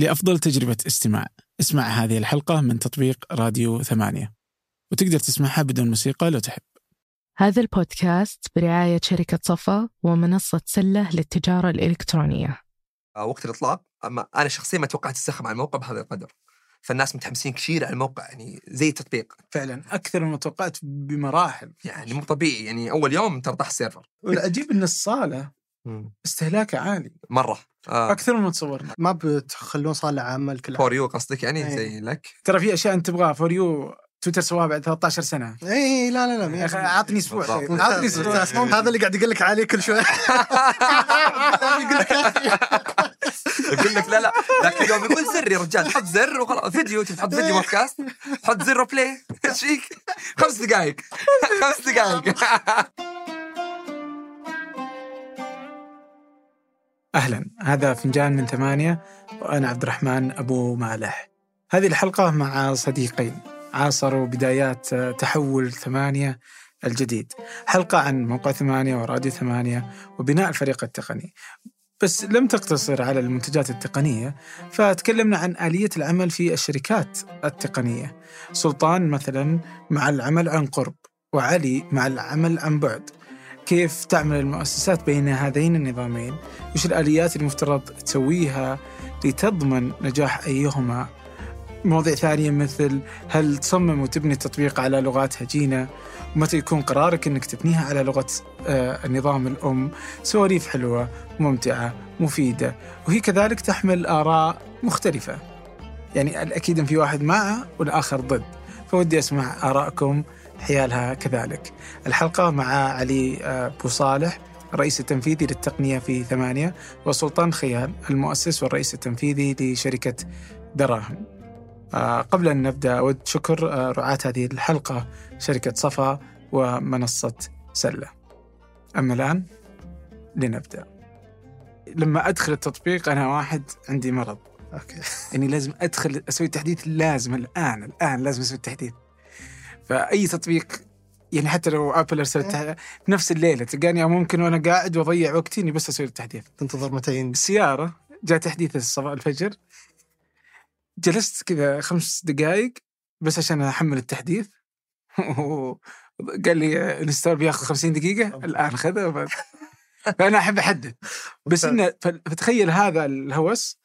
لأفضل تجربة استماع. اسمع هذه الحلقة من تطبيق راديو ثمانية. وتقدر تسمعها بدون موسيقى لو تحب. هذا البودكاست برعاية شركة صفا ومنصة سلة للتجارة الإلكترونية. آه، وقت الإطلاق. أما أنا شخصيا ما توقعت استخدم على الموقع بهذا القدر. فالناس متحمسين كثير على الموقع يعني زي التطبيق. فعلا أكثر مما توقعت بمراحل. يعني مو طبيعي يعني أول يوم ترى طاح السيرفر. والعجيب أن الصالة استهلاكه عالي. مرة. آه. أكثر مما تصورنا ما بتخلون صالة عامة لكل for you قصدك يعني؟ إيه. زي لك؟ ترى في أشياء أنت تبغاها. For You تويتر سواها بعد 13 سنة. اي إيه، لا لا لا يا أخي عطني أسبوع. بالضبط. طيب. عطني أسبوع. هذا اللي قاعد يقول لك عليه كل شوي. يقول لك لا لا. ذاك اليوم يقول زر يا رجال حط زر وخلاص. فيديو تحط فيديو بودكاست حط زر و play. إيش فيك؟ خمس دقائق خمس دقائق أهلا. هذا فنجان من ثمانية وأنا عبد الرحمن أبو مالح. هذه الحلقة مع صديقين. عاصروا بدايات تحول ثمانية الجديد. حلقة عن موقع ثمانية وراديو ثمانية وبناء الفريق التقني. بس لم تقتصر على المنتجات التقنية فتكلمنا عن آلية العمل في الشركات التقنية. سلطان مثلا مع العمل عن قرب وعلي مع العمل عن بعد. كيف تعمل المؤسسات بين هذين النظامين؟ وش الآليات المفترض تسويها لتضمن نجاح أيهما؟ مواضيع ثانية مثل هل تصمم وتبني التطبيق على لغات هجينة؟ ومتى يكون قرارك أنك تبنيها على لغة آه، النظام الأم؟ سواليف حلوة ممتعة مفيدة وهي كذلك تحمل آراء مختلفة. يعني الأكيد في واحد مع والآخر ضد. فودي أسمع آراءكم حيالها كذلك. الحلقة مع علي آه، بو صالح الرئيس التنفيذي للتقنية في ثمانية وسلطان خيال المؤسس والرئيس التنفيذي لشركة دراهم. آه، قبل أن نبدأ أود شكر آه، رعاة هذه الحلقة شركة صفا ومنصة سلة. أما الآن لنبدأ. لما أدخل التطبيق أنا واحد عندي مرض. أوكي. يعني لازم أدخل أسوي تحديث لازم الآن الآن لازم أسوي التحديث. فأي تطبيق يعني حتى لو ابل أرسلت تح- نفس الليلة تلقاني ممكن وأنا قاعد وأضيع وقتي اني بس أسوي التحديث. تنتظر متى ينزل؟ السيارة جاء تحديث الصباح الفجر. جلست كذا خمس دقائق بس عشان أحمل التحديث. قال لي ال install بياخذ 50 دقيقة الآن خذه فأنا أحب أحدد. بس إنه ف- فتخيل هذا الهوس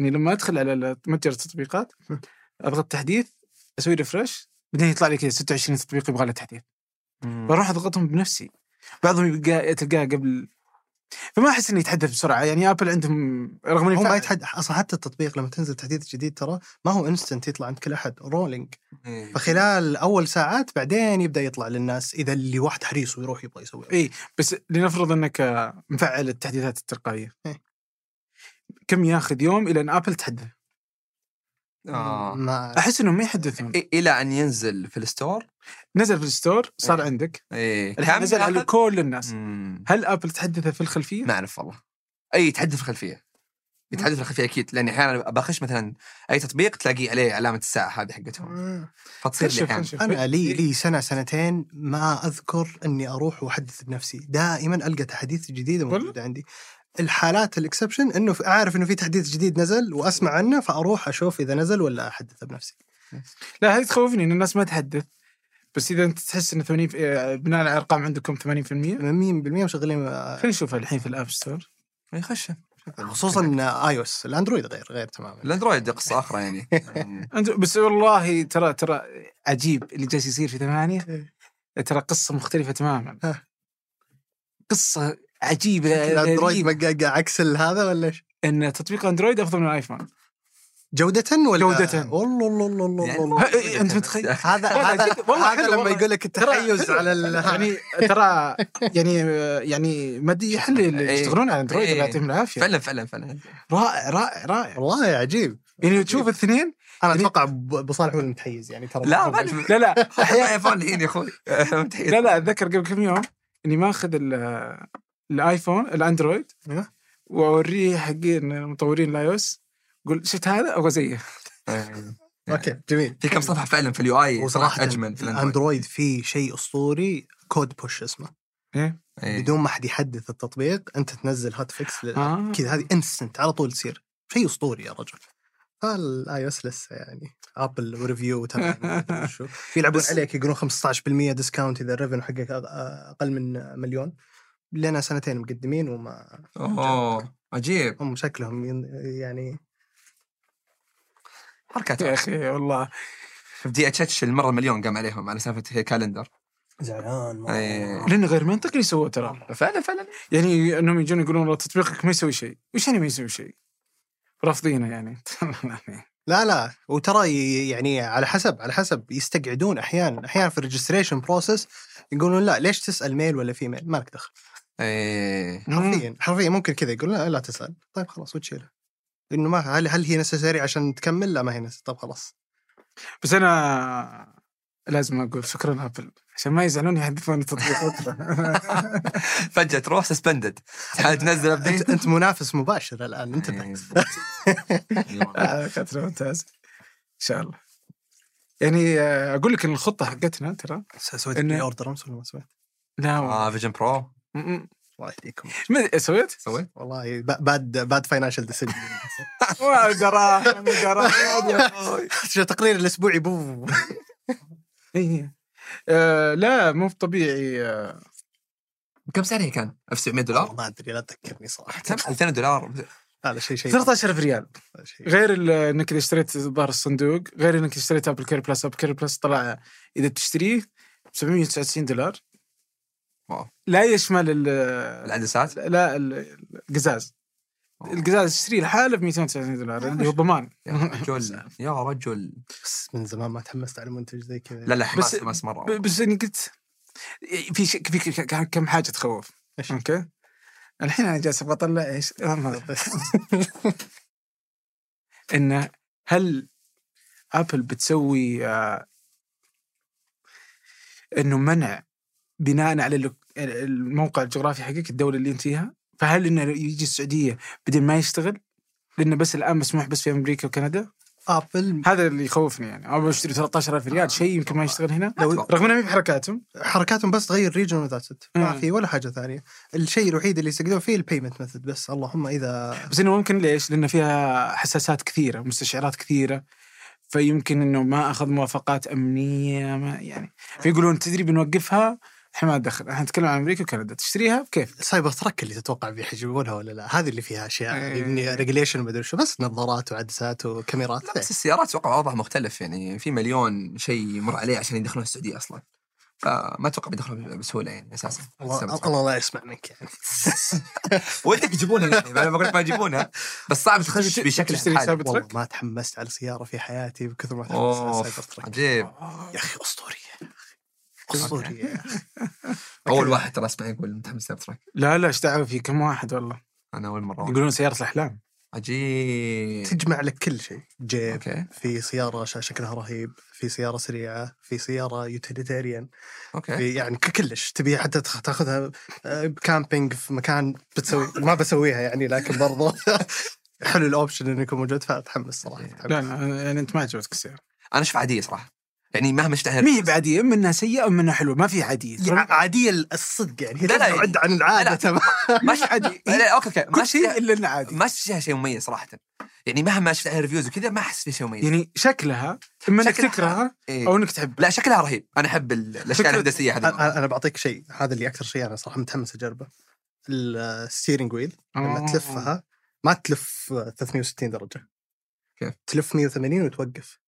إني لما أدخل على متجر التطبيقات أضغط تحديث أسوي refresh بعدين يطلع لي كذا 26 تطبيق يبغى له تحديث. بروح أضغطهم بنفسي. بعضهم يبقى تلقاه قبل. فما أحس إنه يتحدث بسرعة. يعني أبل عندهم رغم هو ما يتحدث. أصلا حتى التطبيق لما تنزل تحديث جديد ترى ما هو instant يطلع عند كل أحد. rolling إيه. فخلال أول ساعات بعدين يبدأ يطلع للناس إذا اللي واحد حريص ويروح يبغى يسوي اي بس لنفرض إنك مفعل التحديثات التلقائية. إيه. كم ياخذ يوم إلى إن ابل تحدث؟ آه. ما أحس انهم ما يحدثون. إيه، إلى أن ينزل في ال store؟ نزل في ال store صار إيه. عندك. إيه. الحين نزل على؟ كل الناس. مم. هل آبل تحدث في الخلفية؟ ما أعرف والله. أي يتحدث في الخلفية. يتحدث في الخلفية أكيد لأني أحيانا بخش مثلا أي تطبيق تلاقي عليه علامة الساعة هذه حقتهم. فتصير لي أحيانا أنا لي لي سنة سنتين ما أذكر إني أروح وأحدث بنفسي. دائما ألقى تحديث جديده؟ موجوده عندي. الحالات ال exception إنه أعرف إنه في تحديث جديد نزل وأسمع عنه فأروح أشوف إذا نزل ولا أحدث بنفسي. لا هذه تخوفني إن الناس ما تحدث. بس إذا أنت تحس ان 80 آه، بناء على أرقام عندكم 80% 100% مشغلين آه، خلينا نشوفها الحين في ال App Store يخش خصوصا iOS الأندرويد غير غير تماما. الأندرويد قصة أخرى يعني. بس والله ترى ترى عجيب اللي جالس يصير في ثمانية. ترى قصة مختلفة تماما. ها. قصة عجيبة الاندرويد غريبة. مقا- عكس هذا ولا إيش؟ إن تطبيق أندرويد أفضل من الايفون جودة ولا جودة. والله الله الله الله يعني إيه، أنت متخيل؟ هذا والله هذا والله هذا لما والله. يقول لك التحيز على يعني ترى يعني يعني مديح اللي إيه. يشتغلون على أندرويد. الله يعطيهم العافية فعلا فعلا فعلا رائع رائع رائع والله عجيب يعني تشوف الاثنين أنا يعني- أتوقع ب- ابو صالح هو المتحيز يعني ترى لا. لا لا أحيانا إيفون الحين يا أخوي. لا لا أتذكر قبل كم يوم إني ماخذ ال- الآيفون الأندرويد أيوه. وأوريه حقين مطورين ال iOS قول شفت هذا؟ أبغى زيه. أوكي جميل. في كم صفحة فعلا في ال UI؟ وصراحه صراحة أجمل في الأندرويد. اندرويد فيه شيء أسطوري CodePush اسمه. إيه. إيه. بدون ما حد يحدث التطبيق أنت تنزل hot fix آه. كذا هذه instant على طول تصير. شيء أسطوري يا رجل. فال iOS لسه يعني ابل review. في يلعبون عليك يقولون 15% discount إذا ال revenue حقك أقل من مليون. لنا سنتين مقدمين وما أوه عجيب. هم شكلهم يعني حركات يا أخي والله. في DHH المرة المليون قام عليهم على سالفة calendar. زعلان إيه. لأنه غير منطقي اللي سووه ترى. فعلا فعلا. يعني إنهم يجون يقولون والله تطبيقك ما يسوي شيء. وش يعني ما يسوي شيء؟ رافضينه يعني. لا لا. وترى يعني على حسب على حسب يستقعدون أحيانا أحيانا في ال registration process يقولون لا ليش تسأل male ولا female مالك دخل. إيه. حرفيا. حرفيا ممكن كذا يقول لا لا تسال طيب خلاص وتشيلها إنه ما هل هل هي necessary عشان تكمل؟ لا ما هي necessary طيب خلاص. بس أنا لازم أقول شكرا أبل عشان ما يزعلون يحذفون التطبيق بكره فجأة تروح suspended تنزل انت ابديت أنت منافس مباشر الآن انتبه إيه. آه، فتره ممتازة. إن شاء الله. يعني آه، أقول لك إن الخطة حقتنا ترى؟ سويت pre-order أمس ولا ما سويت؟ لا. آه Vision Pro م- م. الله يهديكم. سويت؟ سويت؟ والله ب- bad bad financial decision دراهم دراهم تقرير الأسبوعي بو. إيه. آه، لا مو طبيعي. آه، كم سعره هي كان؟ 1700 دولار؟ ما أدري لا تذكرني صراحة. 2000 دولار. هذا شيء شيء. 13000 ريال. غير إنك إذا اشتريت ظهر الصندوق غير إنك اشتريت AppleCare Plus AppleCare Plus طلع إذا تشتريه ب 799 دولار. واو. لا يشمل ال- العدسات؟ لا ال- القزاز. القزاز تشتريه لحاله ب 299 دولار اللي هو ضمان يا رجل يا رجل. بس من زمان ما تحمست على منتج زي كذا. لا لا حماس بس- حماس مرة. بس إني قلت في شيء في كم حاجة تخوف. إيش؟ أوكي. الحين أنا جالس أبغى اطلع إيش ما- إنه هل ابل بتسوي آه، إنه منع بناء على الموقع الجغرافي حقك الدولة اللي أنت فيها. فهل إنه يجي السعودية بدل ما يشتغل؟ لأنه بس الآن مسموح بس في أمريكا وكندا؟ آبل. هذا اللي يخوفني يعني. أبغى اشتري 13000 ريال شيء يمكن ما يشتغل هنا. لو رغم انها ما بحركاتهم. حركاتهم بس تغير region و that's ما مم. في ولا حاجة ثانية. الشيء الوحيد اللي يستخدمون فيه ال payment method بس. اللهم إذا بس إنه ممكن ليش؟ لأن فيها حساسات كثيرة مستشعرات كثيرة. فيمكن إنه ما أخذ موافقات أمنية ما يعني. فيقولون تدري بنوقفها؟ إحنا ما ندخل إحنا نتكلم عن أمريكا وكندا. تشتريها؟ بكيف؟ Cybertruck اللي تتوقع بيحجبونها ولا لا؟ هذه اللي فيها أشياء إيه. يعني regulation ومدري شو بس نظارات وعدسات وكاميرات. لا بس السيارات أتوقع وضعها مختلف يعني. في مليون شيء يمر عليه عشان يدخلون السعودية أصلا. فما أتوقع بيدخلون بسهولة يعني أساسا. الله الله لا يسمع منك يعني. ودك يجيبونها يعني أنا بقول لك ما يجيبونها. بس صعب تخش بشكل تشتري حالي والله؟ ما تحمست على سياره في حياتي بكثر ما تحمست على Cybertruck عجيب. يا أخي أسطورية. اسطوريه يا. أول واحد ترى أسمع يقول متحمس Cybertruck لا لا إيش دعوه في كم واحد والله. أنا أول مرة يقولون سيارة الأحلام. عجيب. تجمع لك كل شيء. جيب أوكي. في سيارة ش- شكلها رهيب في سيارة سريعة في سيارة utilitarian أوكي. في يعني كلش. تبي حتى تاخذها آه، camping في مكان بتسوي ما بسويها يعني لكن برضو حلو ال option انه يكون موجود فأتحمس صراحة لا لا يعني أنت ما عجبتك السيارة. أنا أشوف عادية صراحة. يعني مهما اشتهر ما هي بعاديه إما إنها سيئة إما إنها حلوة ما في عاديه يع- عاديه الصدق يعني. هي لا، لا، تبعد عن العادة لا. تمام. مش عادي. لا أوكي أوكي. ما كل شيء إلا انه عادي ما فيها شيء مميز صراحة. يعني مهما شفت عليها reviews وكذا ما أحس في شيء مميز. يعني شكلها إما إنك تكرهها إيه. أو إنك تحبها. لا شكلها رهيب. أنا أحب ال- الاشكال الهندسية هذه. أنا أنا بعطيك شيء. هذا اللي أكثر شيء أنا صراحة متحمس أجربه. ال steering wheel لما. تلفها ما تلف 360 درجة. كيف؟ تلف 180 وتوقف.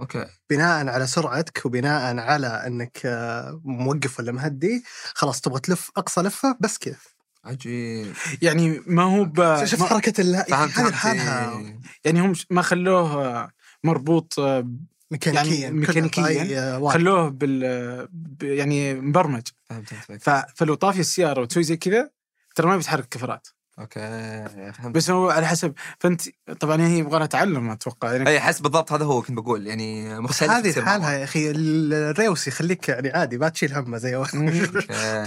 أوكي بناء على سرعتك وبناء على إنك آه، موقف ولا مهدي خلاص تبغى تلف أقصى لفة بس كذا عجيب يعني ما هو ب... شفت ما- حركة ال- هذه. لحالها. يعني هم ما خلوه آه، مربوط آه، ميكانيكيا يعني ميكانيكياً خلوه بال يعني مبرمج فهمت. فلو طافي السيارة وتسوي زي كذا ترى ما بيتحرك كفرات أوكي فهمت. بس هو على حسب فأنت طبعا هي يبغى لها تعلم أتوقع يعني. أي احس بالضبط هذا هو كنت بقول يعني مختلف هذه حالها. يا أخي ال reverse يخليك يعني عادي ما تشيل همه زي.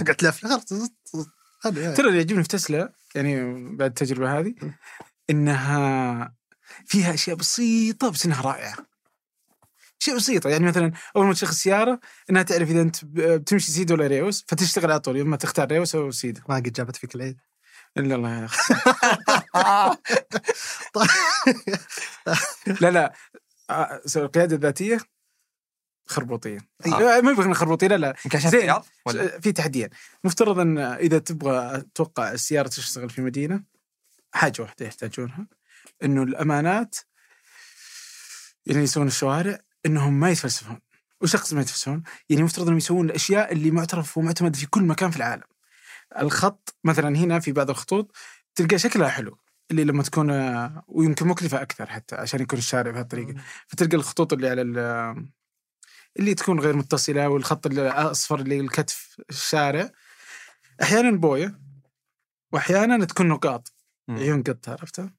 تقعد تلف هذا. ترى اللي يعجبني في تسلا يعني بعد التجربة هذه إنها فيها أشياء بسيطة بس إنها رائعة. أشياء بسيطة يعني مثلا أول ما تشغل السيارة إنها تعرف إذا أنت بتمشي سيدا ولا ريوس فتشتغل على طول اما تختار ريوس أو سيدا ما قد جابت فيك العيد. إلا الله يا أخي آه. لا لا آه، القيادة الذاتية خربوطية آه. آه. ما يبغى خربوطية لا لا زين. في تحديا نفترض أن إذا تبغى أتوقع السيارة تشتغل في مدينة حاجة واحدة يحتاجونها إنه الأمانات اللي يسوون الشوارع إنهم ما يتفلسفون وش اقصد ما يتفلسفون؟ يعني مفترض إنهم يسوون الأشياء اللي معترف ومعتمد في كل مكان في العالم. الخط مثلا هنا في بعض الخطوط تلقى شكلها حلو اللي لما تكون آه، ويمكن مكلفة أكثر حتى عشان يكون الشارع بهالطريقه فتلقى الخطوط اللي على ال- اللي تكون غير متصلة والخط الاصفر اللي الكتف الشارع. أحيانا بوية واحيانا تكون نقاط مم. عيون قط عرفتها؟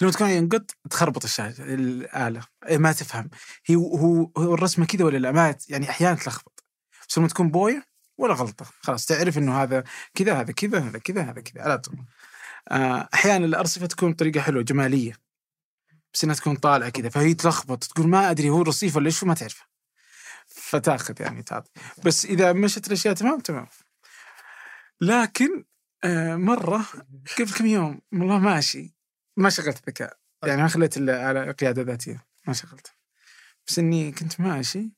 لما تكون عيون قط تخربط الشاشه الآلة إيه ما تفهم. هي هو هو الرسمة كذا ولا لا؟ ما يعني أحيانا تلخبط. بس لما تكون بوية ولا غلطة. خلاص تعرف إنه هذا كذا هذا كذا هذا كذا هذا كذا على طول. آه، أحيانا الأرصفة تكون بطريقة حلوة جمالية. بس إنها تكون طالعة كذا فهي تلخبط. تقول ما أدري هو رصيف ولا إيش؟ ما تعرفه. فتأخذ يعني تعطي بس إذا مشت الأشياء تمام تمام. لكن آه مرة قبل كم يوم والله ماشي. ما شغلت الذكاء يعني ما خليت إلا على قياده ذاتيه ما شغلت. بس إني كنت ماشي.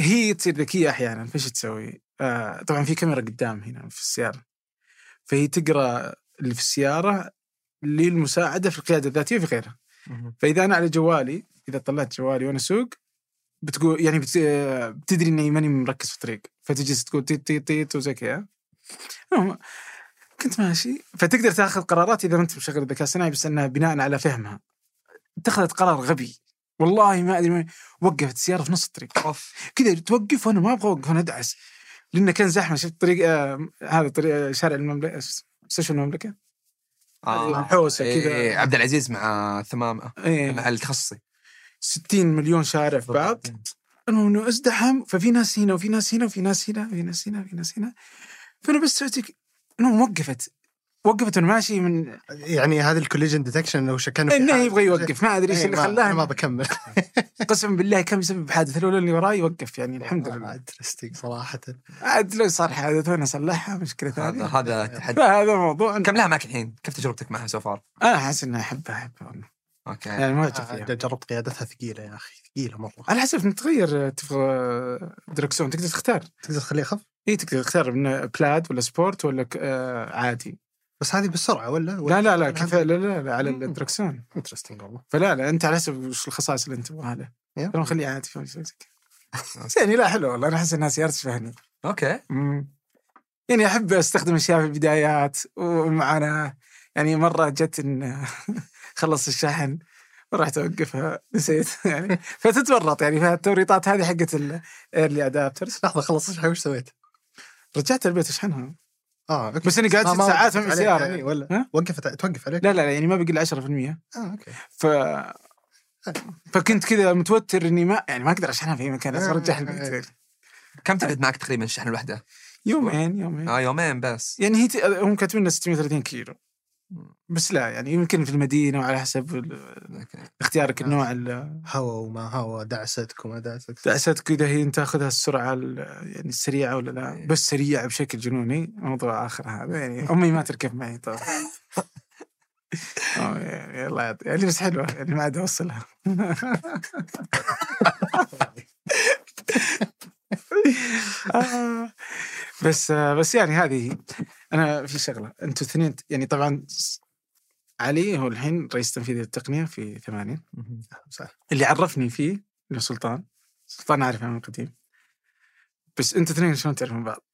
هي تصير ذكيه أحيانا فايش تسوي؟ آه طبعا في كاميرا قدام هنا في السيارة. فهي تقرأ اللي في السيارة للمساعدة في القيادة الذاتية في غيرها. فإذا أنا على جوالي إذا طلعت جوالي وأنا أسوق بتقول يعني بت... بتدري إني ماني مركز في الطريق. فتجلس تقول تيت تيت تيت وزي كذا. كنت ماشي. فتقدر تاخذ قرارات إذا ما أنت مشغل الذكاء الصناعي بس إنها بناء على فهمها. اتخذت قرار غبي. والله ما أدري وقفت السيارة في نص الطريق. أوف. كذا توقف وأنا ما أبغى أوقف أنا أدعس. لأنه كان زحمة شفت طريق آه هذا طريق آه، شارع المملكة مستشفى المملكة. آه. حوسه إيه، كذا. إيه، عبد العزيز مع ثمامة إيه. مع التخصصي. 60 مليون شارع في بعض. المهم إنه ازدحم ففي ناس هنا وفي ناس هنا وفي ناس هنا وفي ناس هنا وفي ناس هنا. فأنا بس سويت انه وقفت. وقفت وأنا ماشي من يعني هذا ال collision detection لو شكلنا إنه يبغى يوقف. ما أدري إيش إيه، اللي ما- أنا ما خلاه بكمل. قسما بالله كم يسبب حادث الاولى اللي وراي يوقف يعني الحمد لله. interesting صراحة. عاد لو صار حادث وأنا اصلحها مشكلة هذا ثانية. هذا تحدي. فهذا موضوع. كم لها معك الحين؟ كيف تجربتك معها so far؟ أنا أحس إني أحبها أحبها والله. أوكي. يعني معجب آه، فيها. جربت قيادتها ثقيلة يا أخي ثقيلة مرة. على حسب انت تغير تبغى دركسون تقدر تختار. تقدر تخليه اخف اي تقدر تختار من بلاد ولا sport ولا آه، عادي. بس هذه بالسرعة ولا لا لا لا كيف لا لا, لا على الدركسون interesting والله. فلا لا انت على حسب وش الخصائص اللي انت تبغاها له. أنا مخليه عادي. يعني لا حلو والله. أنا أحس إنها سيارة تشبهني أوكي. يعني أحب أستخدم أشياء في البدايات والمعاناه يعني مرة جت إن خلص الشحن ورحت أوقفها نسيت يعني فتتورط يعني فالتوريطات هذه حقت ال early adopters لحظة خلص الشحن وش سويت؟ رجعت البيت اشحنها آه أوكي. بس إني قاعد ما- ست ساعات عليك. السياره يعني ولا؟ ها؟ وقفت توقف عليك؟ لا لا لا يعني ما بقي الا 10% آه أوكي. ف فكنت كذا متوتر إني ما يعني ما أقدر أشحنها في أي مكان لازم ارجعها البيت. كم تاخذ معك تقريبا الشحن الواحده؟ يومين يومين. آه يومين بس. يعني هي هم كاتبين لنا 630 كيلو. بس لا يعني يمكن في المدينة وعلى حسب اختيارك النوع ال- هوا وما هوا دعستك وما دعستك دعستك كذا هي أنت تاخذها السرعة ال- يعني السريعه ولا لا؟ بس سريعة بشكل جنوني موضوع آخر هذا يعني أمي ما تركب معي طبعا يعني الله يعطي يعني بس حلوة يعني ما عاد أوصلها. آه، بس آه، بس يعني هذه أنا في شغلة. أنتم اثنين يعني طبعا علي هو الحين رئيس تنفيذي التقنيه في ثمانية صح. اللي عرفني فيه اللي هو سلطان. سلطان عارفه من قديم بس أنتوا اثنين شلون تعرفون بعض؟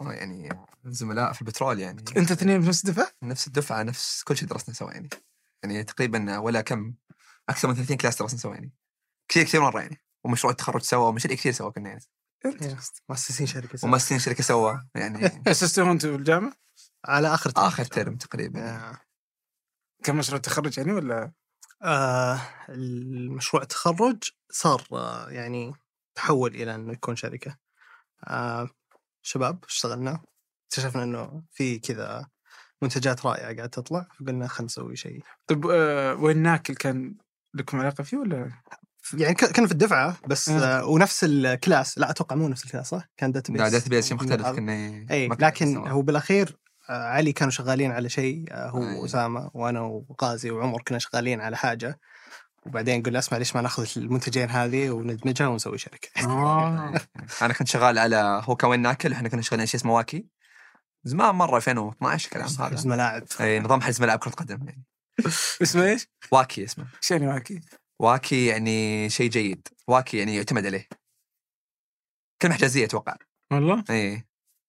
يعني زملاء في البترول يعني. انت اثنين نفس الدفعة؟ نفس الدفعة نفس كل شيء درسنا سوا يعني. يعني تقريبا ولا كم أكثر من 30 class درسنا سوا يعني. كثير كثير مرة يعني. ومشروع التخرج سوا ومشاريع كثير سوا كنا يعني. مؤسسين شركة سوا. ومؤسسين شركة سوا يعني اسستوه أنتوا في الجامعة؟ على آخر ترم. آخر ترم تقريبا آه. كان مشروع التخرج يعني ولا؟ آه المشروع التخرج صار آه يعني تحول إلى إنه يكون شركة آه شباب اشتغلنا اكتشفنا إنه في كذا منتجات رائعة قاعدة تطلع فقلنا خلينا نسوي شيء طيب آه وين ناكل كان لكم علاقة فيه ولا؟ يعني ك- كنا في الدفعة بس آه. آه ونفس ال class لا أتوقع مو نفس ال class صح؟ كان data لا database مختلف كنا اي لكن. هو بالأخير آه، علي كانوا شغالين على شيء آه، هو أي. وأسامة وأنا وغازي وعمر كنا شغالين على حاجة وبعدين قلنا أسمع ليش ما نأخذ المنتجين هذه وندمجها ونسوي شركة آه. أنا كنت شغال على هو كوين ناكل إحنا كنا شغالين على شيء اسمه واكي زمان مرة 2012 الكلام حجز هذا ملاعب اي نظام حجز ملعب كرة قدم يعني اسمه إيش؟ واكي اسمه إيش يعني واكي؟ واكي يعني شيء جيد واكي يعني يعتمد عليه. كلمه حجازيه أتوقع. والله؟ إي.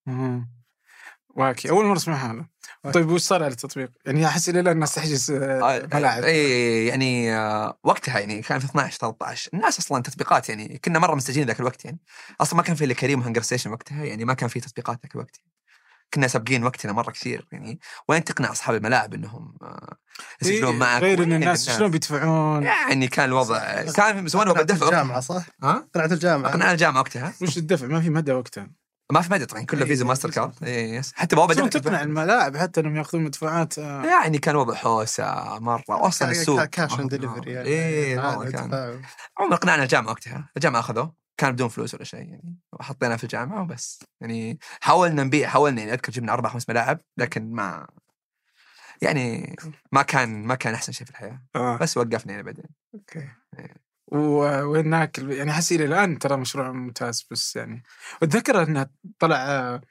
آه. واكي أول مرة أسمعها أنا. طيب وش صار على التطبيق؟ يعني أحس إلى الآن الناس تحجز آه، ملاعب إي يعني آه، وقتها يعني كان في 12 13 الناس أصلا تطبيقات يعني كنا مرة مستجدين ذاك الوقت يعني. أصلا ما كان في إلا كريم وهنجر ستيشن وقتها يعني ما كان في تطبيقات ذاك الوقت كنا سابقين وقتنا مرة كثير يعني وين تقنع أصحاب الملاعب إنهم آه، يسجلون إيه، معك غير إن وين الناس شلون بيدفعون؟ يعني كان الوضع كان سواء قنعة بالدفع الجامعة صح؟ ها؟ قنعنا الجامعة. اقنع الجامعة وقتها. وش الدفع؟ ما في مدى وقتها. ما في مدى طبعا كله إيه، فيزا إيه، ماستر فيزا card. إيه، yes. حتى بوابة شلون دفع. تقنع الملاعب حتى إنهم يأخذون مدفوعات آه، يعني كان وضع حوسة مرة واصلا السوق. ca- cash on delivery إيه والله كان. عموما قنعنا الجامعة وقتها. الجامعة أخذوه. كان بدون فلوس ولا شيء يعني وحطينا في الجامعة وبس يعني حاولنا نبيع حاولنا يعني أذكر جبنا أربع خمس ملاعب لكن ما يعني ما كان ما كان أحسن شيء في الحياة آه. بس وقفنا يعني بعدين okay إيه. وين ناكل يعني أحس إلى الآن ترى مشروع ممتاز بس يعني أتذكر انه طلع آه،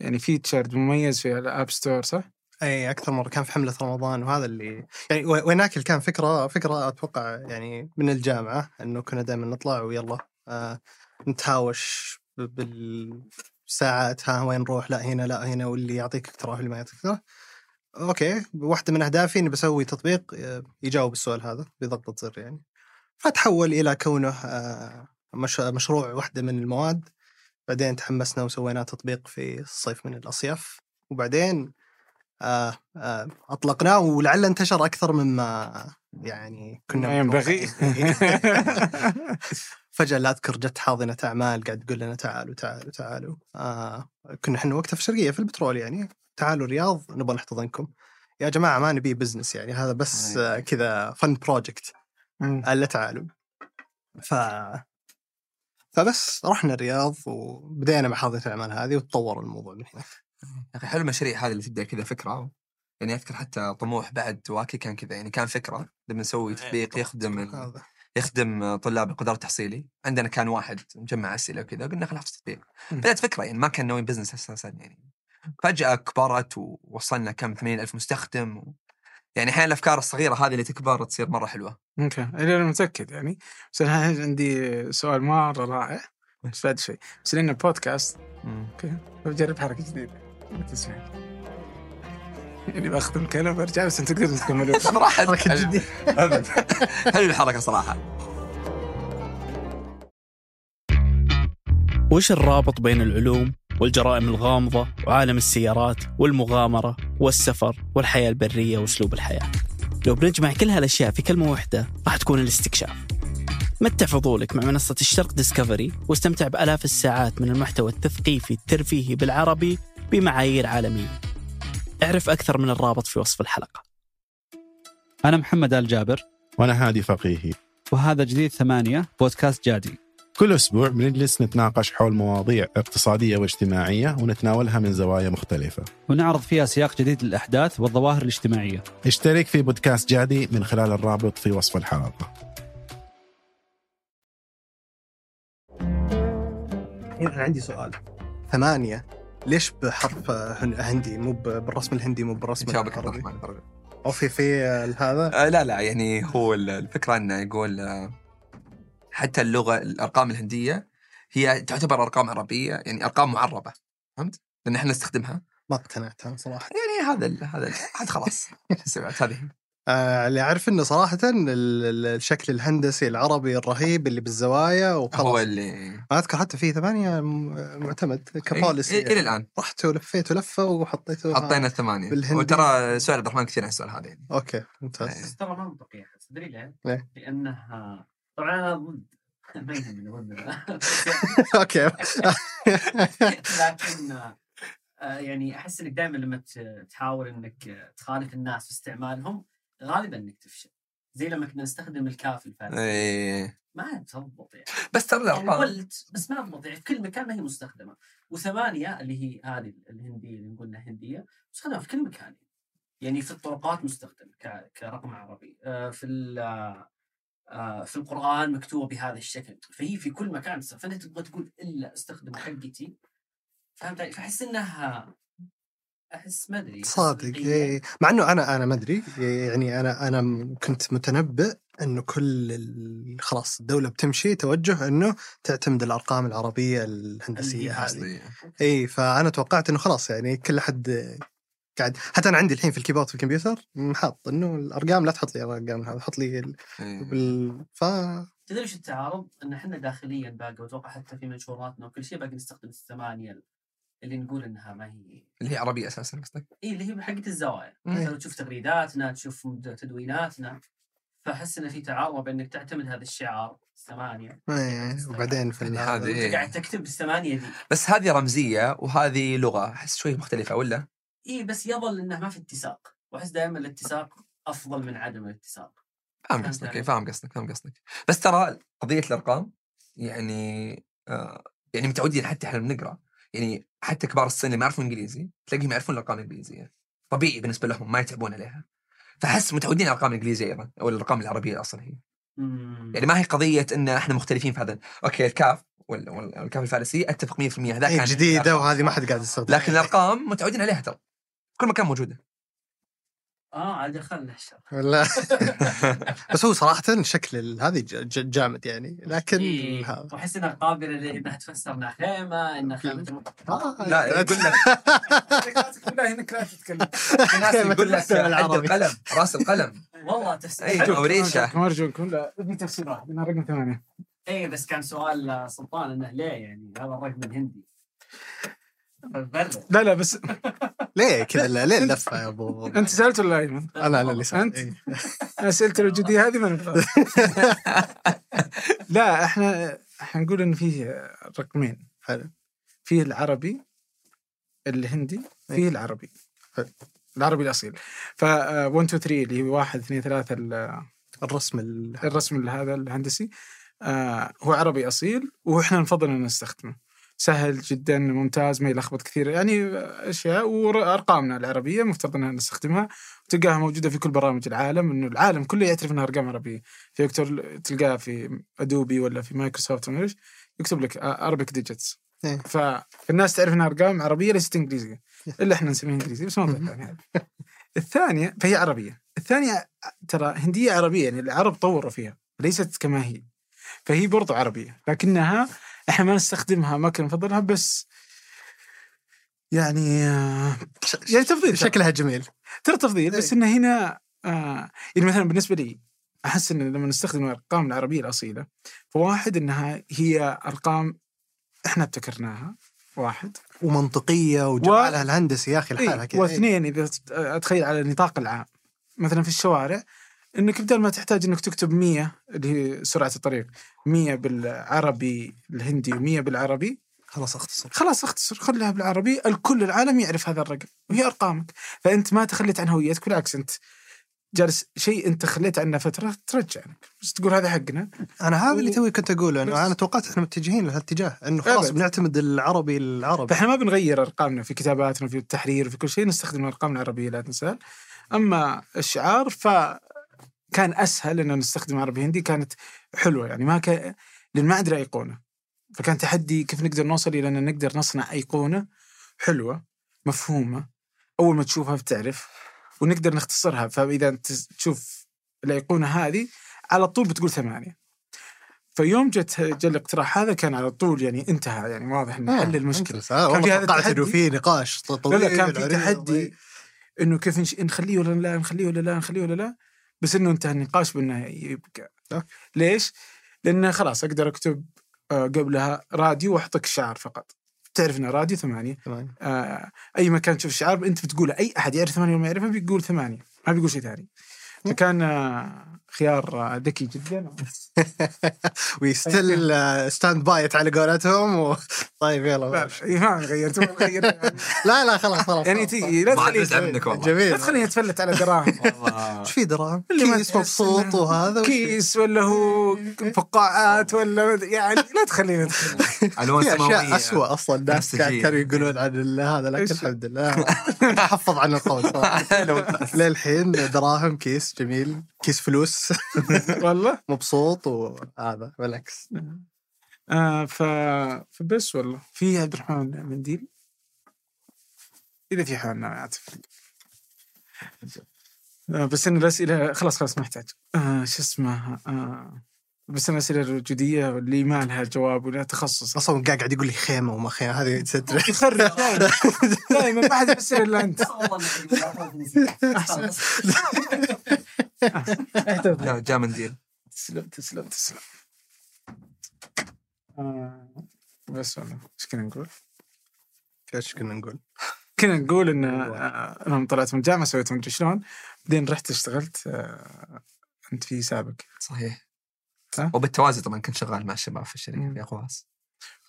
يعني feature مميز في ال App Store صح؟ إي أكثر مرة كان في حملة رمضان وهذا اللي يعني و- وين ناكل كان فكرة فكرة أتوقع يعني من الجامعة إنه كنا دائما نطلع ويلا نتهاوش بالساعات ها وين نروح؟ لا هنا لا هنا واللي يعطيك اقتراح واللي ما يعطيك اقتراح. okay واحدة من أهدافي إني بسوي تطبيق آه، يجاوب السؤال هذا بضغطه زر يعني. فتحول إلى كونه آه مش مشروع واحدة من المواد. بعدين تحمسنا وسوينا تطبيق في الصيف من الأصياف. وبعدين آه أطلقناه ولعل انتشر أكثر مما يعني كنا ينبغي. فجأة لا أذكر جت حاضنة اعمال قاعد تقول لنا تعالوا تعالوا تعالوا. آه كنا إحنا وقتها في الشرقية في البترول يعني. تعالوا الرياض نبغى نحتضنكم. يا جماعة ما نبي business يعني هذا بس آه كذا fun project. ألا تعالوا. ف فبس رحنا الرياض وبدينا مع حاضنه الأعمال هذه وتطور الموضوع من هنا يا أخي حلو المشاريع هذه اللي تبدأ كذا فكرة. يعني أذكر حتى طموح بعد واكي كان كذا يعني كان فكرة لما نسوي تطبيق يخدم يخدم طلاب القدرات التحصيلي عندنا كان واحد مجمع أسئلة وكذا قلنا خلينا نحط تطبيق مم. بدات فكرة يعني ما كان ناويين business أساسا يعني. فجأة كبرت ووصلنا كم 80 ألف مستخدم و... يعني أحيانا الأفكار الصغيرة هذه اللي تكبر تصير مرة حلوة. okay. أنا متأكد يعني. بس أنا عندي سؤال مرة رائع. بس بعد شوي. بس لأن البودكاست okay. بجرب حركة جديدة. ما تسمع يعني باخذ الكلام وأرجع بس أنت تقدر تكمل. أنا راح حركه جديده ابد حلو الحركة صراحة. وش الرابط بين العلوم والجرائم الغامضة وعالم السيارات والمغامرة والسفر والحياة البرية وأسلوب الحياة؟ لو بنجمع كل هالأشياء في كلمة واحدة راح تكون الاستكشاف. متع فضولك مع منصة الشرق ديسكفري واستمتع بآلاف الساعات من المحتوى التثقيفي الترفيهي بالعربي بمعايير عالمية؟ اعرف أكثر من الرابط في وصف الحلقة. أنا محمد آل جابر. وأنا هادي فقيهي. وهذا جديد ثمانية بودكاست جادي. كل أسبوع بنجلس نتناقش حول مواضيع اقتصادية واجتماعية ونتناولها من زوايا مختلفة. ونعرض فيها سياق جديد للأحداث والظواهر الاجتماعية. اشترك في بودكاست جادي من خلال الرابط في وصف الحلقة. هنا عندي سؤال. ثمانية ليش بحرف هن- هندي؟ مو بالرسم الهندي مو بالرسم العربي. أو في في هذا؟ آه لا لا يعني هو ال- الفكرة إنه يقول آه، حتى اللغة الأرقام الهندية هي تعتبر أرقام عربية يعني أرقام معربة. فهمت؟ لأن إحنا نستخدمها. ما اقتنعت أنا صراحة. يعني هذا ال هذا ال خلاص. هذه اللي أعرف إنه صراحة ال- ال- الشكل الهندسي العربي الرهيب اللي بالزوايا هو وخلاص. اللي ما أذكر حتى في ثمانية م- معتمد كبوليسي إيه، إلى الآن. رحت ولفيت ولفة وحطيته حطينا الثمانية. بالهندي. وترى سؤال عبد الرحمن كثير عن السؤال هذا يعني. okay ممتاز. إيه. بس ترى منطقي أحس. تدري ليه؟ ليه؟ لأنه طبعا أنا ضد. ما يهمني ضد. okay. لكن آه، يعني أحس إنك دائما لما ت- تحاول إنك تخالف الناس في استعمالهم غالبا انك تفشل زي لما كنا نستخدم الكاف الفارسي. إيه. ما تضبط يعني. بس ترى الارقام حاولت بس ما تضبط يعني في كل مكان ما هي مستخدمة. وثمانية اللي هي هذه الهندية اللي نقولنا هندية مستخدمة في كل مكان. يعني في الطرقات مستخدم كرقم عربي. آه، في آه، في القرآن مكتوبة بهذا الشكل. فهي في كل مكان فأنت تبغى تقول إلا استخدم حقتي فهمت علي؟ فأحس إنها أحس ما أدري صادق إيه. مع إنه أنا أنا ما أدري يعني أنا أنا كنت متنبئ إنه كل خلاص الدولة بتمشي توجه إنه تعتمد الأرقام العربية الهندسية هذه. إي فأنا توقعت إنه خلاص يعني كل احد قاعد حتى أنا عندي الحين في الكيبورد في الكمبيوتر حاط إنه الأرقام لا تحط لي الأرقام هذا حط لي ال... إيه. بال... ف تدري وش التعارض؟ إن إحنا داخليا باقي وأتوقع حتى في منشوراتنا وكل شيء باقي نستخدم الثمانية اللي نقول إنها ما هي اللي هي عربية أساسا قصدك اي اللي هي حقت الزوايا. مثلا تشوف تغريداتنا تشوف تدويناتنا فأحس إنه في تعارض بانك تعتمد هذا الشعار الثمانية إيه، وبعدين في هذه- إيه. قاعد تكتب بالثمانية دي بس هذه رمزية وهذه لغة أحس شوي مختلفة ولا؟ اي بس يظل انه ما في اتساق وأحس دائما الاتساق أفضل من عدم الاتساق فاهم قصدك؟ إيه، فاهم قصدك فاهم قصدك بس ترى قضية الأرقام يعني آه يعني متعودين حتى إحنا بنقرأ يعني حتى كبار السن اللي ما يعرفون إنجليزي تلاقيهم يعرفون الأرقام الإنجليزية. طبيعي بالنسبة لهم ما يتعبون عليها. فأحس متعودين على الأرقام الإنجليزية أيضا أو الأرقام العربية أصلا هي. يعني ما هي قضية إن إحنا مختلفين في هذا. أوكي الكاف وال- وال- والكاف الفارسي أتفق 100% هذا إيه، كان جديدة. وهذه ما حد قاعد يستخدم لكن الأرقام متعودين عليها ترى. كل مكان موجودة. آه عاد خلنا لا. بس هو صراحة شكل هذه جامد يعني. لكن إيه. وأحس إنها قابلة لانها تفسر انها خيمة إنها خيمة آه، لا يقول لك لا هناك لا تتكلم في ناس كلمة يقول لك. القلم رأس القلم. والله تفسير. أو ريشة. ارجوكم لا ابني تفسير واحد. أنا رقم ثمانية. اي بس كان سؤال سلطان إنه ليه يعني؟ هذا الرقم الهندي. لا لا بس ليه كذا؟ لا- ليه اللفة يا أبو أنت سألت ولا ايمن؟ أنا أنا اللي سألت. أنت؟ إيه. اسئلته الوجوديه هذه ما لا إحنا إحنا نقول إن فيه رقمين. حلو. فيه العربي الهندي فيه العربي. حلو. العربي الأصيل. ف 1 2 3 اللي هو 1 2 3 الرسم ال- الرسم هذا الهندسي. آه هو عربي أصيل وإحنا نفضل إن نستخدمه. سهل جدا ممتاز ما يلخبط كثير. يعني أشياء وأرقامنا العربية مفترض ان نستخدمها. وتلقاها موجودة في كل برامج العالم إنه العالم كله يعترف إنها أرقام عربية. في يكتب تلقاها في Adobe ولا في مايكروسوفت ولا إيش يكتب لك Arabic digits إيه. فالناس تعرف إنها أرقام عربية ليست إنجليزية. إلا إحنا نسميها إنجليزية بس موضوع ثاني الثانية فهي عربية. الثانية ترى هندية عربية يعني العرب طوروا فيها ليست كما هي. فهي برضو عربية لكنها إحنا ما نستخدمها ما كنا نفضلها بس يعني آه، يعني تفضيل. شكلها جميل. ترى تفضيل بس انه هنا آه يعني مثلا بالنسبة لي أحس إن لما نستخدم الأرقام العربية الأصيلة فواحد إنها هي أرقام إحنا ابتكرناها واحد. ومنطقية وجمالها الهندسي يا أخي لحالها إيه كذا واثنين إذا أتخيل على النطاق العام. مثلا في الشوارع إنك بدل ما تحتاج إنك تكتب 100 اللي هي سرعة الطريق 100 بالعربي الهندي و100 بالعربي خلاص أختصر. خلاص أختصر خليها بالعربي الكل العالم يعرف هذا الرقم وهي أرقامك. فأنت ما تخليت عن هويتك بالعكس أنت جالس شيء أنت خليت عنه فترة ترجع لك. بس تقول هذا حقنا. أنا هذا اللي و- توي كنت أقوله. انه أنا توقعت إحنا متجهين لهالاتجاه إنه خلاص أبد. بنعتمد العربي العربي. فإحنا ما بنغير أرقامنا في كتاباتنا وفي التحرير وفي كل شيء نستخدم الأرقام العربية لا تنسى. أما الشعار فكان أسهل ان نستخدم عربي هندي كانت حلوة. يعني ما كان لأن ما عندنا ايقونه فكان تحدي كيف نقدر نوصل إلى إن نقدر نصنع ايقونه حلوة مفهومة أول ما تشوفها بتعرف ونقدر نختصرها. فإذا أنت تشوف الايقونه هذه على طول بتقول ثمانية. فيوم جت جاء الاقتراح هذا كان على طول يعني انتهى. يعني واضح إنه حل المشكلة. آه كان في هذا توقعت إنه التحدي. في نقاش لا طويل لا كان في. تحدي إنه كيف. نخليه ولا لا نخليه ولا لا نخليه ولا لا. بس إنه انتهى النقاش بأنه يبقى أوكي. ليش؟ لأنه خلاص أقدر أكتب آه، قبلها راديو وأحطك الشعار فقط تعرف إنه راديو ثمانية تمام. آه أي مكان تشوف الشعار أنت بتقوله أي أحد يعرف ثمانية وما يعرفها بيقول ثمانية ما بيقول شيء ثاني فكان آه خيار ذكي جدا و still stand by it على قولتهم و... طيب لا يلا لا إيه، ما غيرت ما غيرت لا لا خلاص خلاص يعني. تيجي لا أزعل منك والله. جميل لا تخليني أتفلت على دراهم إيش في دراهم؟ كيس مبسوط وهذا؟ كيس ولا هو فقاعات ولا يعني لا تخليني. ألوان سماوية اسوء أصلا الناس. كانوا يقولون عن ال- هذا لكن؟ الحمد لله حفظ عن القول. للحين دراهم كيس جميل كيس فلوس والله؟ مبسوط وهذا بالعكس. آه ف... فبس والله. في عبد الرحمن منديل إذا في حال ما اعتقد آه بس ان الاسئله خلاص خلاص ما احتاج آه شو اسمه آه بس ان الاسئله الوجوديه واللي ما لها جواب ولا تخصص. أصلا قاعد قاعد يقول لي خيمة وما خيمة هذه ستر يخرب دائما دائما ما حد يفسر إلا أنت. جاء جاء منديل. تسلم تسلم تسلم. آه بس والله إيش كنا نقول؟ إيش كنا نقول؟ كنا نقول إن آه، أنا طلعت من الجامعة سويت مدري شلون؟ بعدين رحت اشتغلت آه، أنت في سابق. صحيح. ها؟ وبالتوازي طبعا كنت شغال مع الشباب في الشركة. في أقواس.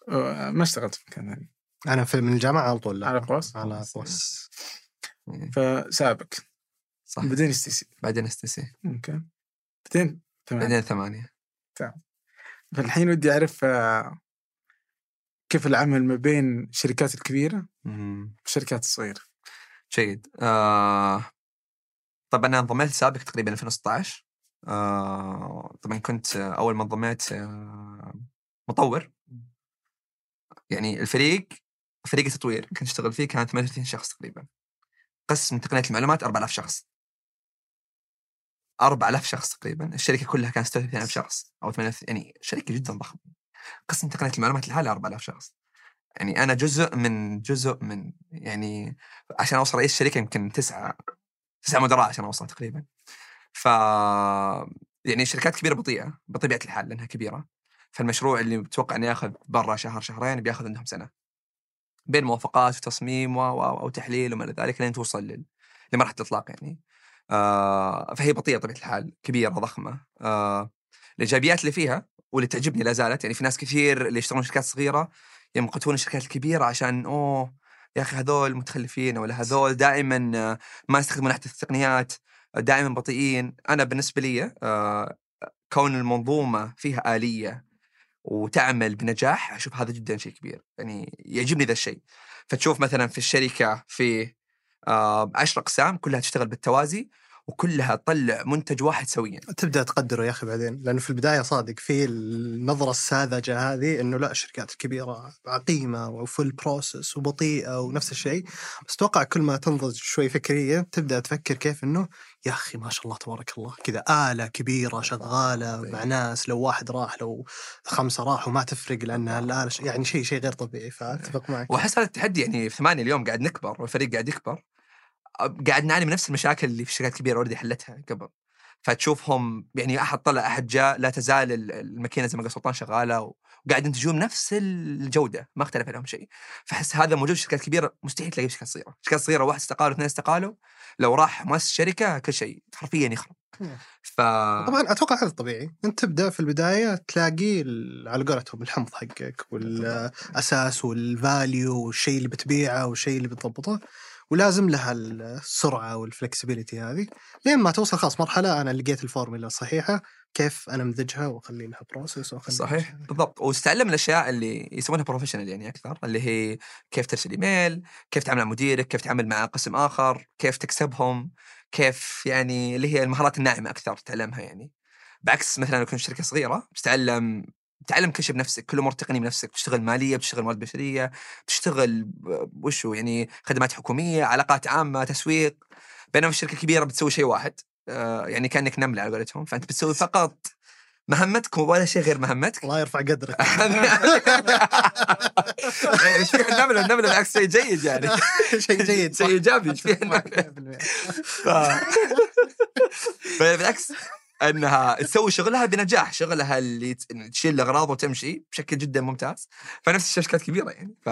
آه، ما اشتغلت في مكان ثاني. أنا في من الجامعة على طول لا. على قواس على قوس إيه، فسابق صح. بعدين STC بعدين STC okay. بعدين تمام. بعدين ثمانية. فالحين ودي أعرف آه، كيف العمل ما بين الشركات الكبيرة مم. والشركات الصغيرة؟ جيد. آه... طبعا أنا انضميت سابق تقريبا 2016 آه... طبعا كنت أول ما انضميت آه... مطور. يعني الفريق فريق التطوير كنت أشتغل فيه كان 38 شخص تقريبا. قسم تقنية المعلومات 4000 شخص. 4000 شخص تقريبا. الشركة كلها كانت 36000 شخص أو 8 يعني شركة جدا ضخمة. قسم تقنيه المعلومات لحالها 4000 شخص. يعني أنا جزء من جزء من يعني عشان أوصل رئيس الشركة يمكن تسعة تسعة مدراء عشان أوصل تقريبا. ف يعني شركات كبيرة بطيئة بطبيعة الحال لأنها كبيرة. فالمشروع اللي بتوقع إنه يأخذ برا شهر شهرين بيأخذ عندهم سنة. بين موافقات وتصميم و وتحليل وما إلى ذلك لين توصل. لمرحلة الإطلاق يعني. آه فهي بطيئة بطبيعة الحال كبيرة ضخمة آه الإيجابيات اللي فيها واللي تعجبني لا زالت يعني في ناس كثير اللي يشتغلون شركات صغيرة يمقتون الشركات الكبيرة عشان أوه يا أخي هذول متخلفين ولا هذول دائما ما يستخدمون احدث التقنيات دائما بطيئين. أنا بالنسبة لي آه، كون المنظومة فيها آلية وتعمل بنجاح أشوف هذا جدا شيء كبير يعني يعجبني ذا الشيء. فتشوف مثلا في الشركة في آه، عشر أقسام كلها تشتغل بالتوازي وكلها تطلع منتج واحد سويا. تبدأ تقدره يا أخي بعدين لأنه في البداية صادق في النظرة الساذجة هذه إنه لا الشركات الكبيرة عقيمة وفل بروسس وبطيئة ونفس الشيء. بس أتوقع كل ما تنضج شوي فكريا تبدأ تفكر كيف إنه يا أخي ما شاء الله تبارك الله. كذا آلة كبيرة شغالة مع ناس لو واحد راح لو خمسة راحوا ما تفرق لأن الآلة يعني شيء شيء غير طبيعي. فأتفق معك. وأحس هذا التحدي يعني في ثمانية اليوم قاعد نكبر والفريق قاعد يكبر. قاعد نعاني من نفس المشاكل اللي في الشركات الكبيره already حلتها قبل. فتشوفهم يعني أحد طلع أحد جاء لا تزال ال- الماكينة زي ما قال سلطان شغالة وقاعد ينتجون نفس الجودة ما اختلف عليهم شيء. فأحس هذا موجود في شركات كبيرة مستحيل تلاقيه في شركات صغيرة. شركات صغيرة واحد استقال واثنين استقالوا لو راح مؤسس الشركة كل شيء حرفيا يخرب. ف طبعا أتوقع هذا طبيعي. أنت تبدأ في البداية تلاقي على قولتهم الحمض حقك والاساس وال value والشيء اللي بتبيعه والشيء اللي بتضبطه. ولازم لها السرعة وال flexibility هذه. لين ما توصل خلاص مرحلة أنا لقيت الفورمولا الصحيحه كيف أنا امزجها وأخلي لها process وأخلي صحيح بالضبط. وتتعلم الأشياء اللي يسمونها professional يعني أكثر اللي هي كيف ترسل ايميل كيف تعامل مع مديرك كيف تعامل مع قسم آخر كيف تكسبهم كيف يعني اللي هي المهارات الناعمة أكثر تتعلمها يعني. بعكس مثلا لو كنت شركة صغيرة بتتعلم تعلم كل شيء بنفسك كل أمور تقنيه بنفسك بتشتغل مالية بتشتغل موارد بشرية بتشتغل وشو يعني خدمات حكومية علاقات عامة تسويق بينما في الشركة الكبيرة بتسوي شيء واحد آه، يعني كأنك نملة على قولتهم فأنت بتسوي فقط مهمتك ولا شيء غير مهمتك. الله يرفع قدرك. إيش فيها النملة؟ النملة بالعكس شيء جيد يعني. شيء جيد. شيء إيجابي إيش فيها النملة؟ ف- فبالعكس انها تسوي شغلها بنجاح شغلها اللي تشيل الاغراض وتمشي بشكل جدا ممتاز. فنفس الشركات كبيرة يعني. ف,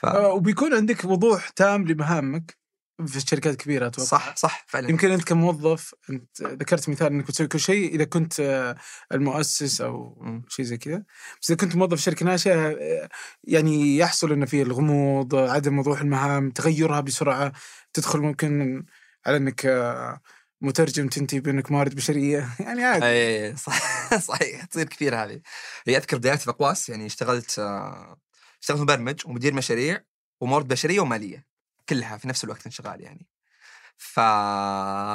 ف... آه، وبيكون عندك وضوح تام لمهامك في الشركات الكبيره أتوقع. صح صح فعلا. يمكن أنت كموظف أنت ذكرت مثال إنك بتسوي كل شيء إذا كنت آه، المؤسس أو. شيء زي كذا. بس إذا كنت موظف شركة ناشئة آه، يعني يحصل إنه في الغموض عدم وضوح المهام تغيرها بسرعة تدخل ممكن على إنك مترجم تنتهي بأنك موارد بشرية. يعني عادي. اي صح صحيح تصير كثير هذه. أذكر بداياتي في أقواس يعني اشتغلت آه، اشتغلت مبرمج ومدير مشاريع وموارد بشرية ومالية. كلها في نفس الوقت انشغال يعني. ف...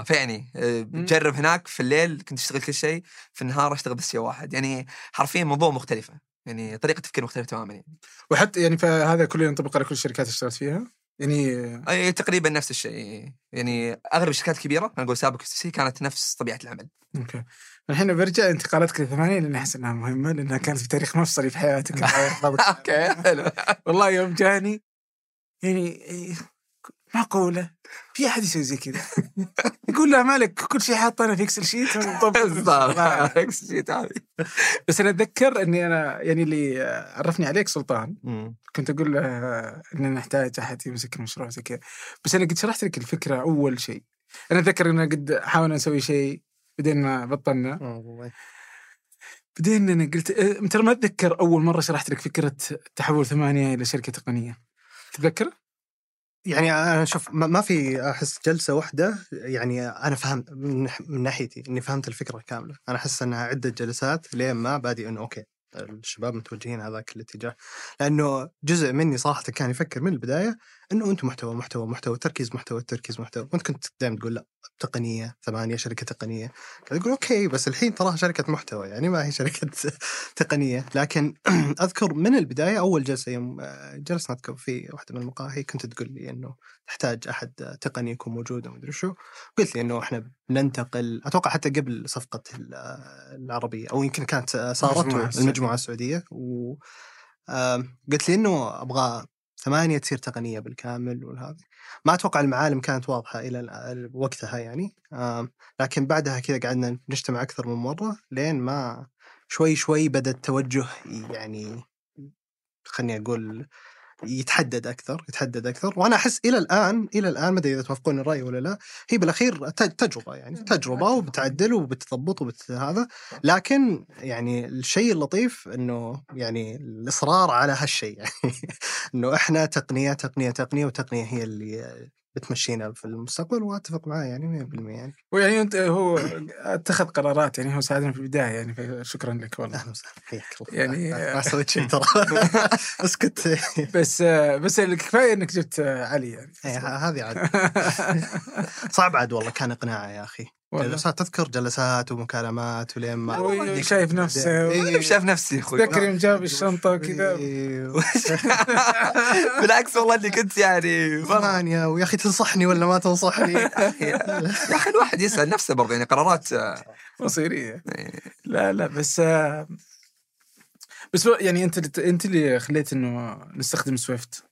فيعني آه، جرب هناك في الليل كنت اشتغل كل شيء في النهار أشتغل بس شيء واحد. يعني حرفيا موضوع مختلفة. يعني طريقة تفكير مختلفة تماما يعني. وحتى يعني فهذا كله ينطبق على كل الشركات اللي اشتغلت فيها؟ يعني تقريبا نفس الشيء يعني أغلب الشركات الكبيرة أنا أقول سابق سي كانت نفس طبيعة العمل. Okay. الحين برجع انتقالاتك للثمانية لأن أحس إنها مهمة لأنها كانت في تاريخ مفصلي في حياتك. Okay حلو. والله يوم جاني يعني معقولة؟ في أحد يسوي زي كذا؟ يقول له مالك كل شيء حاطه أنا في Excel sheet بالضبط Excel sheet هذه بس أنا أتذكر إني أنا يعني اللي عرفني عليك سلطان. كنت أقول له اننا نحتاج أحد يمسك المشروع زي كذا. بس أنا قد شرحت لك الفكرة أول شيء. أنا أتذكر ان قد حاولنا نسوي شيء بعدين ما بطلنا. بعدين أنا قلت أه، ترى ما أتذكر أول مرة شرحت لك فكرة تحول ثمانية إلى شركة تقنية. تتذكر؟ يعني أنا شوف ما في أحس جلسة واحدة يعني أنا فهمت من, ناحيتي إني فهمت الفكرة كاملة. أنا أحس إنها عدة جلسات لين ما بادي إنه okay الشباب متوجهين هذاك الاتجاه. لأنه جزء مني صراحة كان يفكر من البداية إنه أنتم محتوى محتوى محتوى تركيز محتوى تركيز محتوى. وأنت كنت دائما تقول لا تقنية ثمانية شركة تقنية. كنت أقول أوكي بس الحين تراها شركة محتوى يعني ما هي شركة تقنية. لكن أذكر من البداية أول جلسة يوم آه، جلسنا أذكر في واحدة من المقاهي كنت تقول لي إنه تحتاج أحد تقني يكون موجود ومدري شو. قلت لي إنه إحنا بننتقل أتوقع حتى قبل صفقة ال- العربية أو يمكن كانت صارت. المجموعة السعودية. و قلت لي إنه أبغى ثمانية تصير تقنية بالكامل وهذا ما أتوقع المعالم كانت واضحة إلى ال- وقتها يعني. لكن بعدها كذا قعدنا نجتمع أكثر من مرة لين ما شوي شوي بدأ التوجه يعني خلني أقول يتحدد أكثر يتحدد أكثر. وأنا أحس إلى الآن إلى الآن ما أدري إذا توافقون الرأي ولا لا هي بالأخير تجربة يعني تجربة وبتعدل وبتضبط وبت هذا. لكن يعني الشيء اللطيف إنه يعني الإصرار على هالشيء يعني إنه إحنا تقنية تقنية تقنية وتقنية هي اللي بتمشينا في المستقبل وأتفق معاه يعني 100% يعني. ويعني أنت هو أتخذ قرارات يعني هو ساعدنا في البداية يعني شكرا لك والله. أهلا وسهلا حياك الله يعني- ما سويت شيء ترى. بس كنت بس بس كفاية إنك جبت علي يعني إيه، هذه عاد. صعب عاد والله كان اقناعه يا أخي. جلسات تذكر جلسات ومكالمات ولين ما شايف نفسه. إيه. شاف نفسي أخوي. تذكر يوم جاب الشنطة وكذا. إيه، بالعكس والله اني كنت يعني ثمانية ويا أخي تنصحني ولا ما تنصحني؟ يا أخي. الواحد يسأل نفسه برضه يعني قرارات آه، مصيرية. لا لا بس آه، بس يعني أنت أنت اللي خليت إنه نستخدم Swift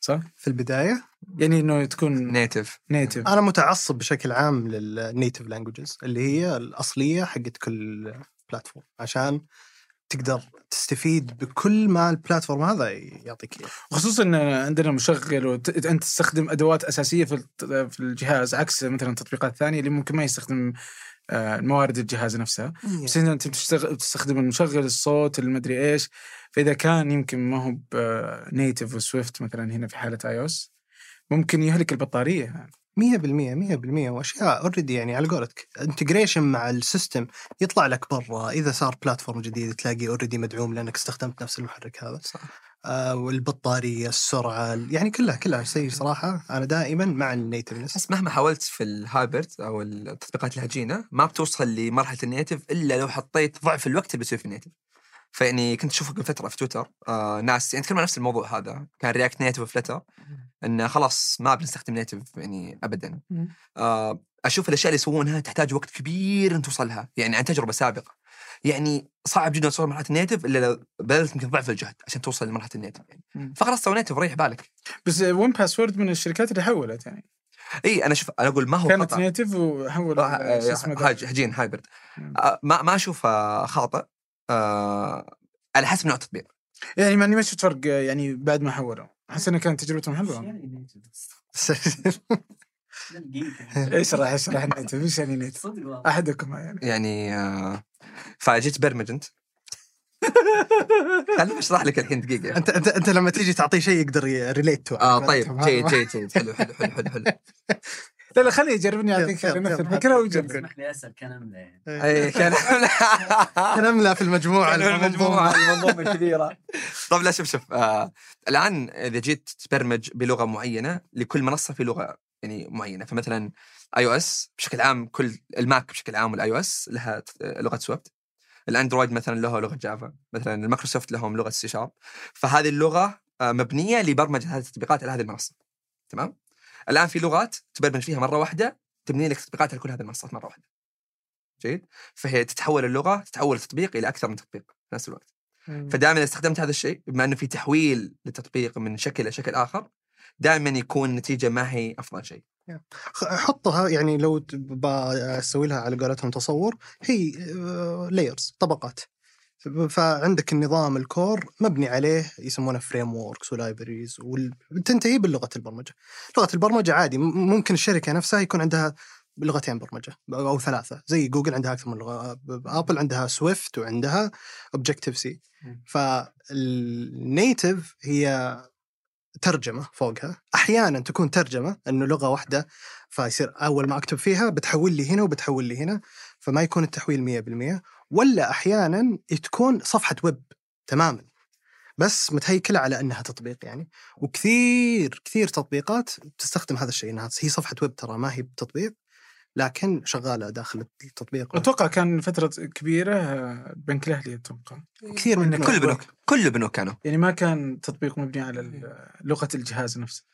صح؟ في البداية؟ يعني إنه تكون native native أنا متعصب بشكل عام لل native languages اللي هي الأصلية حقت كل platform عشان تقدر تستفيد بكل ما ال platform هذا يعطيك إياه. خصوصا إن عندنا مشغل وانت تستخدم أدوات أساسية في في الجهاز عكس مثلا تطبيقات ثانية اللي ممكن ما يستخدم آه، موارد الجهاز نفسها. بس هنا أنت بتستخدم المشغل الصوت المدري إيش. فإذا كان يمكن ما هو ب native و Swift مثلا هنا في حالة iOS ممكن يهلك البطارية. مية بالمية مية بالمية. وأشياء already يعني على قولتك integration مع ال system يطلع لك برا. إذا صار platform جديد تلاقي already مدعوم لأنك استخدمت نفس المحرك هذا. صح. آه والبطارية السرعة يعني كلها كلها شيء صراحة أنا دائما مع ال nativeness بس مهما حاولت في ال hybrid أو التطبيقات الهجينه ما بتوصل لمرحلة ال native إلا لو حطيت ضعف الوقت اللي بيصير في ال native فيعني كنت أشوف قبل فتره في تويتر آه ناس يعني تكلموا عن نفس الموضوع هذا. كان React Native و Flutter إنه خلاص ما بنستخدم native يعني ابدا. آه أشوف الأشياء اللي يسوونها تحتاج وقت كبير إن توصلها يعني عن تجربة سابقة يعني صعب جدا توصل مرحلة ال native إلا لو بذلت يمكن ضعف الجهد عشان توصل لمرحلة ال native يعني. فخلاص سوي native ريح بالك بس 1Password من الشركات اللي حولت يعني إي أنا شوف أنا أقول ما هو كانت خطأ. native وحول آه، شو اسمه ده. هاج- هجين hybrid. آه، ما ما أشوفه خاطئ آه، على حسب نوع التطبيق يعني ماني ما شفت فرق يعني بعد ما حولوا أحس إنها كانت تجربتهم حلوة. يعني. اشرح اشرح native إيش يعني native؟ صدق والله. أحدكم يعني. يعني آه فجيت برمج انت خليني أشرح لك الحين دقيقة. أنت أنت أنت لما تيجي تعطيه شيء يقدر relate to آه طيب. جيد جيد جيد. حلو حلو حلو حلو حلو. لا لا خليه يجربني يعطيك يلا. الفكرة ويجرب اسمح لي أسأل كنمله يعني أي كان نملة في المجموعة المجموعه المنظومة. المنظومة الكبيرة. طب لا شوف شوف آه الآن إذا جيت تبرمج بلغة معينة لكل منصة في لغة يعني معينة. فمثلا iOS بشكل عام كل ال Mac بشكل عام وال iOS لها لغة Swift ال Android مثلا له لغة Java. مثلا المايكروسوفت لهم لغة سي شارب. فهذه اللغة آه، مبنية لبرمجة هذه التطبيقات على هذه المنصة. تمام؟ الآن في لغات تبرمج فيها مرة واحدة تبني لك تطبيقات على كل هذه المنصات مرة واحدة. جيد؟ فهي تتحول اللغة تتحول التطبيق إلى أكثر من تطبيق في نفس الوقت. فدائما إذا استخدمت هذا الشيء بما إنه في تحويل للتطبيق من شكل إلى شكل آخر دائما يكون النتيجه ما هي أفضل شيء. حطها يعني لو بسوي لها على قولتهم تصور هي layers طبقات. فعندك النظام ال core مبني عليه يسمونه frameworks و libraries وتنتهي باللغة البرمجة. لغة البرمجة عادي ممكن الشركة نفسها يكون عندها لغتين برمجة أو ثلاثة. زي جوجل عندها أكثر من لغة Apple عندها Swift وعندها Objective-C فال native هي ترجمة فوقها. أحيانا تكون ترجمة إنه لغة واحدة فيصير أول ما أكتب فيها بتحول لي هنا وبتحول لي هنا فما يكون التحويل 100% ولا أحيانا تكون صفحة ويب تماما. بس متهيكله على إنها تطبيق يعني. وكثير كثير تطبيقات تستخدم هذا الشيء إنها هي صفحة ويب ترى ما هي بتطبيق لكن شغالة داخل التطبيق. أتوقع كان فترة كبيرة آه، بنك الأهلي أتوقع. كثير من كل البنوك كل البنوك كانوا. يعني ما كان تطبيق مبني على لغة الجهاز نفسه.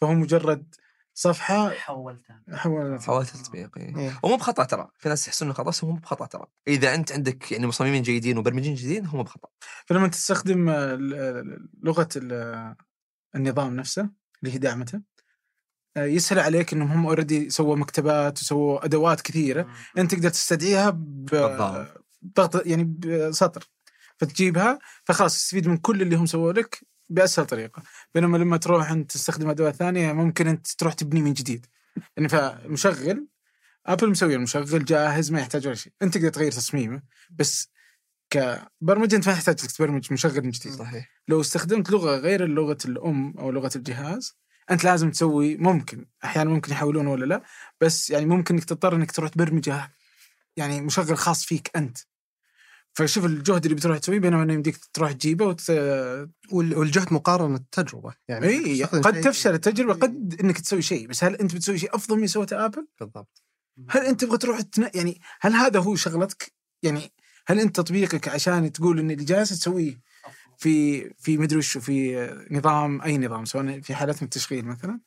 فهو مجرد صفحة حولتها. حولت حاولت التطبيق إيه. إيه. ومو بخطأ ترى. في ناس يحسون إنه خطا بس هو مو بخطأ ترى. إذا أنت عندك يعني مصممين جيدين ومبرمجين جيدين هو مو بخطأ. فلما تستخدم آه، لغة ال- النظام نفسه اللي هي دعمته آه، يسهل عليك إنهم هم اوريدي سووا مكتبات وسووا أدوات كثيرة أنت تقدر تستدعيها. بضغط يعني بسطر. فتجيبها فخلاص تستفيد من كل اللي هم سووه لك بأسهل طريقة. بينما لما تروح أنت تستخدم أدوات ثانية ممكن أنت تروح تبني من جديد. يعني فمشغل آبل مسوي المشغل جاهز ما يحتاج ولا شيء. أنت تقدر تغير تصميمه بس كبرمجة أنت ما يحتاج لك تبرمج مشغل من جديد. صحيح. لو استخدمت لغة غير اللغة الأم أو لغة الجهاز أنت لازم تسوي ممكن أحيانا ممكن يحولون ولا لا بس يعني ممكن إنك تضطر إنك تروح تبرمجه يعني مشغل خاص فيك أنت. فشوف الجهد اللي بتروح تسويه بينما انه يمديك تروح تجيبه وت... وال- والجهد مقارنة التجربة. يعني إي قد تفشل التجربة قد إنك تسوي شيء بس هل أنت بتسوي شيء أفضل من سوته آبل؟ بالضبط. هل أنت تبغى تروح تن... يعني هل هذا هو شغلتك؟ يعني هل أنت تطبيقك عشان تقول ان اللي جالس تسويه في في مدري وش في نظام أي نظام سواء في حالات من التشغيل مثلا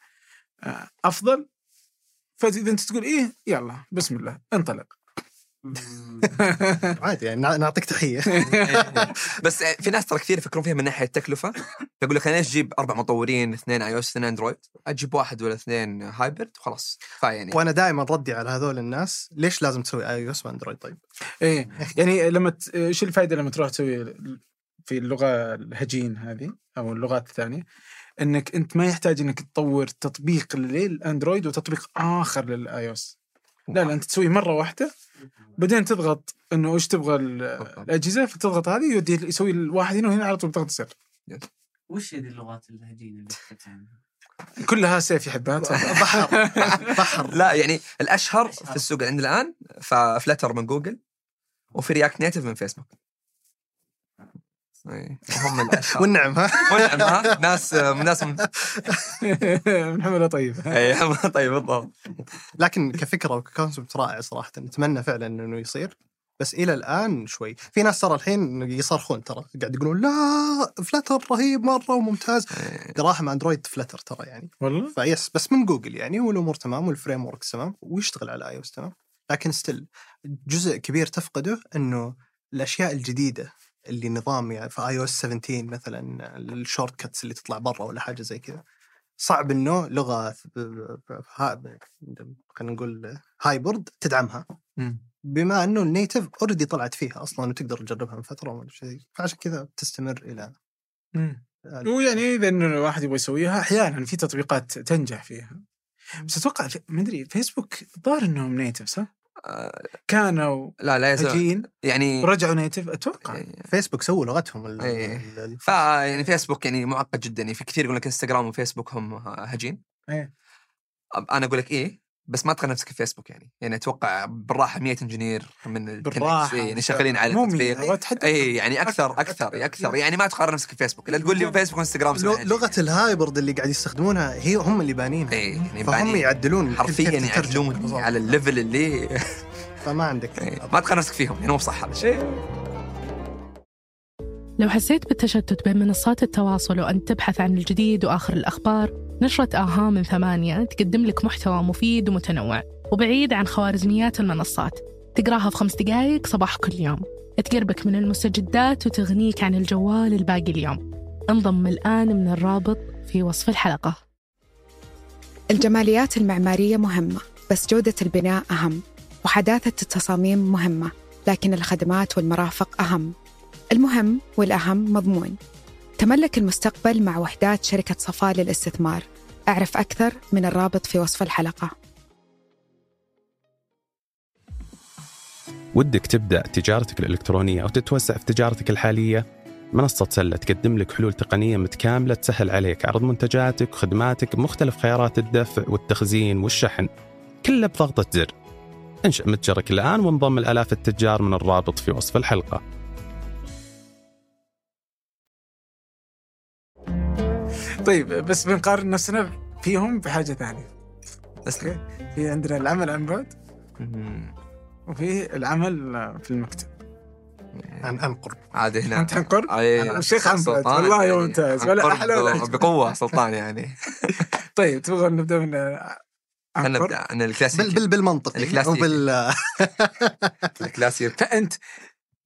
آه، أفضل؟ فإذا أنت تقول إيه يلا بسم الله انطلق. عادي يعني نع- نعطيك تحية. بس في ناس ترى كثير يفكرون فيها من ناحية التكلفة. فيقول لك أنا ليش أجيب أربع مطورين اثنين iOS اثنين Android أجيب واحد ولا اثنين hybrid وخلاص كفايه يعني؟ وأنا دائما ردي على هذول الناس ليش لازم تسوي iOS و Android طيب؟ إيه يعني لما ت... إيش الفائده لما تروح تسوي في اللغة الهجين هذه أو اللغات الثانية؟ إنك أنت ما يحتاج إنك تطور تطبيق لل Android وتطبيق آخر لل iOS لا لا أنت تسوي مرة واحدة بعدين تضغط إنه إيش تبغى ال- الأجهزة فتضغط هذه يودي يسوي الواحد هنا وهنا على طول بضغط زر وش هذه اللغات الهجينة اللي؟ كلها سيف يا حبات بحر. بحر. لا يعني الأشهر في السوق عندنا الآن ف Flutter من جوجل وفي React Native من فيسبوك. إيه، هم الاشهر والنعم ها؟ ونعم ها؟ ناس ناس من محمد طيب اي طيب بالضبط. لكن كفكرة و concept رائع صراحة نتمنى فعلا إنه يصير. بس إلى الآن شوي. في ناس ترى الحين يصرخون ترى قاعد يقولون لا Flutter رهيب مرة وممتاز. دراهم اندرويد Flutter ترى يعني. والله؟ فيس بس من جوجل يعني والأمور تمام وال framework تمام ويشتغل على اي تمام. لكن still جزء كبير تفقده إنه الأشياء الجديدة اللي نظام يعني في iOS 17 مثلا ال shortcuts اللي تطلع برا ولا حاجة زي كذا. صعب إنه لغة خلينا نقول hybrid تدعمها. بما إنه ال native already طلعت فيها أصلا وتقدر تجربها من فترة ولا شيء فعشان كذا تستمر إلى ويعني إذا انه الواحد يبغى يسويها أحيانا في تطبيقات تنجح فيها. بس أتوقع ما أدري فيسبوك الظاهر إنهم native صح؟ كانوا لا لا يزال هجين يعني ورجعوا native أتوقع إيه. فيسبوك سووا لغتهم ال- إيه. ال- ف يعني فيسبوك يعني معقد جدا يعني في كثير يقول لك انستغرام وفيسبوك هم هجين. أب- أنا أقول لك إيه بس ما تقارن نفسك في فيسبوك يعني. يعني أتوقع بالراحة 100 engineer من ال بالراحة يعني شغالين على التطبيق. إي يعني أكثر أكثر- أكثر أكثر. أكثر. يعني ما تقارن نفسك في فيسبوك. لا تقول لي فيسبوك وإنستغرام لغة ال hybrid اللي قاعد يستخدمونها هي هم اللي بانينها. إي يعني فهم يعني يعدلون حرفيا يعدلون. على ال level اللي فما عندك. ما تقارن نفسك فيهم يعني مو بصح هذا الشيء. لو حسيت بالتشتت بين منصات التواصل وأنت تبحث عن الجديد وآخر الأخبار نشرة آها من ثمانية تقدم لك محتوى مفيد ومتنوع وبعيد عن خوارزميات المنصات. تقراها في خمس دقايق صباح كل يوم. تقربك من المستجدات وتغنيك عن الجوال الباقي اليوم. انضم الآن من الرابط في وصف الحلقة. الجماليات المعمارية مهمة بس جودة البناء أهم وحداثة التصاميم مهمة لكن الخدمات والمرافق أهم. المهم والأهم مضمون. تملك المستقبل مع وحدات شركة صفاء للاستثمار. أعرف أكثر من الرابط في وصف الحلقة. ودك تبدأ تجارتك الإلكترونية أو تتوسع في تجارتك الحالية؟ منصة سلة تقدم لك حلول تقنية متكاملة تسهل عليك عرض منتجاتك وخدماتك بمختلف خيارات الدفع والتخزين والشحن. كله بضغطة زر. انشأ متجرك الآن وانضم الآلاف التجار من الرابط في وصف الحلقة. طيب بس بنقارن نفسنا فيهم بحاجة ثانية. تسلم أوكي في عندنا العمل عن بعد. وفي العمل في المكتب. عن عن قرب. عاد هنا. أنت عن قرب؟ الشيخ عن بعد. سلطان والله يعني. ممتاز. ولا أحلى ولا. بقوة سلطان يعني. طيب تبغى نبدأ من عن خلينا قرب؟ نبدا عن بال الكلاسيكي. بال بالمنطق الكلاسيكي. وبال الكلاسيكي. فأنت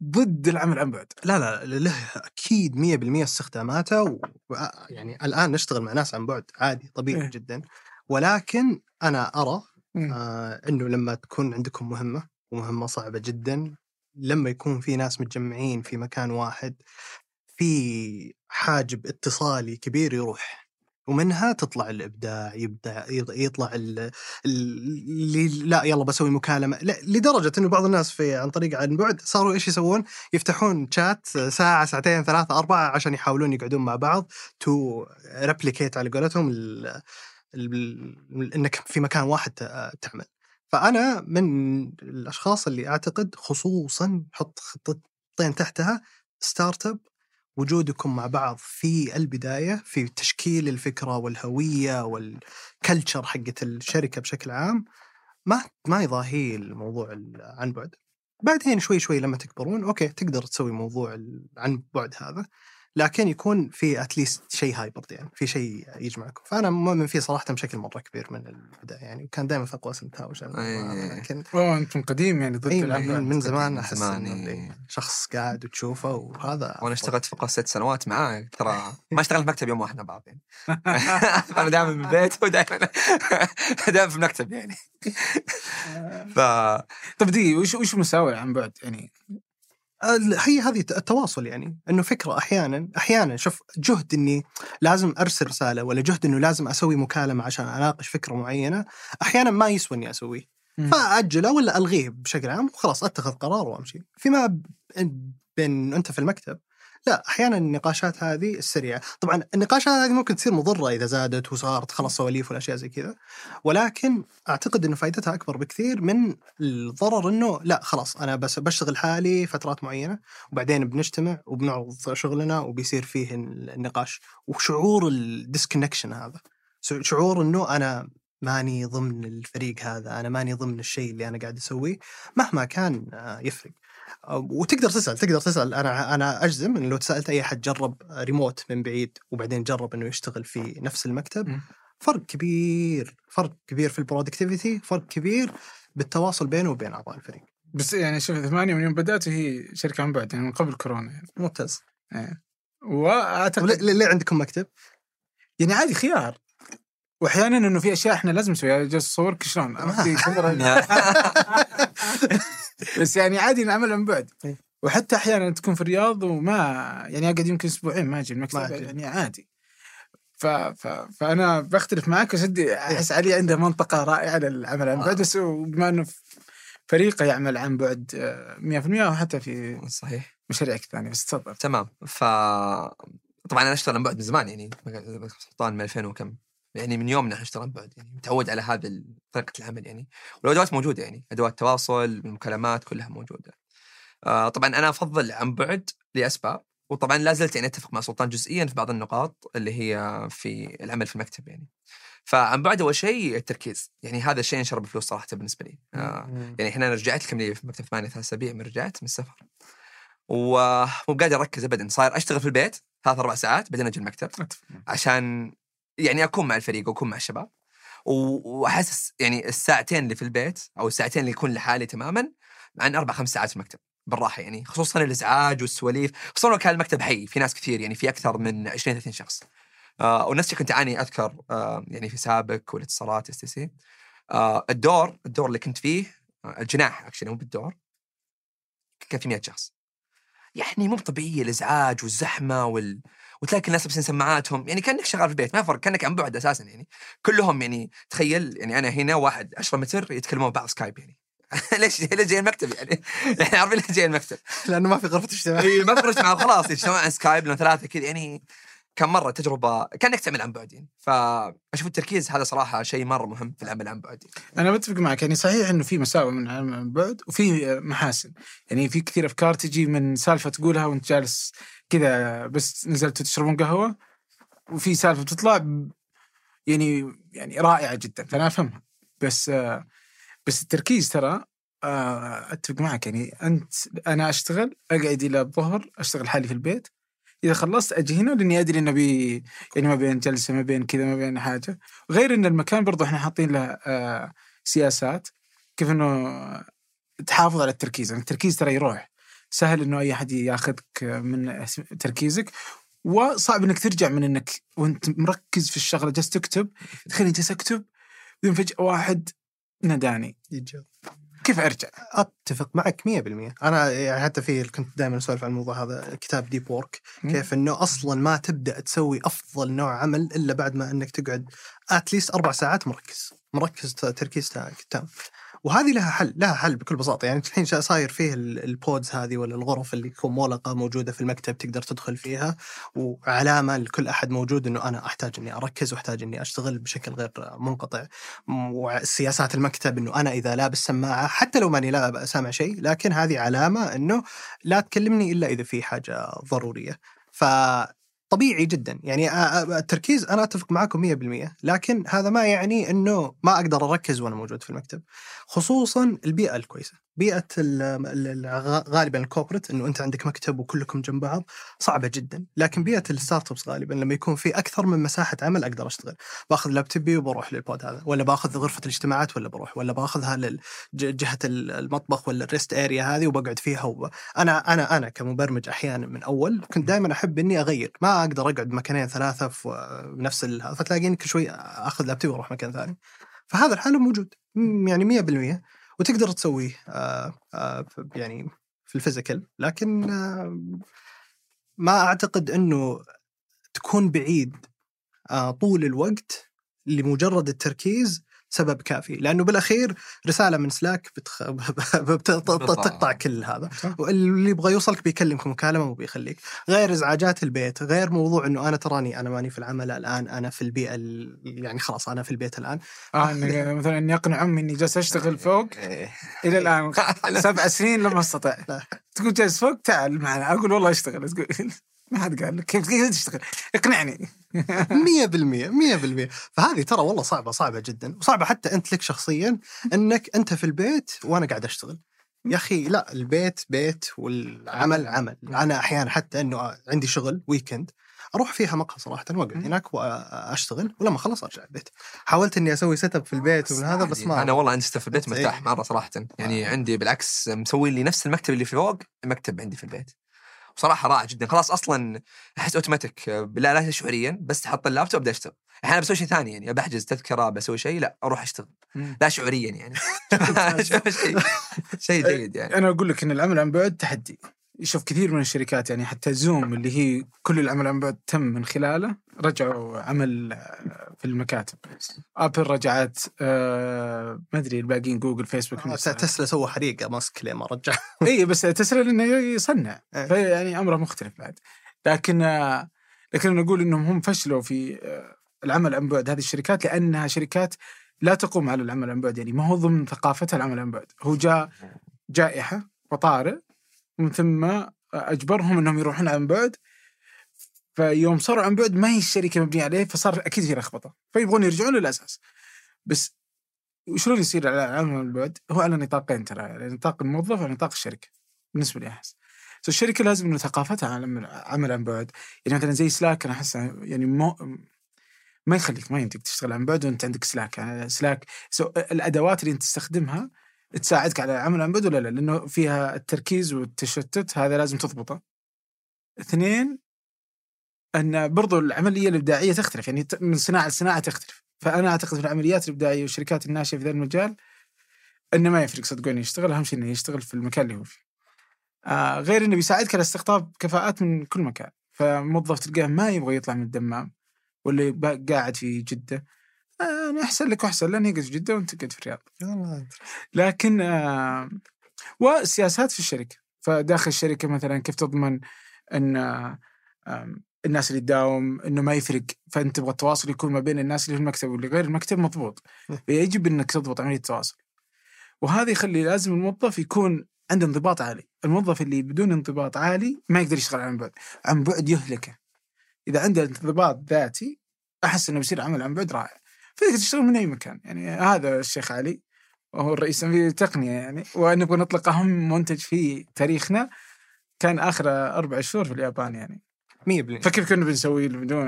ضد العمل عن بعد لا لا له أكيد 100% استخداماته و... يعني الآن نشتغل مع ناس عن بعد عادي طبيعي إيه. جدا ولكن أنا أرى مم. آه إنه لما تكون عندكم مهمة ومهمة صعبة جدا لما يكون في ناس متجمعين في مكان واحد في حاجب اتصالي كبير يروح ومنها تطلع الإبداع يبدع يط- يطلع ال- اللي لا يلا بسوي مكالمة لا لدرجة إنه بعض الناس في عن طريق عن بعد صاروا إيش يسوون؟ يفتحون شات ساعة ساعتين ثلاثة أربعة عشان يحاولون يقعدون مع بعض to replicate على قولتهم إنك في مكان واحد تعمل. فأنا من الأشخاص اللي أعتقد خصوصا حط خطتين تحتها startup وجودكم مع بعض في البداية في تشكيل الفكرة والهوية وال culture حقت الشركة بشكل عام ما ما يضاهي الموضوع ال- عن بعد. بعدين شوي شوي لما تكبرون okay تقدر تسوي موضوع عن بعد هذا لكن يكون في at least شيء hybrid يعني في شيء يجمعكم. فأنا مؤمن فيه صراحة بشكل مرة كبير من البداية يعني وكان دائما في اقواس التهاوش أي. لكن اوه أنتم قديم يعني ضد اي العمل. من. زمان أحس زمان، إنه إي. اللي شخص قاعد وتشوفه وهذا وأنا اشتغلت في ست سنوات معاه ترى ما اشتغلت في مكتب يوم واحد مع بعض يعني. أنا دائما من البيت ودائما دائما في المكتب يعني. ف طيب دقيقة وش وش مساوي عن بعد؟ يعني هي هذه التواصل يعني إنه فكرة أحيانا أحيانا شوف جهد إني لازم أرسل رسالة ولا جهد إنه لازم أسوي مكالمة عشان أناقش فكرة معينة أحيانا ما يسوى إني أسويه. فأجله ولا ألغيه بشكل عام وخلاص أتخذ قرار وأمشي فيما بين أنت في المكتب لا أحيانا النقاشات هذه السريعة. طبعا النقاشات هذه ممكن تصير مضرة إذا زادت وصارت خلاص سواليف والاشياء زي كذا. ولكن أعتقد انه فائدتها أكبر بكثير من الضرر إنه لا خلاص أنا بس بشتغل حالي فترات معينة وبعدين بنجتمع وبنعرض شغلنا وبيصير فيه النقاش وشعور ال disconnection هذا. شعور إنه أنا ماني ضمن الفريق هذا أنا ماني ضمن الشيء اللي أنا قاعد أسويه مهما كان آه، يفرق. وتقدر تسأل تقدر تسأل. أنا أنا أجزم انه لو سالت أي أحد جرب ريموت من بعيد وبعدين جرب إنه يشتغل في نفس المكتب. فرق كبير فرق كبير في ال productivity فرق كبير بالتواصل بينه وبين أعضاء الفريق. بس يعني شوف ثمانية من يوم بدأت هي شركة عن بعد يعني من قبل كورونا يعني. ممتاز. وأعتقد وليه ليه عندكم مكتب؟ يعني عادي خيار. واحيانا إنه في أشياء إحنا لازم نسويها جالس اصورك شلون؟ كاميرا. بس يعني عادي نعمل عن بعد. إيه. وحتى أحيانا تكون في الرياض وما يعني أقعد يمكن أسبوعين ما أجي المكتب. يعني عادي. ف... ف... فأنا بختلف معك بس أحس علي عنده منطقة رائعة للعمل عن بعد بس هو بما إنه فريقه يعمل عن بعد آه، 100% وحتى في صحيح. مشاريعك الثانية بس تفضل. تمام. ف طبعا أنا أشتغل عن بعد من زمان يعني سلطان من 2000 وكم. يعني من يومنا إحنا نشتغل عن بعد يعني متعود على هذا طريقة العمل يعني. والأدوات موجودة يعني أدوات التواصل المكالمات كلها موجودة. آه طبعا أنا أفضل عن بعد لأسباب وطبعا لا زلت يعني أتفق مع سلطان جزئيا في بعض النقاط اللي هي في العمل في المكتب يعني. فعن بعد أول شيء التركيز يعني هذا الشيء ينشر بفلوس صراحة بالنسبة لي. آه يعني إحنا رجعت لكم لي في مكتب ثمانية ثلاث أسابيع من رجعت من السفر. ومو قادر أركز ابدا صاير أشتغل في البيت ثلاث أربع ساعات بعدين أجي المكتب عشان يعني أكون مع الفريق وأكون مع الشباب. واحسس يعني الساعتين اللي في البيت أو الساعتين اللي يكون لحالي تماما عن أربع خمس ساعات في المكتب بالراحة يعني. خصوصا الإزعاج والسواليف خصوصا لو كان المكتب حي في ناس كثير يعني في أكثر من 20 30 شخص. آه ونفسي كنت أعاني اذكر آه يعني في سابق والاتصالات STC. آه الدور الدور اللي كنت فيه آه الجناح actually مو بالدور كان في 100 شخص. يعني مو طبيعيه الإزعاج والزحمة وال... وتلاقي الناس لابسين سماعاتهم. يعني كأنك شغال في البيت ما فرق كأنك عن بعد أساسا يعني. كلهم يعني تخيل يعني أنا هنا واحد 10 متر يتكلمون بعض Skype يعني. ليش؟ ليش جاي المكتب يعني؟ يعني عارفين ليش جاي المكتب؟ لأنه ما في غرفة اجتماع اي ما فرقت معهم خلاص يجتمعون عن Skype لأن ثلاثة كذا يعني. كان مرة تجربة كأنك تعمل عن بعد يعني. فأشوف التركيز هذا صراحة شيء مرة مهم في العمل عن بعد أنا بتفق معك يعني صحيح إنه في مساوئ من العمل عن بعد وفي محاسن. يعني في كثير أفكار تجي من سالفة تقولها وأنت جالس كذا بس نزلتوا تشربون قهوة وفي سالفة بتطلع يعني يعني رائعة جدا فأنا أفهمها. بس بس التركيز ترى آه، أتفق معك يعني أنت أنا أشتغل أقعد إلى الظهر أشتغل حالي في البيت. إذا خلصت أجي هنا لأني أدري إنه بي يعني ما بين جلسة ما بين كذا ما بين حاجة. غير إن المكان برضو إحنا حاطين له آه، سياسات كيف إنه تحافظ على التركيز. يعني التركيز ترى يروح. سهل إنه أي أحد ياخذك من تركيزك وصعب إنك ترجع من إنك وأنت مركز في الشغلة جالس تكتب تخيل جالس أكتب بعدين فجأة واحد ناداني. كيف أرجع؟ أتفق معك 100% أنا يعني حتى في كنت دائما أسولف عن الموضوع هذا كتاب Deep Work كيف إنه أصلا ما تبدأ تسوي أفضل نوع عمل إلا بعد ما إنك تقعد at least أربع ساعات مركز مركز تركيز تا- تام. وهذه لها حل لها حل بكل بساطة. يعني الحين صاير فيه ال- pods هذه ولا الغرف اللي تكون مغلقة موجودة في المكتب تقدر تدخل فيها وعلامة لكل أحد موجود إنه أنا أحتاج إني أركز وأحتاج إني أشتغل بشكل غير منقطع. وسياسات المكتب إنه أنا إذا لابس سماعة حتى لو ماني سامع شيء لكن هذه علامة إنه لا تكلمني إلا إذا في حاجة ضرورية. ف طبيعي جدا. يعني التركيز أنا أتفق معاكم 100% لكن هذا ما يعني إنه ما أقدر أركز وأنا موجود في المكتب خصوصا البيئة الكويسة. بيئة ال- ال- ال- غالبا ال corporate إنه أنت عندك مكتب وكلكم جنب بعض صعبة جدا. لكن بيئة ال startups غالبا لما يكون في أكثر من مساحة عمل أقدر أشتغل. بأخذ لابتوبي وبروح لل pod هذا. ولا بأخذ غرفة الاجتماعات ولا بروح. ولا بأخذها لجهه المطبخ ولا ال rest area هذه وبقعد فيها و... أنا أنا أنا كمبرمج أحيانا من أول كنت دائما أحب إني أغير. ما أقدر أقعد مكانين ثلاثة في نفس ال... فتلاقيني كل شوي أخذ لابتوبي وأروح مكان ثاني. فهذا الحال موجود. يعني 100% وتقدر تسويه آه آه يعني في ال physical. لكن آه ما أعتقد إنه تكون بعيد طول الوقت لمجرد التركيز سبب كافي لأنه بالأخير رسالة من سلاك بتخ... بتقطع كل هذا. اللي يبغى يوصلك بيكلمك مكالمة وبيخليك. غير إزعاجات البيت غير موضوع إنه أنا تراني أنا ماني في العمل الآن أنا في البيئة ال... يعني خلاص أنا في البيت الآن. آه مثلا إني اقنع امي إني جالس أشتغل فوق إيه. إلى الآن سبع سنين لم أستطع. تقول جالس فوق تعال معنا أقول والله أشتغل. تقول ما حد قال لك. كيف كيف تشتغل؟ اقنعني. 100% 100% فهذه ترى والله صعبة صعبة جدا. وصعبة حتى أنت لك شخصيا أنك أنت في البيت وأنا قاعد أشتغل. يا أخي لا البيت بيت والعمل عمل. أنا أحيانا حتى إنه عندي شغل weekend أروح فيها مقهى صراحة وأقعد هناك وأشتغل. ولما اخلص أرجع البيت. حاولت إني أسوي setup في البيت ومن هذا بس ما أنا والله عندي في البيت إيه. مرتاح مرة صراحة. يعني عندي بالعكس مسوي لي نفس المكتب اللي في فوق المكتب عندي في البيت. وصراحه رائع جدا. خلاص أصلا أحس أوتوماتيك لا لا شعوريا بس تحط اللابتوب ابدا أشتغل؟ أحيانا بسوي شيء ثاني يعني بحجز تذكرة بسوي شيء لا أروح أشتغل. لا شعوريا يعني. شيء شيء جيد يعني. أنا أقول لك إن العمل عن بعد تحدي. يشوف كثير من الشركات يعني حتى زوم اللي هي كل العمل عن بعد تم من خلاله رجعوا عمل آه، في المكاتب. آبل رجعت آه، ما أدري الباقيين جوجل فيسبوك آه، تسلا سوى حريقة ماسك ليه ما رجع. اي بس تسلا لأنه يصنع. إيه. فيعني أمره مختلف بعد. لكن آه، لكن نقول إنهم هم فشلوا في آه، العمل عن بعد هذه الشركات لأنها شركات لا تقوم على العمل عن بعد. يعني ما هو ضمن ثقافتها العمل عن بعد. هو جاء جائحة وطارئ ومن ثم أجبرهم أنهم يروحون عن بعد. فيوم صاروا عن بعد ما هي الشركة مبنية عليه فصار أكيد في لخبطة. فيبغون يرجعون للأساس. بس وشلون يصير على العمل عن بعد؟ هو على نطاقين ترى على نطاق الموظف وعلى نطاق الشركة. بالنسبة لي أحس. الشركة لازم إنه ثقافتها على عمل عن بعد. يعني مثلا زي سلاك أنا أحس يعني مو ما يخليك ما يمديك تشتغل عن بعد وأنت عندك سلاك يعني سلاك so الأدوات اللي أنت تستخدمها تساعدك على عن بعد ولا لا؟ لأنه فيها التركيز والتشتت هذا لازم تضبطه. اثنين أن برضو العملية الإبداعية تختلف يعني من صناعة لصناعة تختلف. فأنا أعتقد في العمليات الإبداعية والشركات الناشئة في ذا المجال إنه ما يفرق صدقوني يشتغل أهم شيء إنه يشتغل في المكان اللي هو فيه. آه غير إنه بيساعدك على استقطاب كفاءات من كل مكان. فموظف تلقاه ما يبغى يطلع من الدمام ولا قاعد في جدة أنا أحسن لك وأحسن لأن يقعد في جدة وأنت تقعد في الرياض. لكن آه، والسياسات في الشركة. فداخل الشركة مثلا كيف تضمن إن آه، الناس اللي تداوم إنه ما يفرق. فأنت تبغى التواصل يكون ما بين الناس اللي في المكتب واللي غير المكتب مضبوط. فيجب إنك تضبط عملية التواصل. وهذا يخلي لازم الموظف يكون عنده انضباط عالي. الموظف اللي بدون انضباط عالي ما يقدر يشتغل عن بعد عن بعد يهلكه. إذا عنده انضباط ذاتي أحس إنه بيصير عمل عن بعد رائع. فتقدر تشتغل من أي مكان. يعني هذا الشيخ علي وهو الرئيس في التقنية يعني ونبغى نطلق أهم منتج في تاريخنا. كان آخر أربع شهور في اليابان يعني. 100% فكيف كنا بنسوي بدون؟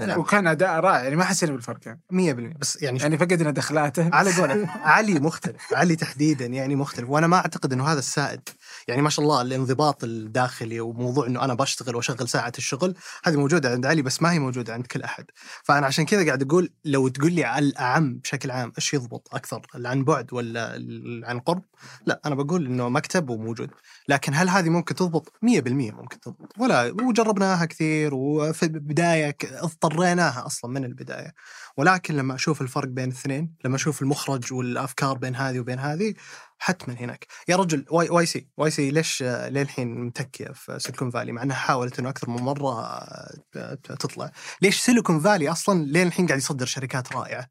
نعم. وكان أداء رائع يعني ما حسينا بالفرق يعني, 100% بس يعني يعني فقدنا دخلاته. على قولك علي مختلف علي تحديدا يعني مختلف. وأنا ما أعتقد إنه هذا السائد يعني ما شاء الله الانضباط الداخلي وموضوع إنه أنا بشتغل وأشغل ساعة الشغل هذه موجودة عند علي بس ما هي موجودة عند كل أحد. فأنا عشان كذا قاعد أقول لو تقول لي على الأعم بشكل عام إيش يضبط أكثر عن بعد ولا عن قرب؟ لا أنا بقول إنه مكتب وموجود. لكن هل هذه ممكن تضبط؟ 100% ممكن تضبط. ولا وجربناها كثير وفي البدايه اضطريناها أصلا من البداية. ولكن لما أشوف الفرق بين الاثنين لما أشوف المخرج والأفكار بين هذه وبين هذه حتما هناك. يا رجل واي, YC YC ليش للحين متكية في سيليكون فالي؟ مع أنها حاولت إنه أكثر من مرة تطلع. ليش سيليكون فالي أصلا لين الحين قاعد يصدر شركات رائعة؟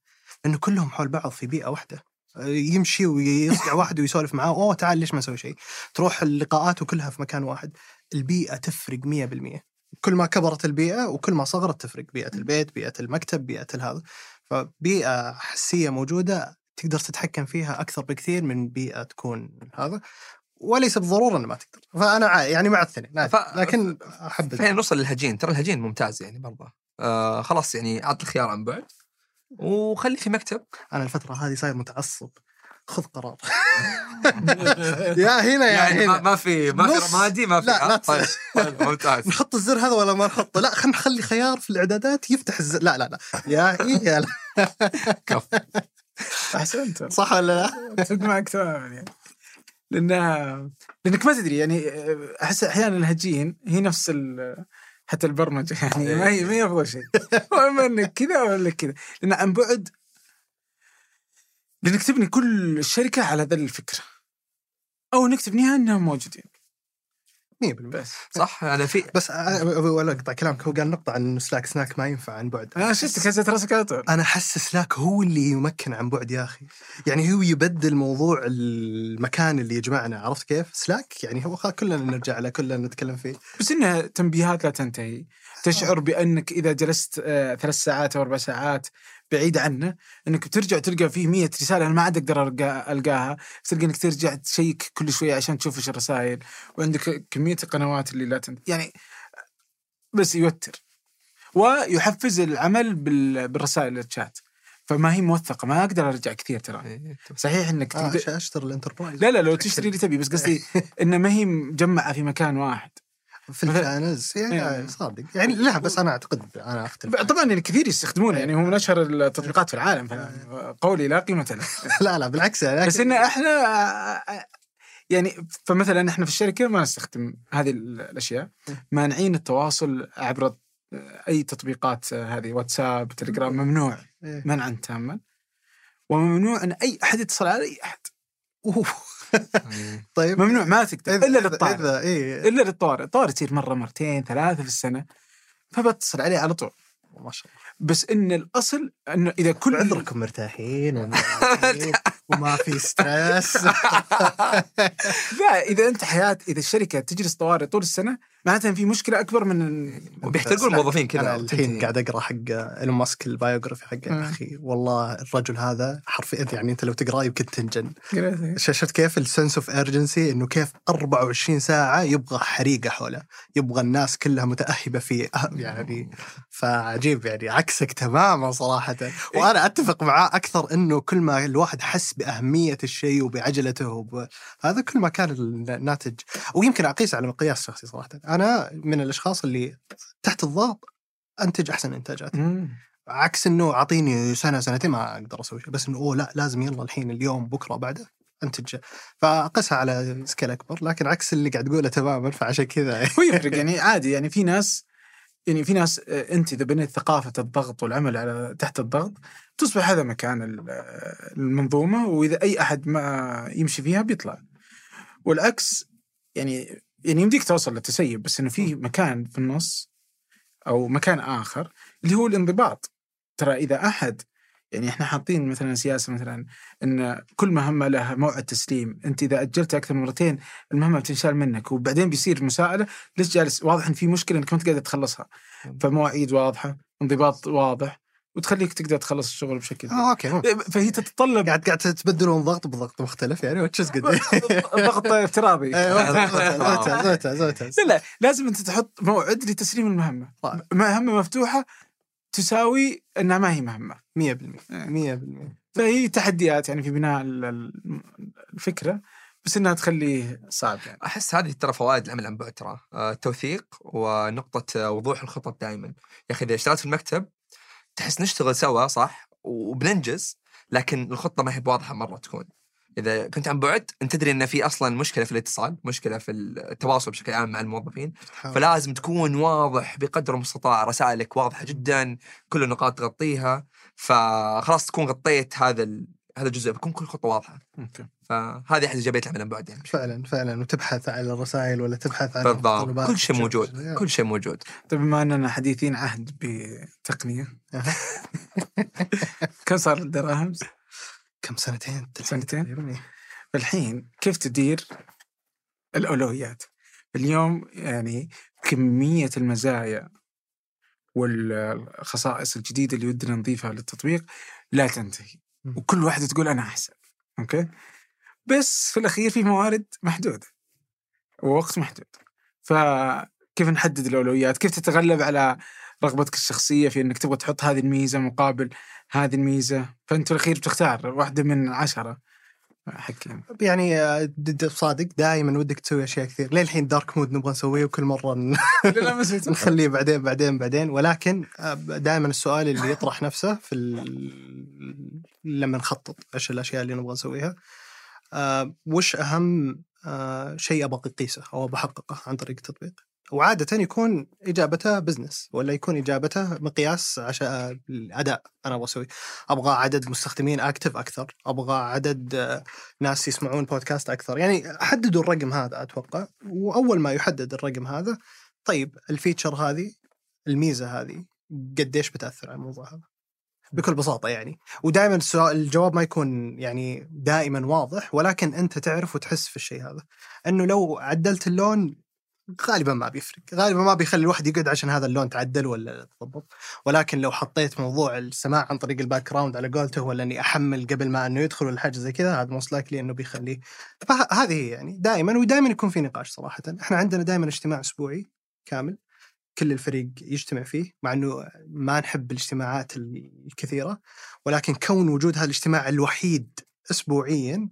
لأنه كلهم حول بعض في بيئة واحدة. يمشي ويصقع واحد ويسولف معاه أوه تعال ليش ما أسوي شيء؟ تروح اللقاءات وكلها في مكان واحد. البيئة تفرق 100% كل ما كبرت البيئة وكل ما صغرت تفرق. بيئة البيت بيئة المكتب بيئة الهذا فبيئة حسية موجودة تقدر تتحكم فيها أكثر بكثير من بيئة تكون هذا وليس بالضرورة إنه ما تقدر. فأنا يعني مع الاثنين عادي. ف- لكن أحب فين نوصل للهجين ترى الهجين ممتاز يعني برضه. آه خلاص يعني اعطي الخيار عن بعد. وخلي في مكتب. أنا الفترة هذه صاير متعصب. خذ قرار. يا هنا يا يعني ما, هنا. ما في ما. في رمادي ما في لا، لا طيب طيب ممتاز. نحط الزر هذا ولا ما نحطه؟ لا خلينا نخلي خيار في الإعدادات يفتح الزر. لا لا لا. يا إيه يا لا. كف. أحسنت. صح ولا لا؟ أتفق معك تماما يعني. لانها لأنك ما تدري يعني أحس أحيانا الهجين هي نفس ال- حتى البرمجة يعني ما هي ما هي أفضل شيء. اما إنك كذا ولا كذا. لأن عن بعد لانك تبني كل الشركة على ذا الفكرة. أو انك تبنيها إنهم موجودين. 100% بس. صح؟ هذا في. بس أ- ولا أقطع كلامك. هو قال نقطة عن سلاك سناك ما ينفع عن بعد. أنا شفتك هزت راسك على طول. أنا أحس سلاك هو اللي يمكن عن بعد يا أخي. يعني هو يبدل موضوع المكان اللي يجمعنا. عرفت كيف؟ سلاك يعني هو كلنا نرجع له كلنا نتكلم فيه. بس انها تنبيهات لا تنتهي. تشعر بأنك إذا جلست آه، ثلاث ساعات أو أربع ساعات بعيد عنه إنك بترجع تلقى فيه مية رسالة أنا ما عاد أقدر ألقى- ألقاها تلقى إنك ترجع تشيك كل شوية عشان تشوف إيش الرسائل وعندك كمية القنوات اللي لا تنتهي يعني بس يوتر ويحفز العمل بال- بالرسائل الشات فما هي موثقة ما أقدر أرجع كثير ترى. إيه، صحيح إنك آه تقدر اشتري ال enterprise لا لا لو تشتري اللي تبي بس قصدي إنه ما هي مجمعة في مكان واحد. في إيه. يعني صادق. يعني لا بس أنا أعتقد أنا أختلف. طبعا يعني كثير يستخدمونه. يعني هو من أشهر التطبيقات في العالم. قولي لا قيمة له. لا لا بالعكس. بس إن إحنا يعني فمثلا إحنا في الشركة ما نستخدم هذه ال- الأشياء. مانعين التواصل عبر أي تطبيقات هذه واتساب تليجرام ممنوع. إيه. منعا تاما. وممنوع إن أي أحد يتصل على أي أحد. أوه. طيب. ممنوع ما تقدر إلا للطارئ. اذا إيه. إلا للطوارئ الطوارئ تصير مرة مرتين ثلاثة في السنة. فبتصل عليه على طول. ما شاء الله. بس إن الأصل إنه إذا كل عذركم مرتاحين وما في ستريس لا إذا أنت حياة إذا الشركة تجلس طوارئ طول السنة معناته في مشكلة أكبر من بيحترقون الموظفين كذا. الحين قاعد أقرأ حق إيلون ماسك ال biography حقه. يا أخي والله الرجل هذا حرفيا يعني أنت لو تقرأه يمكن تنجن. إيه. شفت كيف؟ ال sense of urgency إنه كيف 24 ساعة يبغى حريقة حوله. يبغى الناس كلها متأهبة في أه- يعني. فعجيب يعني عكسك تماما صراحة. وأنا أتفق معاه أكثر إنه كل ما الواحد حس بأهمية الشيء وبعجلته وب... هذا كل ما كان الناتج ويمكن أقيس على مقياس شخصي صراحة. أنا من الأشخاص اللي تحت الضغط أنتج أحسن إنتاجات. مم. عكس إنه أعطيني سنة سنتين ما أقدر أسوي شيء بس إنه أوه لا لازم يلا الحين اليوم بكرة بعده أنتج. فأقيسها على سكيل أكبر لكن عكس اللي قاعد تقوله تماما فعشان كذا. هو يفرق يعني عادي يعني في ناس يعني في ناس آه، أنت إذا بنيت ثقافة الضغط والعمل على تحت الضغط تصبح هذا مكان آه، المنظومة وإذا أي أحد ما يمشي فيها بيطلع. والعكس يعني يعني يمديك توصل للتسيب بس إنه في مكان في النص أو مكان آخر اللي هو الانضباط. ترى إذا أحد يعني إحنا حاطين مثلا سياسة مثلا إن كل مهمة لها موعد تسليم، أنت إذا أجلتها أكثر من مرتين المهمة بتنشال منك وبعدين بيصير مساءلة ليش جالس؟ واضح إن في مشكلة إنك ما انت قادر تخلصها. فمواعيد واضحة، انضباط واضح. وتخليك تقدر تخلص الشغل بشكل آه أوكي فهي تتطلب قاعد قاعد تبدلون ضغط بضغط مختلف يعني وتشز قد ضغط افتراضي. ممتاز ممتاز ممتاز لا لا لازم انت تحط موعد لتسليم المهمة. طيب. مهمة مفتوحة تساوي إنها ما هي مهمة. 100% 100% فهي تحديات يعني في بناء ال- ال- الفكرة بس إنها تخليه صعب يعني. أحس هذه ترى فوائد العمل عن بعد ترى. آه، التوثيق ونقطة آه، وضوح الخطط دائما يا أخي إذا اشتغلت في المكتب تحس نشتغل سوا صح؟ وبننجز لكن الخطة ما هي بواضحة مرة تكون. إذا كنت عن بعد أنت تدري إن في أصلا مشكلة في الاتصال مشكلة في التواصل بشكل عام مع الموظفين فلازم تكون واضح بقدر المستطاع رسائلك واضحة جدا كل النقاط تغطيها فخلاص تكون غطيت هذا. هذا الجزء بكون كل خطوة واضحة. فهذه أحد ايجابيات العمل عن بعد يعني فعلا فعلا وتبحث عن الرسائل ولا تبحث عن بالضبط كل شيء موجود كل شيء موجود طيب بما أننا حديثين عهد بتقنية. كم صار الدراهم؟ كم سنتين سنتين؟ تقريباً. فالحين كيف تدير الأولويات؟ اليوم يعني كمية المزايا والخصائص الجديدة اللي ودنا نضيفها للتطبيق لا تنتهي. وكل واحدة تقول أنا أحسن أوكي بس في الأخير في موارد محدودة ووقت محدود. فكيف نحدد الأولويات؟ كيف تتغلب على رغبتك الشخصية في إنك تبغى تحط هذه الميزة مقابل هذه الميزة؟ فأنت في الأخير بتختار واحدة من عشرة. حكيم يعني. آه، د- د- صادق. دائما ودك تسوي أشياء كثير. ليه الحين دارك مود نبغى نسويه وكل مرة ن- نخليه بعدين بعدين بعدين. ولكن دائما السؤال اللي يطرح نفسه في ال... لما نخطط إيش الأشياء اللي نبغى نسويها. آه، وش أهم آه، شيء أبغى أقيسه أو بحققه عن طريق التطبيق؟ وعادة يكون إجابته business ولا يكون إجابته مقياس عشان الأداء أنا أبغى أسوي أبغى عدد مستخدمين أكتف أكثر أبغى عدد آه، ناس يسمعون بودكاست أكثر. يعني حددوا الرقم هذا أتوقع وأول ما يحدد الرقم هذا طيب ال feature هذه الميزة هذه قديش بتأثر على الموضوع هذا؟ بكل بساطة يعني. ودائما السؤال الجواب ما يكون يعني دائما واضح ولكن أنت تعرف وتحس في الشيء هذا. أنه لو عدلت اللون غالبا ما بيفرق. غالبا ما بيخلي الواحد يقعد عشان هذا اللون تعدل ولا تضبط. ولكن لو حطيت موضوع السماع عن طريق ال background على قولته ولا إني أحمل قبل ما إنه يدخل ولا حاجة زي كذا هذا most likely إنه بيخليه. فهذه هي يعني دائما ودائما يكون في نقاش صراحة. إحنا عندنا دائما اجتماع أسبوعي كامل. كل الفريق يجتمع فيه مع إنه ما نحب الاجتماعات الكثيرة ولكن كون وجود هذا الاجتماع الوحيد اسبوعيا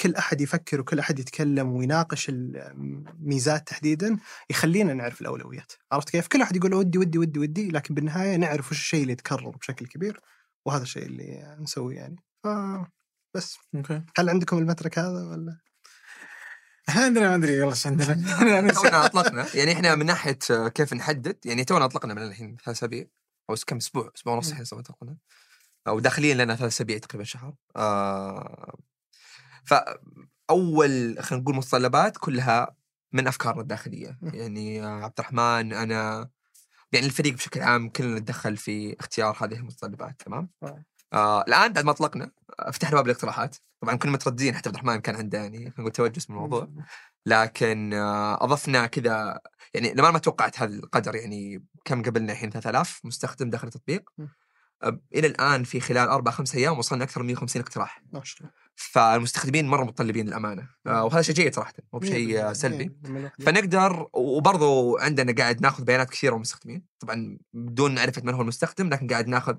كل أحد يفكر وكل أحد يتكلم ويناقش الميزات تحديدا يخلينا نعرف الأولويات. عرفت كيف؟ كل أحد يقول ودي ودي ودي ودي لكن بالنهاية نعرف وش الشيء اللي يتكرر بشكل كبير وهذا الشيء اللي نسويه يعني. ف بس. أوكي. هل عندكم المترك هذا ولا؟ إحنا عندنا ما أدري. والله إيش عندنا تونا أطلقنا. يعني إحنا من ناحية كيف نحدد يعني تونا أطلقنا من الحين ثلاث أسابيع أو كم أسبوع أسبوع ونص الحين أطلقنا. أو داخليا لنا ثلاث أسابيع تقريبا شهر. آه فاول خلينا نقول متطلبات كلها من أفكارنا الداخلية. يعني آه، عبد الرحمن أنا يعني الفريق بشكل عام كلنا نتدخل في اختيار هذه المتطلبات تمام؟ آه. آه الآن بعد ما أطلقنا آه، فتحنا باب الاقتراحات. طبعا كنا مترددين حتى عبد الرحمن كان عنده يعني توجس من الموضوع لكن آه، أضفنا كذا يعني لما ما توقعت هذا القدر يعني كم قبلنا الحين؟ 3000 مستخدم داخل التطبيق. إلى الآن في خلال أربع خمس أيام وصلنا أكثر من 150 اقتراح. ما شاء الله. فالمستخدمين مرة متطلبين للامانه آه، وهذا شيء جيد صراحة مو بشيء سلبي. فنقدر وبرضو عندنا قاعد ناخذ بيانات كثيرة من المستخدمين. طبعا بدون معرفه من هو المستخدم لكن قاعد ناخذ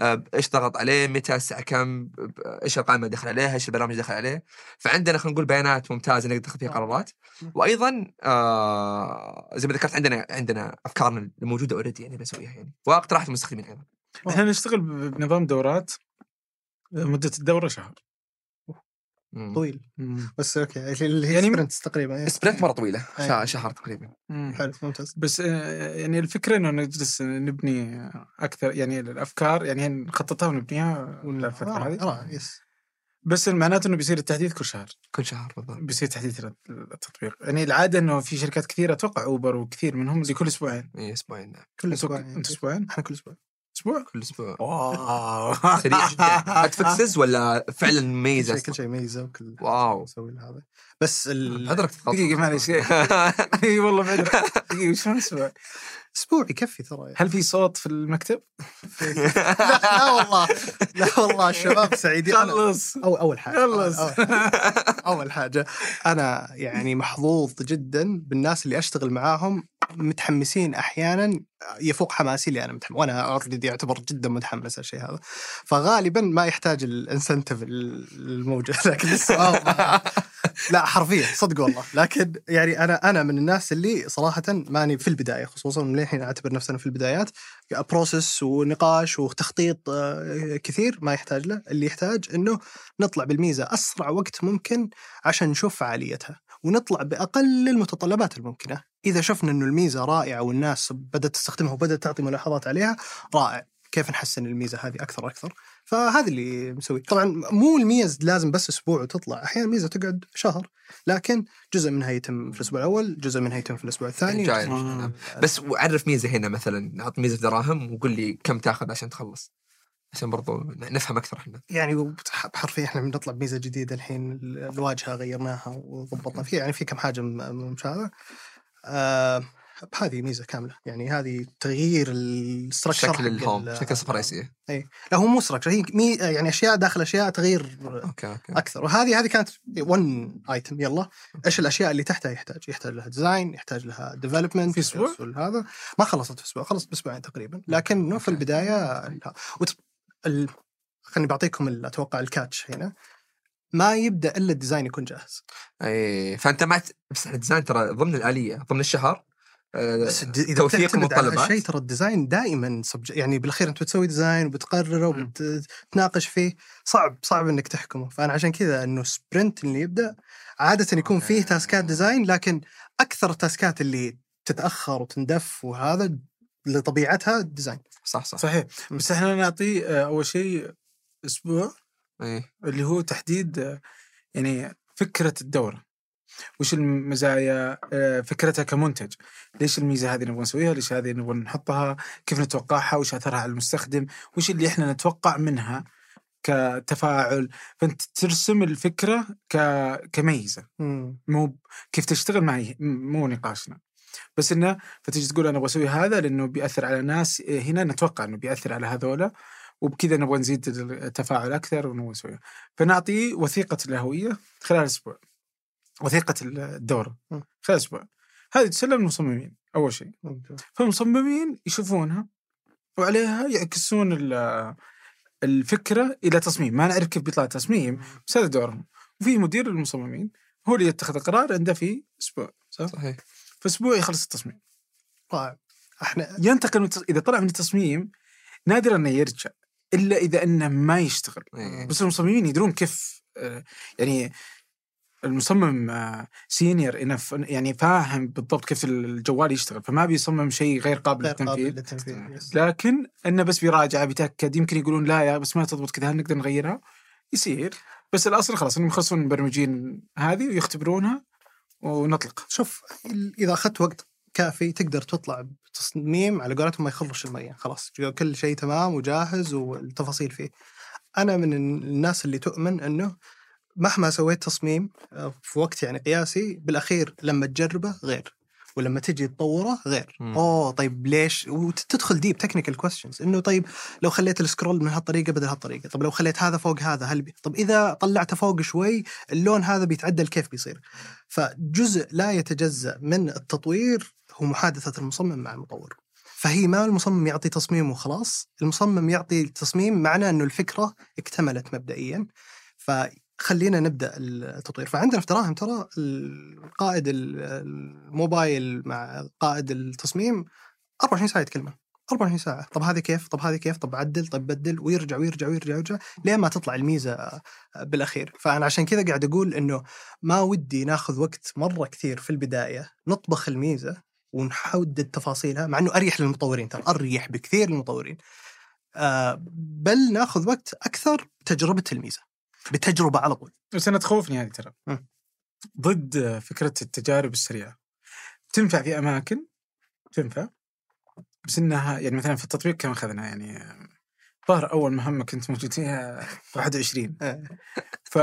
آه، إيش ضغط عليه متى الساعة كم إيش القائمة اللي دخل عليها إيش البرامج اللي دخل عليه. فعندنا خلينا نقول بيانات ممتازة نقدر ناخذ فيها قرارات. وأيضا آه زي ما ذكرت عندنا عندنا افكارنا الموجوده اوريدي يعني بنسويها يعني. واقتراحات المستخدمين أيضا. إحنا نشتغل بنظام دورات مدة الدورة شهر. مم. طويل. مم. بس okay اللي هي يعني- sprints تقريبا إيه. sprint مرة طويلة. شهر, شهر تقريبا. حلو ممتاز. بس آه، يعني الفكرة إنه نجلس نبني أكثر يعني الأفكار يعني نخططها ونبنيها ولا الفترة رائع هذه؟ رائع، yes بس معناته إنه بيصير التحديث كل شهر. كل شهر بالضبط. بيصير تحديث التطبيق. يعني العادة إنه في شركات كثيرة أتوقع اوبر وكثير منهم زي كل أسبوعين. اي أسبوعين كل أنتوا- أسبوع انت أسبوعين؟ إحنا كل أسبوع أسبوع؟ كل أسبوع. واو. سريع جدا. هتفكسز ولا فعلا كل مميز شيء كل شيء ميزه وكل واو. نسوي هذا بس ال- أدرك. دقيقة معلش إي والله بعد دقيقة شلون أسبوع؟ أسبوع يكفي ترى يعني. هل في صوت في المكتب؟ لا, لا والله. لا والله الشباب سعيدين. خلص. أو أول حاجة. خلص. أول, حاجة. أنا يعني محظوظ جدا بالناس اللي أشتغل معاهم. متحمسين أحيانا. يفوق حماسي اللي أنا متحمس. وأنا already أعتبر جدا متحمس الشيء هذا. فغالبا ما يحتاج ال incentive الموجود لكن ما- لا حرفيا صدق والله. لكن يعني أنا أنا من الناس اللي صراحة ماني في البداية خصوصا من الحين أعتبر نفسنا في البدايات process ونقاش وتخطيط آه، كثير ما يحتاج له. اللي يحتاج إنه نطلع بالميزة أسرع وقت ممكن عشان نشوف فعاليتها ونطلع بأقل المتطلبات الممكنة. إذا شفنا إنه الميزة رائعة والناس بدأت تستخدمها وبدأت تعطي ملاحظات عليها رائع. كيف نحسن الميزة هذه أكثر وأكثر؟ فهذا اللي مسوي طبعا مو الميز لازم بس أسبوع وتطلع. أحيانا ميزة تقعد شهر لكن جزء منها يتم في الأسبوع الأول جزء منها يتم في الأسبوع الثاني. آه. بس عرف ميزة هنا مثلا نحط ميزة دراهم وقول لي كم تاخذ عشان تخلص. عشان برضو نفهم أكثر إحنا. يعني حرفيا إحنا بنطلع بميزه جديدة الحين ال- الواجهة غيرناها وضبطنا فيها. يعني في كم حاجة م- م- مش هذا آه. هذه ميزة كاملة. يعني هذه تغيير ال structure شكل ال home شكل الصفحه الرئيسيه لا هو مو structure هي مي يعني أشياء داخل أشياء تغيير okay okay. أكثر. وهذه هذه كانت 1 item يلا. إيش الأشياء اللي تحتها؟ يحتاج يحتاج لها design يحتاج لها development في أسبوع؟ هذا. ما خلصت في أسبوع خلصت بأسبوعين تقريبا. لكن في البداية. وت... ال... خليني بعطيكم ال- أتوقع ال catch هنا. ما يبدأ إلا ال design يكون جاهز. اي فأنت ما ت- بس ال design ترى ضمن الآلية ضمن الشهر؟ آه،. إذا توثيق المتطلبات هالشيء ترى ال design دائما سبج... يعني بالأخير أنت بتسوي design وبتقرره وبتناقش فيه صعب صعب إنك تحكمه. فأنا عشان كذا إنه sprint اللي يبدأ عادة يكون فيه تاسكات design لكن أكثر التاسكات اللي تتأخر وتندف وهذا لطبيعتها الديزاين صح صح. صحيح. بس إحنا نعطي آه، أول شيء أسبوع اي اللي هو تحديد آه، يعني فكرة الدورة. وش المزايا آه، فكرتها كمنتج. ليش الميزة هذه نبغى نسويها؟ ليش هذه نبغى نحطها؟ كيف نتوقعها؟ وش أثرها على المستخدم؟ وش اللي إحنا نتوقع منها كتفاعل؟ فأنت ترسم الفكرة ك... كميزة. مو كيف تشتغل معي؟ مو نقاشنا. بس إنه فتجي تقول أنا أبغى أسوي هذا لأنه بيأثر على ناس إيه، هنا نتوقع إنه بيأثر على هذولا. وبكذا نبغى نزيد التفاعل أكثر ونبغى فنعطي وثيقة الهوية خلال أسبوع. وثيقة الدورة. خلال أسبوع هذه تسلم المصممين أول شيء. فالمصممين يشوفونها وعليها يعكسون ال- الفكرة إلى تصميم. ما نعرف كيف بيطلع التصميم بس هذا دورهم. وفي مدير المصممين هو اللي يتخذ القرار عنده في أسبوع صح؟ صحيح. في أسبوع يخلص التصميم. رائع إحنا ينتقل من التص... إذا طلع من التصميم نادرا أنه يرجع إلا إذا أنه ما يشتغل. إيه. بس المصممين يدرون كيف آه، يعني المصمم سينيور انف يعني فاهم بالضبط كيف الجوال يشتغل فما بيصمم شيء غير قابل للتنفيذ. لكن إنه بس بيراجع بيتأكد يمكن يقولون لا يا بس ما تضبط كذا هل نقدر نغيرها؟ يصير. بس الأصل خلاص إنهم يخلصون المبرمجين هذه ويختبرونها ونطلق. شوف إذا أخذت وقت كافي تقدر تطلع بتصميم على قولتهم ما يخرش المية خلاص. كل شيء تمام وجاهز والتفاصيل فيه. أنا من الناس اللي تؤمن إنه مهما سويت تصميم آه، في وقت يعني قياسي بالأخير لما تجربه غير ولما تجي تطوره غير. مم. أوه طيب ليش؟ وتدخل deep technical questions إنه طيب لو خليت ال scroll من هالطريقة بدل هالطريقة طب لو خليت هذا فوق هذا هل بي... طب إذا طلعته فوق شوي اللون هذا بيتعدل كيف بيصير؟ فجزء لا يتجزأ من التطوير هو محادثة المصمم مع المطور. فهي ما المصمم يعطي تصميم وخلاص المصمم يعطي تصميم معناه إنه الفكرة اكتملت مبدئيا. فخلينا نبدأ التطوير. فعندنا في دراهم ترى القائد ال- الموبايل مع قائد التصميم 24 ساعة يتكلمون. 24 ساعة. طب هذه كيف؟ طب هذه كيف؟ طب عدل طب بدل ويرجع ويرجع ويرجع ويرجع لين ما تطلع الميزة بالأخير. فأنا عشان كذا قاعد أقول إنه ما ودي ناخذ وقت مرة كثير في البداية نطبخ الميزة ونحدد تفاصيلها مع إنه أريح للمطورين ترى أريح بكثير للمطورين. آه بل ناخذ وقت أكثر بتجربه الميزة. بتجربة على طول بس أنا تخوفني هذه ترى. ضد فكرة التجارب السريعة تنفع في أماكن تنفع بس إنها يعني مثلا في التطبيق كم أخذنا يعني ظهر أول مهمة كنت موجود فيها 21 آه. ف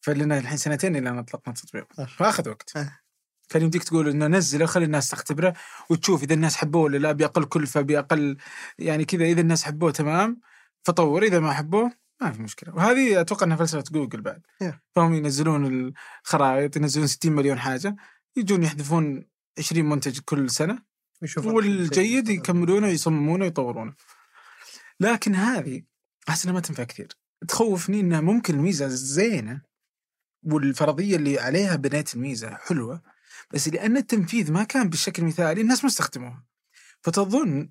فلنا الحين سنتين إلى أن أطلقنا التطبيق. فاخذ وقت. كان يمديك تقول إنه نزله خلي الناس تختبره وتشوف إذا الناس حبوه ولا لا باقل كلفه باقل يعني كذا إذا الناس حبوه تمام فطور إذا ما حبوه ما في مشكلة. وهذه أتوقع إنها فلسفة جوجل بعد. Yeah. فهم ينزلون الخرائط ينزلون 60 مليون حاجة يجون يحذفون 20 منتج كل سنة والجيد يكملونه ويصممونه ويطورونه لكن هذه احس انها ما تنفع كثير. تخوفني إنها ممكن الميزه زينة والفرضية اللي عليها بنيت الميزة حلوة بس لأن التنفيذ ما كان بالشكل المثالي الناس ما استخدموها. فتظن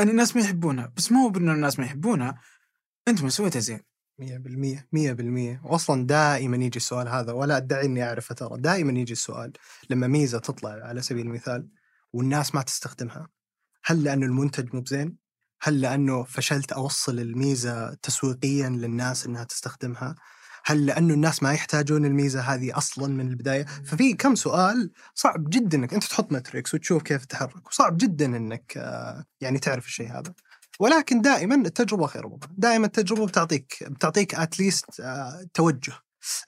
أن الناس ما يحبونها بس ما هو بأن الناس ما يحبونها أنت ما سويتها زين 100% 100% واصلا دائما يجي السؤال هذا ولا أدعي إني أعرفه ترى دائما يجي السؤال لما ميزة تطلع على سبيل المثال والناس ما تستخدمها هل لأنه المنتج مو بزين؟ هل لأنه فشلت أوصل الميزة تسويقيا للناس إنها تستخدمها؟ هل لأنه الناس ما يحتاجون الميزة هذه أصلا من البداية؟ ففي كم سؤال صعب جدا إنك أنت تحط ماتريكس وتشوف كيف تتحرك وصعب جدا إنك آه، يعني تعرف الشيء هذا. ولكن دائما التجربة خير من دائما التجربة بتعطيك بتعطيك اتليست توجه.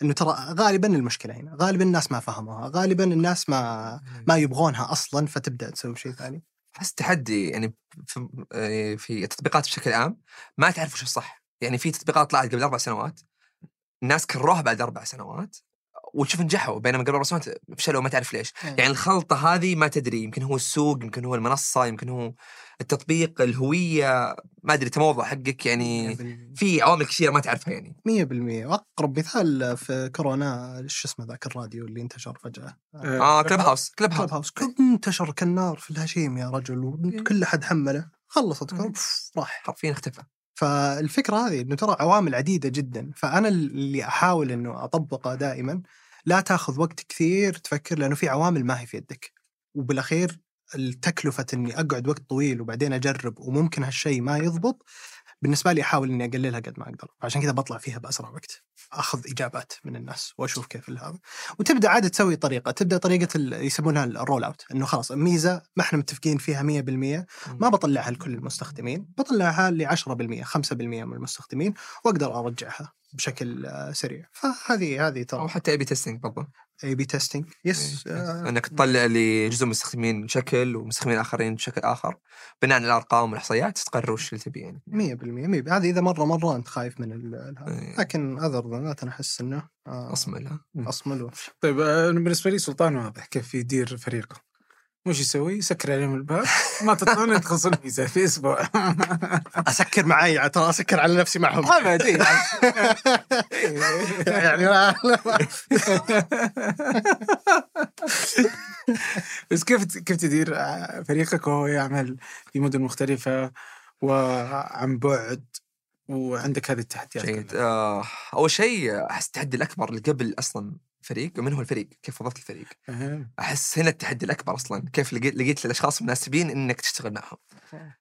إنه ترى غالبا المشكلة هنا غالبا الناس ما فهموها غالبا الناس ما ما يبغونها أصلا فتبدأ تسوي شيء ثاني. أحس تحدي يعني في آه، في التطبيقات بشكل عام ما تعرف وش الصح. يعني في تطبيقات طلعت قبل أربع سنوات الناس كروها بعد أربع سنوات وتشوف نجحوا بينما قبل سنوات فشلوا ما تعرف ليش. يعني الخلطة هذه ما تدري يمكن هو السوق يمكن هو المنصة يمكن هو التطبيق الهوية ما أدري التموضع حقك يعني في عوامل كثيرة ما تعرفها يعني. 100% وأقرب مثال في كورونا شو اسمه ذاك الراديو اللي انتشر فجأة؟ آه كلب هاوس كلب كلب هاوس هاوس انتشر كالنار في الهشيم يا رجل وكل أحد حمله. خلصت راح. حرفيا اختفى. فالفكرة هذه إنه ترى عوامل عديدة جدا فأنا اللي أحاول إنه اطبقه دائما لا تأخذ وقت كثير تفكر لأنه في عوامل ما هي في يدك. وبالأخير التكلفه إني أقعد وقت طويل وبعدين أجرب وممكن هالشيء ما يضبط بالنسبة لي أحاول إني أقللها قد ما أقدر عشان كذا بطلع فيها بأسرع وقت أخذ إجابات من الناس وأشوف كيف هذا وتبدأ عاد تسوي طريقة تبدأ طريقة يسمونها ال roll out إنه خلاص الميزه ما إحنا متفقين فيها 100% ما بطلعها لكل المستخدمين بطلعها ل 10% 5% من المستخدمين وأقدر أرجعها بشكل آه، سريع. فهذه هذه أو ترى حتى A/B testing برضه A/B testing yes إنك تطلع لجزء من المستخدمين شكل ومستخدمين آخرين بشكل آخر بناء على الأرقام والإحصائيات تقرر وش اللي تبي يعني. 100% 100% هذه إذا مرة مرة أنت خايف من هذا. إيه. لكن اذر ذان أنا أحس إنه آه، أصمل أصمل طيب آه، بالنسبة لي سلطان واضح كيف يدير فريقه؟ وش يسوي؟ يسكر عليهم الباب ما تطلعون يدخلون الميزه في أسبوع أسكر معي ترى أسكر على نفسي معهم ابد. يعني بس كيف كيف تدير فريقك وهو يعمل في مدن مختلفة وعن بعد وعندك هذه التحديات جيد؟ آه أول شيء أحس التحدي الأكبر اللي قبل أصلا فريق من هو الفريق؟ كيف وظفت الفريق؟ أهم. أحس هنا التحدي الأكبر أصلا كيف لقيت لقيت الأشخاص المناسبين إنك تشتغل معهم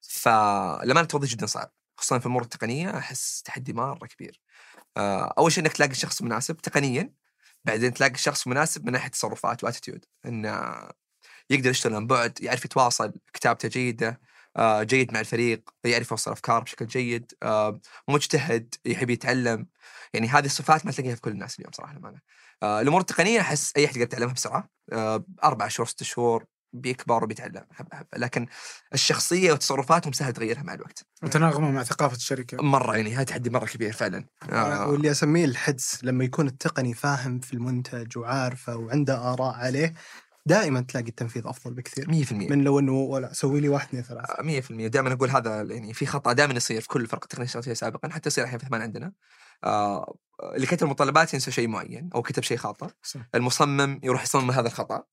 فلما التوظيف جدا صعب خصوصا في الأمور التقنية أحس تحدي مرة كبير آه، أول شيء إنك تلاقي الشخص المناسب تقنيا بعدين تلاقي الشخص المناسب من ناحية تصرفات واتيتيود انه يقدر يشتغل عن بعد يعرف يتواصل كتابته جيدة آه، جيد مع الفريق يعرف يوصل أفكار بشكل جيد آه، مجتهد يحب يتعلم يعني هذه الصفات ما تلاقيها في كل الناس اليوم صراحة للأمانة الأمور التقنية أحس أي أحد يقدر يتعلمها بسرعة. آه، أربع شهور ست شهور بيكبر وبيتعلم. حبه حبه لكن الشخصية وتصرفاتهم سهل تغيرها مع الوقت. متناغمة مع ثقافة الشركة. مرة يعني هذا تحدي مرة كبير فعلا. آه، واللي أسميه الحدس لما يكون التقني فاهم في المنتج وعارفه وعنده آراء عليه دائما تلاقي التنفيذ أفضل بكثير. 100% من لو إنه ولا سوي لي واحد اثنين ثلاثة. 100% دائما أقول هذا يعني في خطأ دائما يصير في كل الفرق التقنيه فيها سابقا حتى يصير الحين في ثمان عندنا. آه اللي كتب المتطلبات ينسى شيء معين أو كتب شيء خاطئ صح. المصمم يروح يصمم هذا الخطأ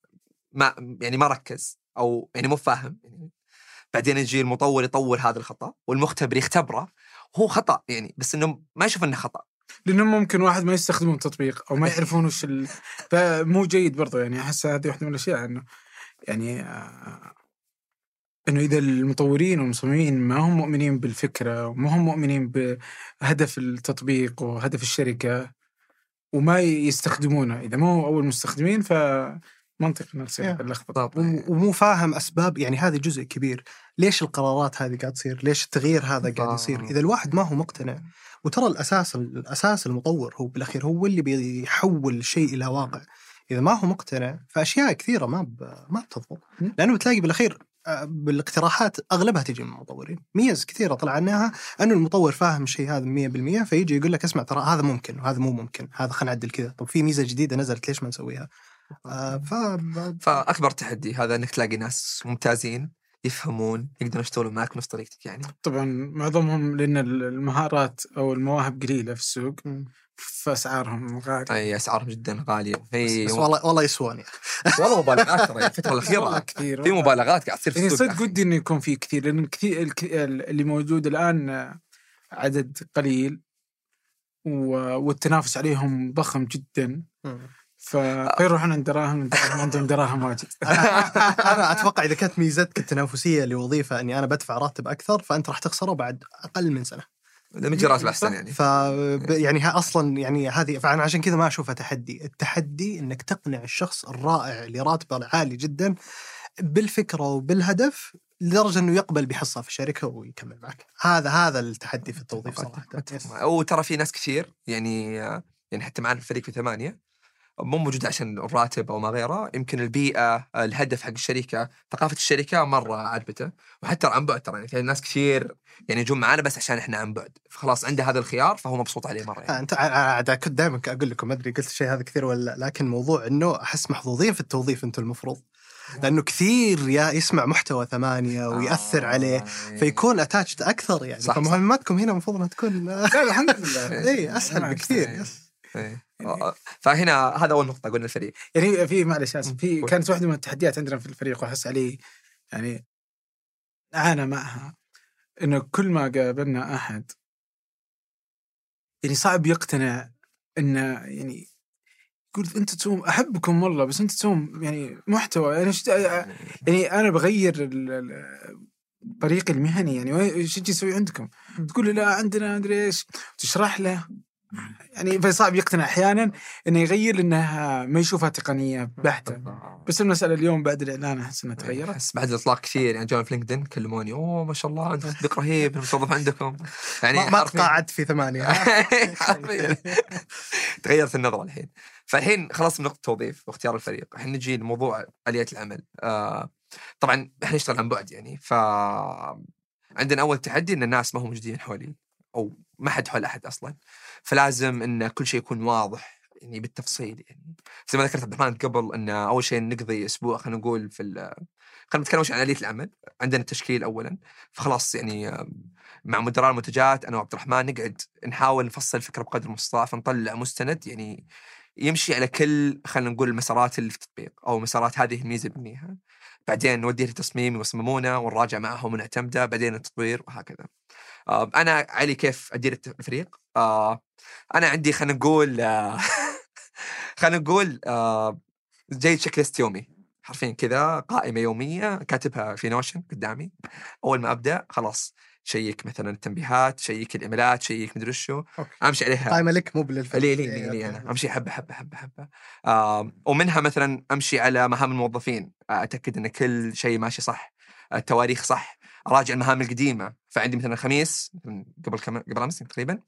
ما يعني ما ركز أو يعني مو فاهم يعني بعدين يجي المطور يطور هذا الخطأ والمختبر يختبره هو خطأ يعني بس إنه ما يشوف إنه خطأ لأنه ممكن واحد ما يستخدمون التطبيق أو ما يعرفون وش ال... فمو جيد برضو يعني أحس هذه واحدة من الأشياء إنه يعني آه، إنه إذا المطورين والمصممين ما هم مؤمنين بالفكرة وما هم مؤمنين بهدف التطبيق وهدف الشركة وما يستخدمونه. إذا ما هو أول مستخدمين فمنطقي إنه تصير. اللخبطة ومو فاهم أسباب يعني هذا جزء كبير. ليش القرارات هذه قاعد تصير؟ ليش التغيير هذا قاعد يصير. إذا الواحد ما هو مقتنع وترى الأساس الأساس المطور هو بالأخير هو اللي بيحول الشيء إلى واقع. إذا ما هو مقتنع فأشياء كثيرة ما ب... ما بتضبط. لأنه بتلاقي بالأخير بالاقتراحات أغلبها تجي من المطورين. ميز كثيرة طلع عنها أنه المطور فاهم الشيء هذا 100% فيجي يقول لك اسمع ترى هذا ممكن وهذا مو ممكن هذا خلينا نعدل كذا. طب في ميزة جديدة نزلت ليش ما نسويها؟ آه ف فأكبر تحدي هذا إنك تلاقي ناس ممتازين يفهمون يقدرون يشتغلون معك بنفس طريقتك يعني. طبعا معظمهم لأن المهارات أو المواهب قليلة في السوق. م. فأسعارهم غالية. أي أسعارهم جدا غالية. في بس والله والله يسوون والله مبالغات ترى الفترة الأخيرة. كثير في مبالغات قاعد تصير في يعني السوق. صدق ودي إنه يكون في كثير لأن كثير الك- اللي موجود الآن عدد قليل و- والتنافس عليهم ضخم جدا. ف- فيروحون عند دراهم؟ دراهم عندهم دراهم واجد. أنا أتوقع إذا كانت ميزتك التنافسية لوظيفه إني أنا بدفع راتب أكثر فأنت راح تخسره بعد أقل من سنة. لما يجي راتب احسن يعني. ف يعني ها أصلا يعني هذه فانا عشان كذا ما أشوفها تحدي. التحدي إنك تقنع الشخص الرائع اللي راتبه عالي جدا بالفكرة وبالهدف لدرجة إنه يقبل بحصة في الشركة ويكمل معك. هذا هذا التحدي في التوظيف صراحة. وترى في ناس كثير يعني يعني حتى معنا في الفريق في ثمانية مو موجود عشان الراتب أو ما غيره يمكن البيئة الهدف حق الشركة ثقافة الشركة مرة عجبته وحتى عن بعد ترى يعني في ناس كثير يعني يجون معانا بس عشان إحنا عن بعد فخلاص عنده هذا الخيار فهو مبسوط عليه مرة يعني. أنت عاد كنت دائما أقول لكم ما أدري قلت الشيء هذا كثير ولا لا لكن موضوع إنه أحس محظوظين في التوظيف أنتم المفروض لأنه كثير يا يسمع محتوى ثمانية ويأثر عليه آه، فيكون اتاتشد أكثر يعني صح، صح. فمهمتكم هنا المفروض إنها تكون لا الحمد لله اي أسهل. بكثير إيه. إيه. فهنا هذا أول نقطة قلنا الفريق يعني في معلش آسف في. كانت واحدة من التحديات عندنا في الفريق وأحس علي يعني عانى معها إنه كل ما قابلنا أحد يعني صعب يقتنع إنه يعني يقول أنتم تسوون أحبكم والله بس أنتم تسوون يعني محتوى يعني شت... يعني أنا بغير ال- طريقي المهني يعني إيش يجي يسوي عندكم؟ تقول له لا عندنا أدري إيش تشرح له يعني فصعب يقتنع أحيانا إنه يغير لانها ما يشوفها تقنية بحتة. بس المسألة اليوم بعد الإعلان أحس إنها تغيرت. أحس بعد الإطلاق كثير يعني جون في لينكدين كلموني أوه ما شاء الله انت تطبيق رهيب متوظف عندكم. يعني ما, تقاعدت في ثمانية. تغيرت النظرة الحين. فالحين خلاص من نقطه التوظيف واختيار الفريق. الحين نجي لموضوع آليات العمل. آه طبعا إحنا نشتغل عن بعد يعني. ف عندنا أول تحدي إن الناس ما هم موجودين حولي أو ما حد حول أحد أصلا. فلازم إن كل شيء يكون واضح يعني بالتفصيل يعني زي ما ذكرت عبد الرحمن قبل إن أول شيء نقضي أسبوع خلينا نقول في خلينا نتكلم عن آلية العمل عندنا التشكيل اولا فخلاص يعني مع مدراء المنتجات أنا وعبد الرحمن نقعد نحاول نفصل الفكرة بقدر المستطاع فنطلع مستند يعني يمشي على كل خلينا نقول المسارات اللي في التطبيق أو مسارات هذه الميزة بنيها. بعدين نوديه للتصميم يصممونه ونراجع معهم ونعتمده بعدين التطوير وهكذا. أنا علي كيف أدير الفريق آه أنا عندي خلينا نقول آه خلينا نقول آه جاي checklist يومي. حرفيا كذا قائمة يومية كاتبها في نوشن قدامي. أول ما أبدأ خلاص check مثلا التنبيهات check الإيميلات check مدري شو. أمشي عليها. قائمة لك مو بالفريق لي لي لي, لي أنا. أمشي حبة حبة حبة حبة. آه ومنها مثلا أمشي على مهام الموظفين. آه، أتأكد إن كل شيء ماشي صح التواريخ صح اراجع المهام القديمة. فعندي مثلا الخميس قبل كم قبل أمس تقريبا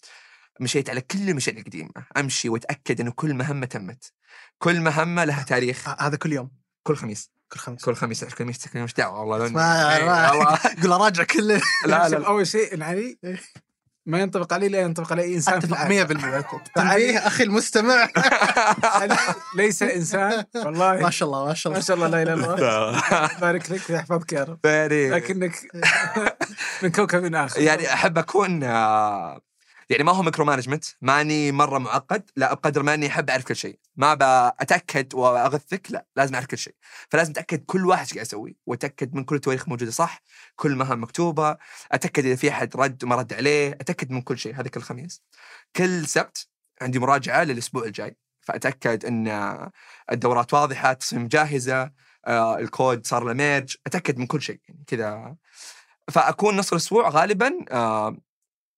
مشيت على كل المشاريع القديمة. أمشي وأتأكد إنه كل مهمة تمت. كل مهمة لها تاريخ. هذا كل يوم؟ كل خميس. كل خميس. كل خميس. كل خميس كل يوم إيش دعوة. والله ما إيه، والله. قول أراجع كل لا لا. أول شيء علي ما ينطبق عليه لا ينطبق على اي انسان في اتفق العالم 100% تنبيه أخي المستمع. علي ليس إنسان والله. ما شاء الله ما شاء ما الله شاء الله لا إله إلا الله. بارك لك ويحفظك يا رب. يعني لكنك من كوكب آخر. يعني أحب أكون آه، يعني ما هو micromanagement ماني مرة معقد لا بقدر ما إني أحب أعرف كل شيء. ما بتاكد وأغثك لا لازم أعرف كل شيء. فلازم أتأكد كل واحد إيش قاعد يسوي وأتأكد من كل التواريخ موجودة صح كل مهام مكتوبة أتأكد إذا في أحد رد وما رد عليه أتأكد من كل شيء. هذا كل خميس. كل سبت عندي مراجعة للأسبوع الجاي. فأتأكد إن الدورات واضحة التصميم جاهزة آه، الكود صار له merge. أتأكد من كل شيء يعني كذا. فأكون نص الأسبوع غالبا آه،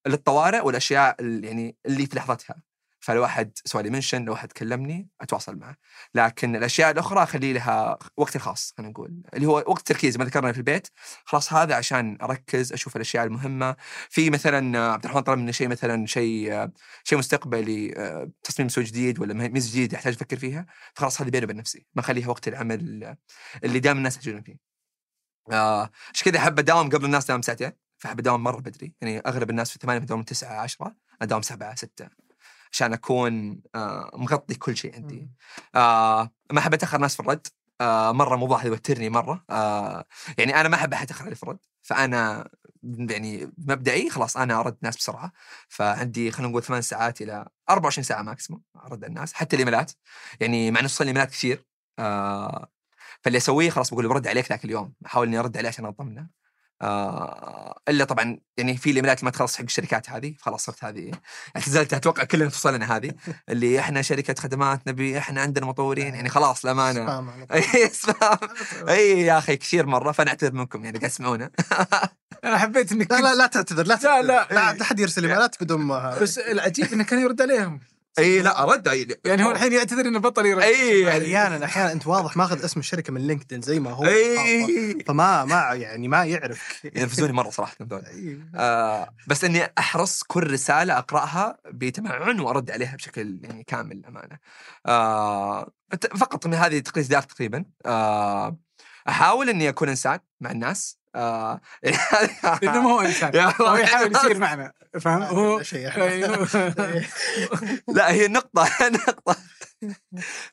للطوارئ والأشياء ال- يعني اللي في لحظتها. فلو احد سوى منشن لو احد كلمني أتواصل معه. لكن الأشياء الأخرى أخلي لها وقت الخاص خلينا نقول. اللي هو وقت تركيز. ما ذكرنا في البيت. خلاص هذا عشان أركز أشوف الأشياء المهمة. في مثلا آه، عبد الرحمن طلب مني شيء مثلا شيء آه، شيء مستقبلي آه، تصميم سوق جديد ولا ميز جديد يحتاج أفكر فيها. فخلاص هذه بيني وبين نفسي. ما أخليها وقت العمل آه، اللي دائما الناس يجون فيه. آه، عشان كذا أحب أداوم قبل الناس داوم ساعتين فاحب اداوم مرة بدري يعني أغلب الناس في ثمانية يداوم تسعة عشرة اداوم سبعة ستة عشان أكون آه مغطي كل شيء عندي. آه ما أحب أتأخر ناس في الرد. آه مرة موضوع هذا يوترني مرة. آه يعني أنا ما أحب أحد يتأخر علي في الرد. فأنا يعني مبدئي خلاص أنا أرد ناس بسرعة. فعندي خلينا نقول ثمان ساعات إلى 24 ساعة ماكسيموم أرد على الناس حتى الإيميلات. يعني مع انه يوصل لي إيميلات كثير آه فاللي أسويه خلاص بقول برد عليك ذاك اليوم. أحاول إني أرد عليه عشان اطمنه آه إلا طبعا يعني في الإيميلات ما تخلص حق الشركات هذه خلاص صرت هذه. اعتزلت أتوقع كلنا توصلنا هذه اللي إحنا شركة خدمات نبي إحنا عندنا مطورين يعني خلاص للأمانة. سبام على طول. اي سبام أي يا أخي كثير مرة فأنا أعتذر منكم يعني قاعد تسمعونا. أنا حبيت إنك لا لا لا تعتذر لا تعتذر لا. لا لا أحد يرسل ايميلات بدون ما بس العجيب إنه كان يرد عليهم. اي لا أرد. أي- يعني هو الحين يعتذر إنه بطل يرد. اي يعني أحيانا أحيانا أنت واضح ماخذ اسم الشركة من لينكدين زي ما هو. اي فما ما يعني ما يعرف. ينرفزوني مرة صراحة ذول إي. آه بس إني أحرص كل رسالة أقرأها بتمعن وأرد عليها بشكل يعني كامل امانه. آه فقط من هذه تقريبا دار تقريبا. آه أحاول إني أكون إنسان مع الناس. آه. لأنه ما هو انسان هو. يحاول يصير معنا. فاهم هو لا هي نقطة نقطة.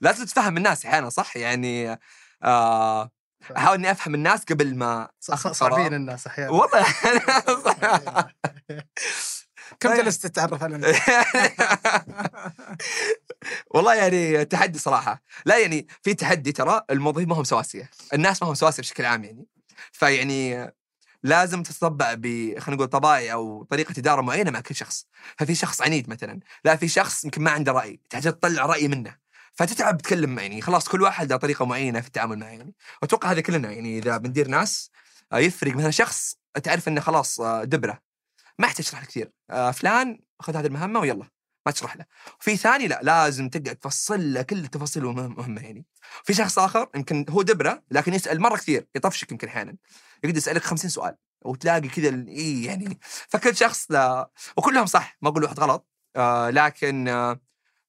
لازم تتفهم الناس أحيانا صح؟ يعني آه أحاول إني أفهم الناس قبل ما صعبين. الناس أحيانا. والله. كم طيب. جلست تتعرف على الناس؟ والله يعني تحدي صراحة. لا يعني في تحدي ترى الموظفين ما هم سواسية. الناس ما هم سواسية بشكل عام يعني. فيعني لازم تتطبع ب خلينا نقول طبائع أو طريقة إدارة معينة مع كل شخص. ففي شخص عنيد مثلا لا في شخص يمكن ما عنده رأي تحتاج تطلع رأي منه. فتتعب تتكلم يعني خلاص كل واحد له طريقة معينة في التعامل معه يعني. وأتوقع هذا كلنا يعني إذا بندير ناس آه، يفرق مثلا شخص تعرف إنه خلاص آه، دبرة ما يحتاج تشرح له كثير. آه، فلان خذ هذه المهمة ويلا. ما تشرح له. في ثاني لا لازم تقعد تفصل له كل التفاصيل المهمه يعني. في شخص آخر يمكن هو دبرة لكن يسأل مرة كثير يطفشك يمكن أحيانا. يقعد يسألك 50 سؤال وتلاقي كذا إي يعني. فكل شخص لا وكلهم صح ما أقول واحد غلط. آه لكن آه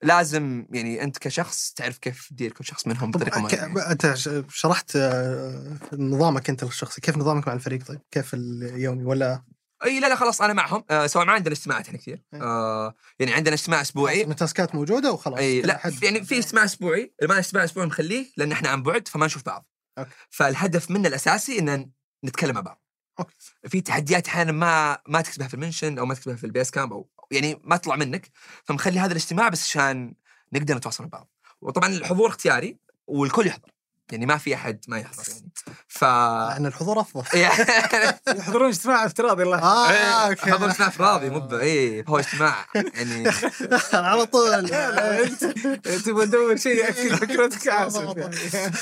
لازم يعني أنت كشخص تعرف كيف تدير كل شخص منهم بطريقة معينة. أنت شرحت آه، نظامك أنت الشخصي كيف نظامك مع الفريق طيب؟ كيف اليومي ولا إي لا لا خلاص أنا معهم. آه سواء ما عندنا اجتماعات إحنا كثير. آه يعني عندنا اجتماع أسبوعي. التاسكات موجودة وخلاص إي لا أحد- يعني في اجتماع أسبوعي. ما اجتماع أسبوعي مخليه لأن إحنا عن بعد فما نشوف بعض. okay. فالهدف منه الأساسي إن نتكلم مع بعض. okay. في تحديات أحيانا ما ما تكتبها في ال mention أو ما تكتبها في Basecamp أو يعني ما تطلع منك. فمخلي هذا الاجتماع بس عشان نقدر نتواصل مع بعض. وطبعا الحضور اختياري والكل يحضر. يعني ما في أحد ما يحضر يعني. ف لأن الحضور أفضل. يحضرون اجتماع افتراضي الله. آه okay. حضر اجتماع افتراضي مو ب- إيه هو اجتماع يعني. على طول. أنت تبغى تدور شيء يأكد فكرتك يعني.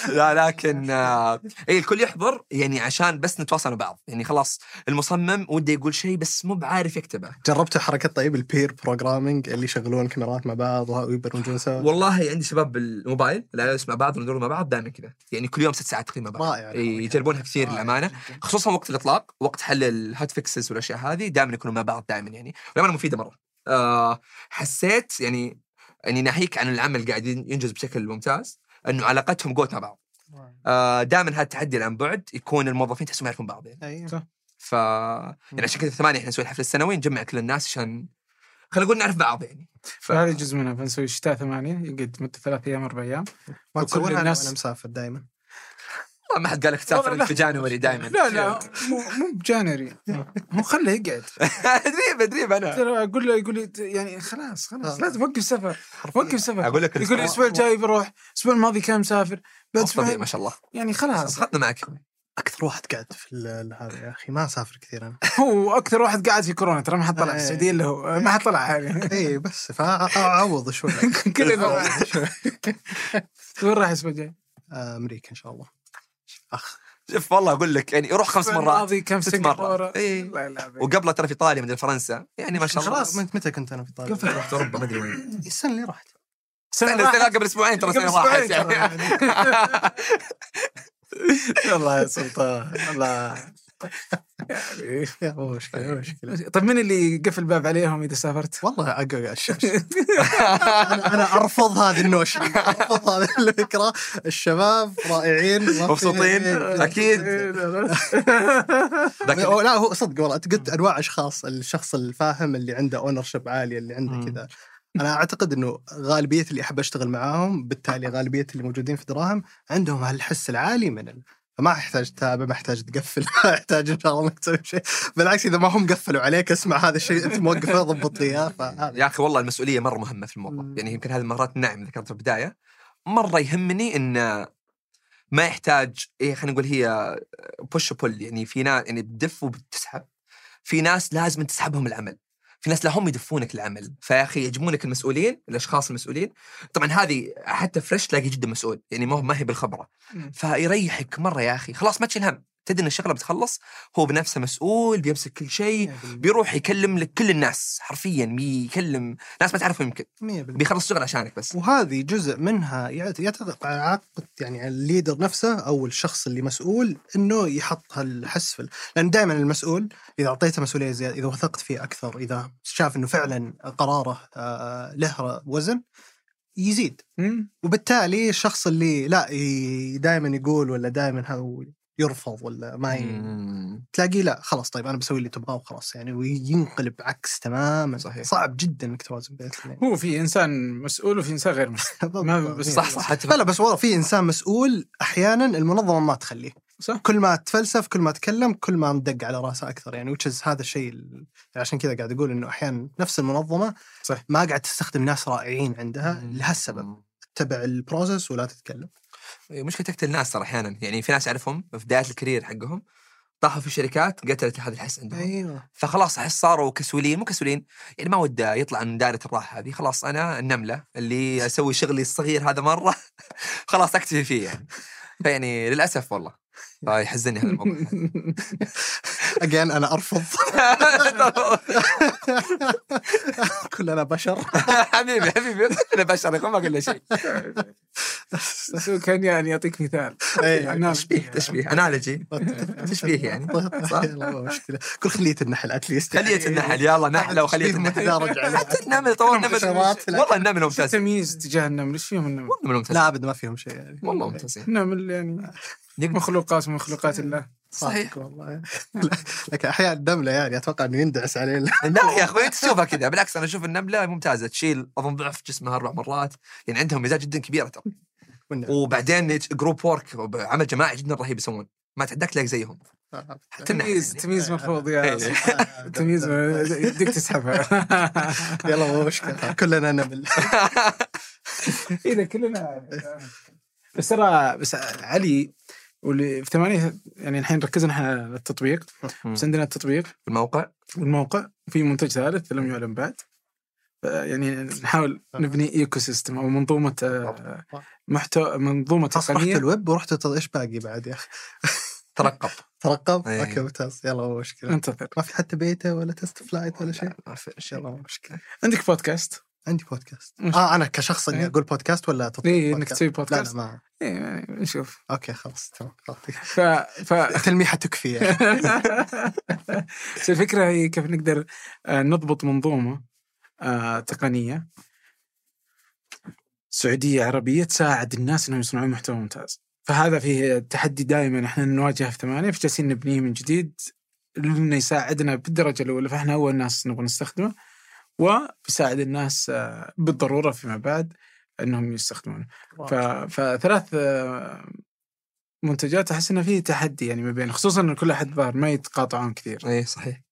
لا لكن آه اي الكل يحضر يعني عشان بس نتواصل مع بعض. يعني خلاص المصمم وده يقول شيء بس مو بعارف يكتبه. جربتوا حركة طيب ال pair programming اللي يشغلون كاميرات مع بعض ويبرمجون سوا؟ والله عندي شباب بالموبايل لا مع بعض وندور مع بعض دائما كذا. يعني كل يوم ست ساعات تقريبا رائع إيه، يجربونها كثير للأمانة. خصوصا وقت الإطلاق وقت حل ال hot fixes والأشياء هذه دائما يكونوا مع بعض دائما يعني. والأمانة مفيدة مرة. آه حسيت يعني اني ناهيك عن العمل اللي قاعد ينجز بشكل ممتاز إنه علاقتهم قوت مع بعض. آه دائما هذا التحدي عن بعد يكون الموظفين تحسهم يعرفون بعض يعني. أيوه. صح. ف يعني عشان كذا ثمانية إحنا نسوي الحفل السنوي نجمع كل الناس عشان خلينا نقول نعرف بعض يعني. ف... فهذه جزء منها بنسوي شتاء ثمانية يقعد مدة ثلاث أيام أربع أيام. ما وكل تسوونها الناس-. وأنا مسافر دائما ما حد قال لك تسافر انت في جانوري دائما لا لا مو مو بجانري هو خله يقعد. أدري أدري أنا. ترى أقول له يقول لي يعني خلاص خلاص لازم وقف سفر. وقف سفر. أقول لك يقول لي الأسبوع الجاي بروح الأسبوع الماضي كان مسافر. بعد ما شاء الله. يعني خلاص. اخذنا معك. أكثر واحد قاعد في ال- هذا يا أخي ما أسافر كثير أنا. هو أكثر واحد قاعد في كورونا ترى ما حد طلع إيه. السعودية إلا هو. ما حد طلع يعني اي بس فاعوض شوي. كلنا. وين راح الأسبوع الجاي؟ أمريكا إن شاء الله. أخ شوف والله أقول لك يعني روح خمس مرات. الماضي كم مرات. اي وقبله ترى في ايطاليا مدري فرنسا. يعني ما شاء الله. خلاص متى كنت أنا في ايطاليا؟ قبل رحت أوروبا ما أدري وين. السنة اللي راحت. سنة سنة قبل أسبوعين ترى قبل سنة راحت يعني. والله يا سلطان والله يعني يا مو مشكلة مو مشكلة. طيب من اللي قفل باب عليهم إذا سافرت؟ والله اقرا الشاشه أنا أنا أرفض هذه النوشن أرفض هذه الفكرة. الشباب رائعين مبسوطين؟ أو لا هو صدق والله أنت قلت أنواع أشخاص الشخص الفاهم اللي عنده ownership عاليه اللي عنده. كذا. أنا أعتقد إنه غالبية اللي أحب أشتغل معاهم بالتالي غالبية اللي موجودين في دراهم عندهم هالحس العالي من ال... فما يحتاج تتابع ما يحتاج تقفل ما يحتاج إن شاء الله انك تسوي شيء. بالعكس إذا ما هم قفلوا عليك اسمع هذا الشيء أنت موقفه ضبط لي اياه يا أخي والله المسؤولية مرة مهمة في الموظف مم. يعني يمكن هذه المرات النعم ذكرتها في البداية. مرة يهمني إن ما يحتاج إيه خلينا نقول هي بوش بول يعني في ناس يعني بتدف وبتسحب. في ناس لازم تسحبهم العمل. في ناس لا هم يدفونك العمل. فيا أخي يجمونك المسؤولين الأشخاص المسؤولين. طبعا هذه حتى فريش تلاقي جدا مسؤول يعني ما هي بالخبرة. فيريحك مرة يا أخي. خلاص ما تشيل هم. تدري إن الشغلة بتخلص هو بنفسه مسؤول بيمسك كل شيء بيروح يكلم لك كل الناس حرفيا بيكلم ناس ما تعرفهم يمكن. 100% بيخلص شغل عشانك بس. وهذه جزء منها يعت- يعتمد على عقد يعني على الليدر نفسه أو الشخص اللي مسؤول إنه يحط هالحس لأن دائما المسؤول إذا أعطيته مسؤولية زياده إذا وثقت فيه أكثر إذا شاف إنه فعلا قراره آه، له وزن يزيد. مم. وبالتالي الشخص اللي لا دائما يقول ولا دائما هو يرفض ولا ما ي... مم. تلاقيه لا خلاص طيب أنا بسوي اللي تبغاه وخلاص يعني وينقلب عكس تماما. صحيح. صعب جدا إنك توازن بين الاثنين هو في إنسان مسؤول وفي إنسان غير مسؤول. ما بس صح صح. حتى لا لا بس والله في إنسان مسؤول أحيانا المنظمة ما تخليه. صح. كل ما تفلسف كل ما تكلم كل ما مدق على رأسه أكثر يعني وتشز هذا الشيء ال- عشان كذا قاعد أقول إنه أحيانا نفس المنظمة صح. ما قاعد تستخدم ناس رائعين عندها لهالسبب. تتبع ال process ولا تتكلم. مشكلة تقتل الناس ترى أحيانا. يعني في ناس أعرفهم في بداية ال career حقهم طاحوا في شركات قتلت هذا الحس عندهم. أيوه. فخلاص أحس صاروا كسولين مو كسولين. يعني ما وده يطلع من دائرة الراحة هذه. خلاص أنا النملة اللي أسوي شغلي الصغير هذا مرة خلاص أكتفي فيه يعني. فيعني للأسف والله. فيحزنني هذا الموضوع اجين أنا أرفض. كلنا بشر. حبيبي حبيبي. أنا بشر يا أخوي، ما قلنا شيء. كان يعني يعطيك مثال. إيه. نعم. تشبيه تشبيه. انالوجي تشبيه يعني. صح؟ يلا ما مشكلة. كل خلية النحل اتليست خلية النحل يلا نحلة وخلية النحل. حتى النمل طور النمل. والله النمل ممتاز تمييز تجاه النمل. إيش فيهم النمل؟ والله ممتاز لا أبد ما فيهم شيء يعني. والله ممتاز النمل يعني. نقدر- مخلوقات من مخلوقات الله. صحيح. والله. لكن أحيانا النملة يعني أتوقع إنه يندعس عليه لا يا أخوي أنت تشوفها كذا. بالعكس أنا أشوف النملة ممتازة. تشيل أظن ضعف جسمها أربع مرات. يعني عندهم ميزات جدا كبيره ترى وبعدين group work عمل جماعي جدا رهيب يسوون. ما تعداك تلاقي زيهم. تمييز يعني. تمييز مرفوض يا إيه. تمييز يديك تسحبها. يلا مو مشكلة. كلنا نمل. اذا كلنا بس ترى بس علي واللي في ثمانية يعني الحين ركزنا إحنا على التطبيق. بس عندنا التطبيق الموقع؟ والموقع. وفي منتج ثالث لم يعلن بعد. يعني نحاول نبني ecosystem أو منظومة آه، محتوى منظومة خلاص رحت تقنية. الويب ورحت إيش باقي بعد يا أخي؟ ترقب. ترقب؟ إيه. okay ممتاز. يلا مو مشكلة. انتظر. ما في حتى بيتا ولا TestFlight ولا شيء؟ ما في إن شاء الله مو مشكلة. عندك بودكاست عندي بودكاست مش- آه أنا كشخص إني إيه. أقول بودكاست ولا تطبيق اي إنك؟ تسوي لا بودكاست لا ما إيه، يعني نشوف أوكي خلاص تمام. ف ف التلميحة تكفي يعني. الفكرة هي كيف نقدر آه، نضبط منظومة آه، تقنية سعودية عربية تساعد الناس إنهم يصنعون محتوى ممتاز فهذا فيه تحدي دائما إحنا نواجهه في ثمانية فجالسين نبنيه من جديد انه يساعدنا بالدرجة الأولى فإحنا أول ناس نبغى نستخدمه وبيساعد الناس آه، بالضرورة فيما بعد إنهم يستخدمونه. ف... فثلاث آه، منتجات أحس إنه في تحدي يعني ما بين خصوصا إن كل أحد ظاهر ما يتقاطعون كثير. اي صحيح.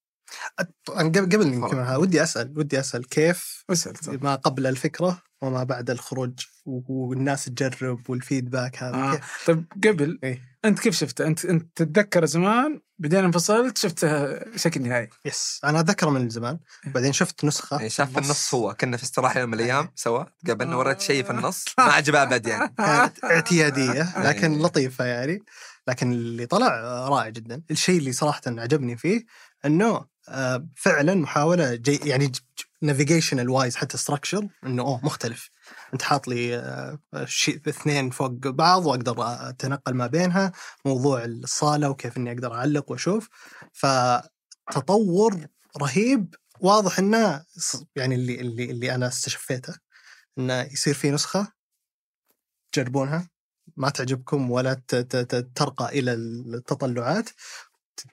قبل قبل ودي أسأل ودي أسأل كيف أسأل. ما قبل الفكرة وما بعد الخروج والناس تجرب والفيدباك هذا آه. كيف؟ طيب قبل إيه. أنت كيف شفته؟ أنت أنت تتذكر زمان بعدين انفصلت شفته شكل نهائي يس أنا أتذكر من زمان بعدين شفت نسخة يعني شاف في النص هو كنا في استراحة يوم من الأيام سوا قابلنا آه. وريت شيء في النص ما عجبه أبد يعني كانت اعتيادية لكن إيه. لطيفة يعني لكن اللي طلع آه، رائع جدا الشيء اللي صراحة عجبني فيه إنه آه، فعلا محاولة جي يعني navigational wise حتى structure إنه أوه مختلف. أنت حاط لي آه، شيء اثنين فوق بعض وأقدر أتنقل ما بينها موضوع الصالة وكيف إني أقدر أعلق وأشوف. فتطور رهيب واضح إنه يعني اللي اللي اللي أنا استشفيته انه يصير في نسخة تجربونها ما تعجبكم ولا ترقى إلى التطلعات.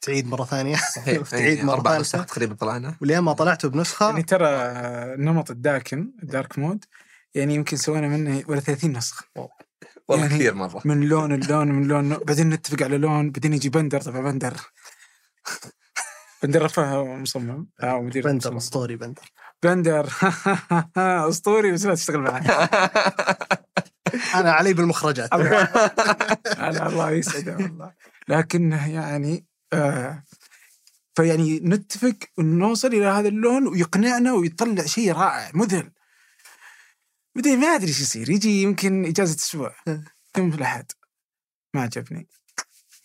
تعيد مرة ثانية. صحيح تعيد مرة أربع. نسخ تقريبا طلعنا. ولين ما طلعتوا بنسخة؟ يعني ترى آه، نمط الداكن الدارك مود يعني يمكن سوينا منه ولا 30 نسخه والله يعني- كثير مرة. من لون اللون من لون بعدين نتفق على لون بعدين يجي بندر طبعا بندر. بندر رفاه مصمم. أو مدير بندر. أسطوري بندر. بندر. أسطوري بس لا تشتغل معي. أنا علي بالمخرجات. أنا الله يسعده والله. لكنه يعني آه فيعني نتفق ونوصل إلى هذا اللون ويقنعنا ويطلع شيء رائع مذهل. بعدين ما أدري إيش يصير يجي يمكن إجازة أسبوع يوم الأحد؟ ما عجبني.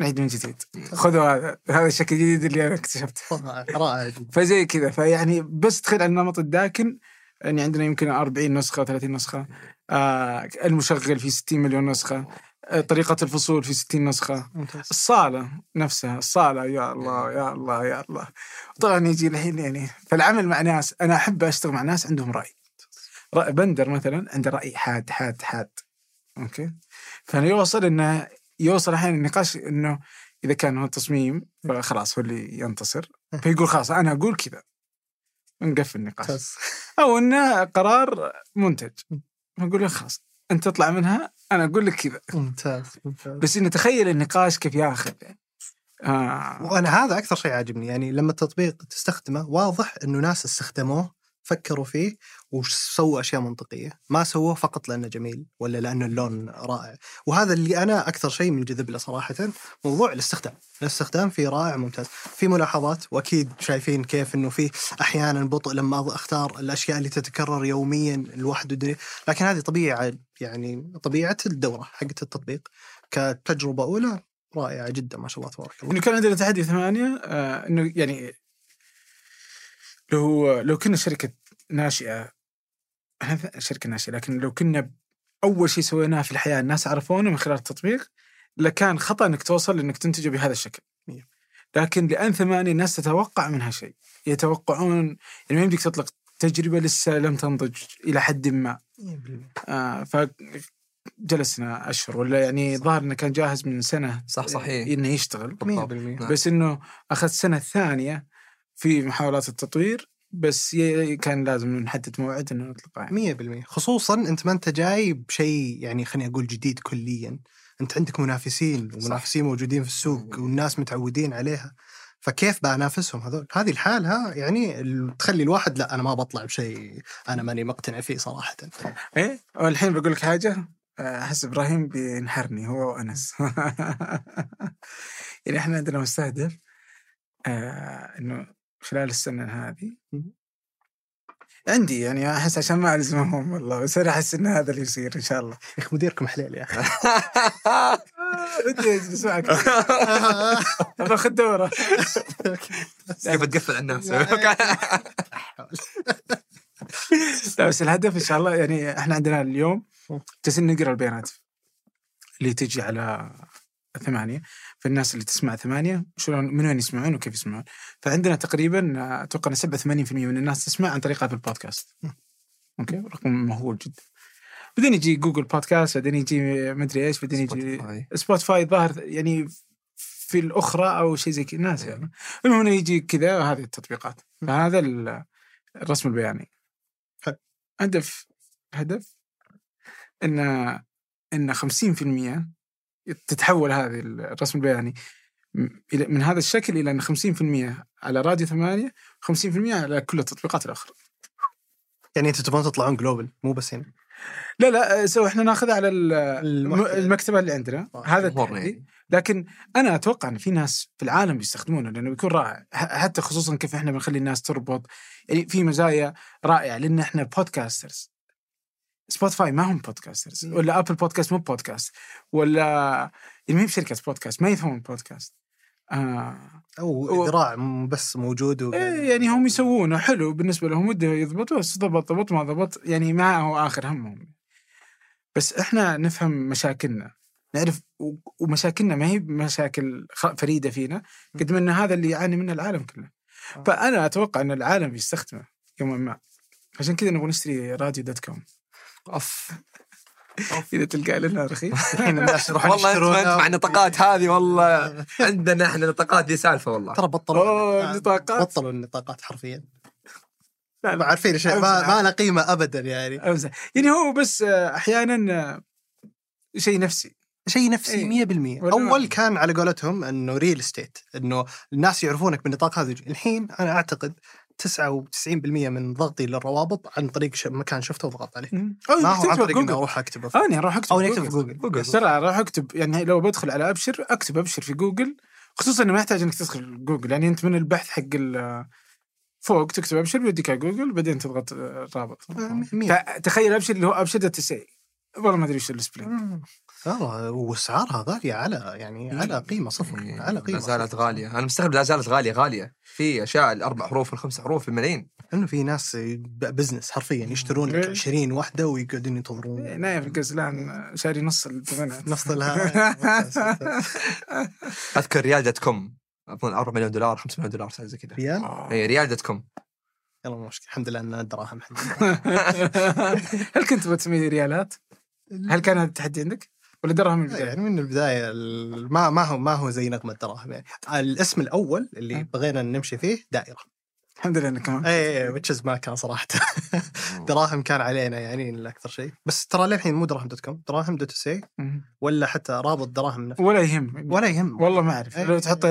نعيد من جديد. خذوا هذا هذا الشكل الجديد اللي أنا اكتشفته. رائع فزي كذا فيعني بس تخيل على النمط الداكن يعني عندنا يمكن 40 نسخة 30 نسخة. آه المشغل في 60 مليون نسخة. آه طريقة الفصول في 60 نسخة. ممتاز. الصالة نفسها الصالة يا الله يا الله يا الله. طبعا يجي الحين يعني فالعمل مع ناس أنا أحب أشتغل مع ناس عندهم رأي. رأي بندر مثلا عنده رأي حاد حاد حاد. أوكي؟ فيوصل إنه يوصل أحيانا النقاش إنه إذا كان هو تصميم خلاص هو اللي ينتصر. فيقول خلاص أنا أقول كذا. نقفل النقاش. أو إنه قرار منتج. نقول له خلاص. أنت تطلع منها أنا أقول لك كذا. ممتاز ممتاز. بس انه تخيل النقاش كيف ياخذ. يعني. آه. وأنا هذا أكثر شيء عاجبني يعني لما التطبيق تستخدمه واضح إنه ناس استخدموه فكروا فيه وسووا أشياء منطقية، ما سووه فقط لأنه جميل ولا لأنه اللون رائع، وهذا اللي أنا أكثر شيء منجذب له صراحة موضوع الاستخدام، الاستخدام فيه رائع ممتاز، في ملاحظات وأكيد شايفين كيف إنه في أحيانا بطء لما أختار الأشياء اللي تتكرر يوميا الواحد لكن هذه طبيعه يعني طبيعة الدورة حقت التطبيق كتجربة أولى رائعة جدا ما شاء الله تبارك الله. إنه كان عندنا تحدي ثمانية آه إنه يعني لو لو كنا شركة ناشئة إحنا شركة ناشئة لكن لو كنا أول شيء سويناه في الحياة الناس عرفونا من خلال التطبيق لكان خطأ إنك توصل إنك تنتجه بهذا الشكل. لكن لأن ثمانية الناس تتوقع منها شيء يتوقعون يعني ما يمديك تطلق تجربة لسه لم تنضج إلى حد ما. 100% آه فجلسنا أشهر ولا يعني ظهر انه كان جاهز من سنة صح صحيح. إنه يشتغل. 100% نعم. بس إنه أخذ السنة الثانية في محاولات التطوير بس كان لازم نحدد موعد إنه نطلقه يعني. 100% خصوصا أنت ما أنت جاي بشيء يعني خليني أقول جديد كليا. أنت عندك منافسين ومنافسين موجودين في السوق والناس متعودين عليها. فكيف بنافسهم هذول؟ هذه الحالة يعني تخلي الواحد لا أنا ما بطلع بشيء أنا ماني مقتنع فيه صراحة. إيه والحين بقول لك حاجة آه، أحس إبراهيم بينحرني هو وانس يعني إحنا عندنا مستهدف آه إنه خلال السنة هذه عندي يعني أحس عشان ما ألزمهم والله بس أنا أحس إن هذا اللي يصير إن شاء الله. يا أخي مديركم حليل يا أخي. ودي اجلس معك باخذ دورة. كيف تقفل على الناس لا بس الهدف إن شاء الله يعني إحنا عندنا اليوم جالسين نقرأ البيانات اللي تجي على ثمانية فالناس اللي تسمع ثمانية شلون من وين يسمعون وكيف يسمعون. فعندنا تقريبا أتوقع إن 87% من الناس تسمع عن طريق Apple Podcast okay؟ رقم مهول جدا. بعدين يجي Google Podcast بعدين يجي مدري إيش بعدين يجي Spotify الظاهر يعني في الأخرى أو شيء زي كذا ناس يعني. المهم إنه يجي كذا هذه التطبيقات. فهذا ال- الرسم البياني. هدف هدف ان ان 50% تتحول هذه الرسم البياني من هذا الشكل إلى أن 50% على راديو ثمانية 50% على كل التطبيقات الأخرى. يعني أنتم تبغون تطلعون global مو بس هنا. لا لا so إحنا ناخذها على. المكتبة. اللي عندنا. آه، هذا التحدي. لكن أنا أتوقع إن في ناس في العالم بيستخدمونه لأنه بيكون رائع. حتى خصوصا كيف إحنا بنخلي الناس تربط. يعني في مزايا رائعة لأن إحنا podcasters Spotify ما هم podcasters ولا Apple Podcast مو بودكاست ولا يعني ما هي بشركه بودكاست ما يفهمون بودكاست آه. أو ذراع بس موجود و... إيه يعني هم يسوونه حلو بالنسبة لهم وده يضبط بس ضبط ضبط ما ضبط يعني ما هو آخر همهم. بس إحنا نفهم مشاكلنا نعرف ومشاكلنا ما هي مشاكل فريدة فينا قد ما إن هذا اللي يعاني منه العالم كله. فأنا أتوقع إن العالم بيستخدمه يوما ما. عشان كذا نبغى نشتري راديو دوت كوم أوف. إذا تلقى لنا رخيص الحين الناس يروحون والله أنت. مع النطاقات هذه والله. عندنا إحنا النطاقات دي سالفة والله. ترى بطلوا النطاقات. بطلوا النطاقات حرفيا. لا، ما عارفين شيء ما, ما له قيمة ابدا يعني. أمزح. يعني هو بس آه، أحيانا آه، شيء نفسي. شيء نفسي إيه. 100% ولا- أول كان على قولتهم إنه real estate إنه الناس يعرفونك بالنطاق هذا الحين أنا أعتقد 99% من ضغطي للروابط عن طريق ش- مكان شفته وضغطت عليه. ما هو عن طريق إني أروح اكتبه في- أنا أروح أكتب أو في نكتب في Google. Google. ترى أروح أكتب يعني لو بدخل على أبشر أكتب أبشر في جوجل. خصوصا إنه ما يحتاج إنك تدخل جوجل يعني أنت من البحث حق فوق تكتب أبشر بيوديك على جوجل بعدين تضغط آه، رابط. مية. ت- تخيل أبشر اللي هو أبشر dot والله ما أدري وش ال spelling والله واسعارها غاليه على يعني على قيمة صفر إيه، على قيمة لا زالت. غالية. أنا مستغرب لا زالت غالية غالية. في أشياء الأربع حروف والخمس حروف بملايين إنه في ناس business حرفيا يشترون لك إيه. 20 واحدة ويقعدون ينتظرون نايف القزلان شاري نص نص لها أذكر ريال dot com أظن 4 مليون دولار 5 مليون دولار زي كذا. ريال؟ اي ريال دوت كوم يلا مو مشكلة. الحمد لله إن دراهم الحمد هل كنت بتسمي ريالات؟ هل كان هذا التحدي عندك؟ ولا درهم من. البداية؟ يعني من البداية ال- ما ما هو ما هو زي نغمه دراهم يعني الاسم الأول اللي أه. بغينا نمشي فيه دائرة الحمد لله إنك اي وتشز ما كان صراحة دراهم كان علينا يعني أكثر شيء بس ترى للحين مو دراهم دوت كوم دراهم دوت سي. ولا حتى رابط دراهم نفسه ولا يهم ولا يهم والله ما أعرف إيه. لو تحط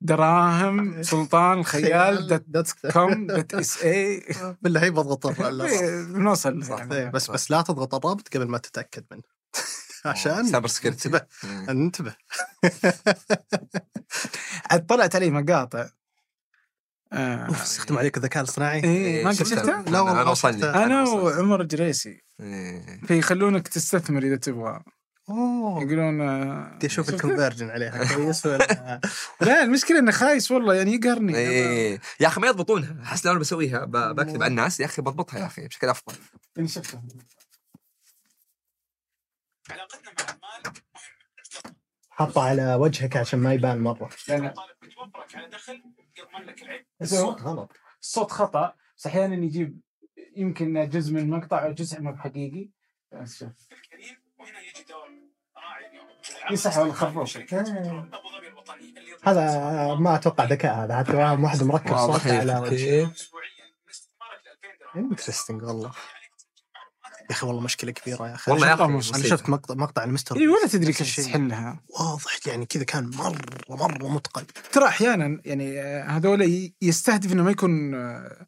دراهم سلطان الخيال dot dot com. dot SA بالله هي بضغط الرابط. بنوصل صح. إيه، بس بس لا تضغط الرابط قبل ما تتأكد منه. عشان cyber security انتبه انتبه. عاد طلعت علي مقاطع. آه، أوف استخدم عليك الذكاء الاصطناعي. إيه ما قد. شفتها؟ لا والله أنا وصلني. أنا وعمر جريسي. إيه. فيخلونك تستثمر إذا تبغى. أوه. يقولون آه، بدي أشوف؟ الكونفرجن عليها كويس ولا؟ لا المشكلة إنه خايس والله يعني يقهرني. إيه. يا أخي ما يضبطونها أحس لو أنا بسويها بكتب على الناس يا أخي بضبطها يا أخي بشكل أفضل. يعني شفتها حطه على وجهك عشان ما يبان مرة. لأن الصوت غلط. الصوت خطأ بس أحيانا يجيب يمكن جزء من المقطع أو جزء مو حقيقي بس هذا ما أتوقع ذكاء هذا. حتى واحد مركب صوت على إنترستنج والله. يا أخي والله مشكلة كبيرة يا أخي. والله يا أخي أنا. شفت مقطع مقطع المستر اي ولا تدري كيف. تحلها. واضح يعني كذا كان مره مرة متقن. ترى أحيانا يعني آه، هذول يستهدف إنه ما يكون آه،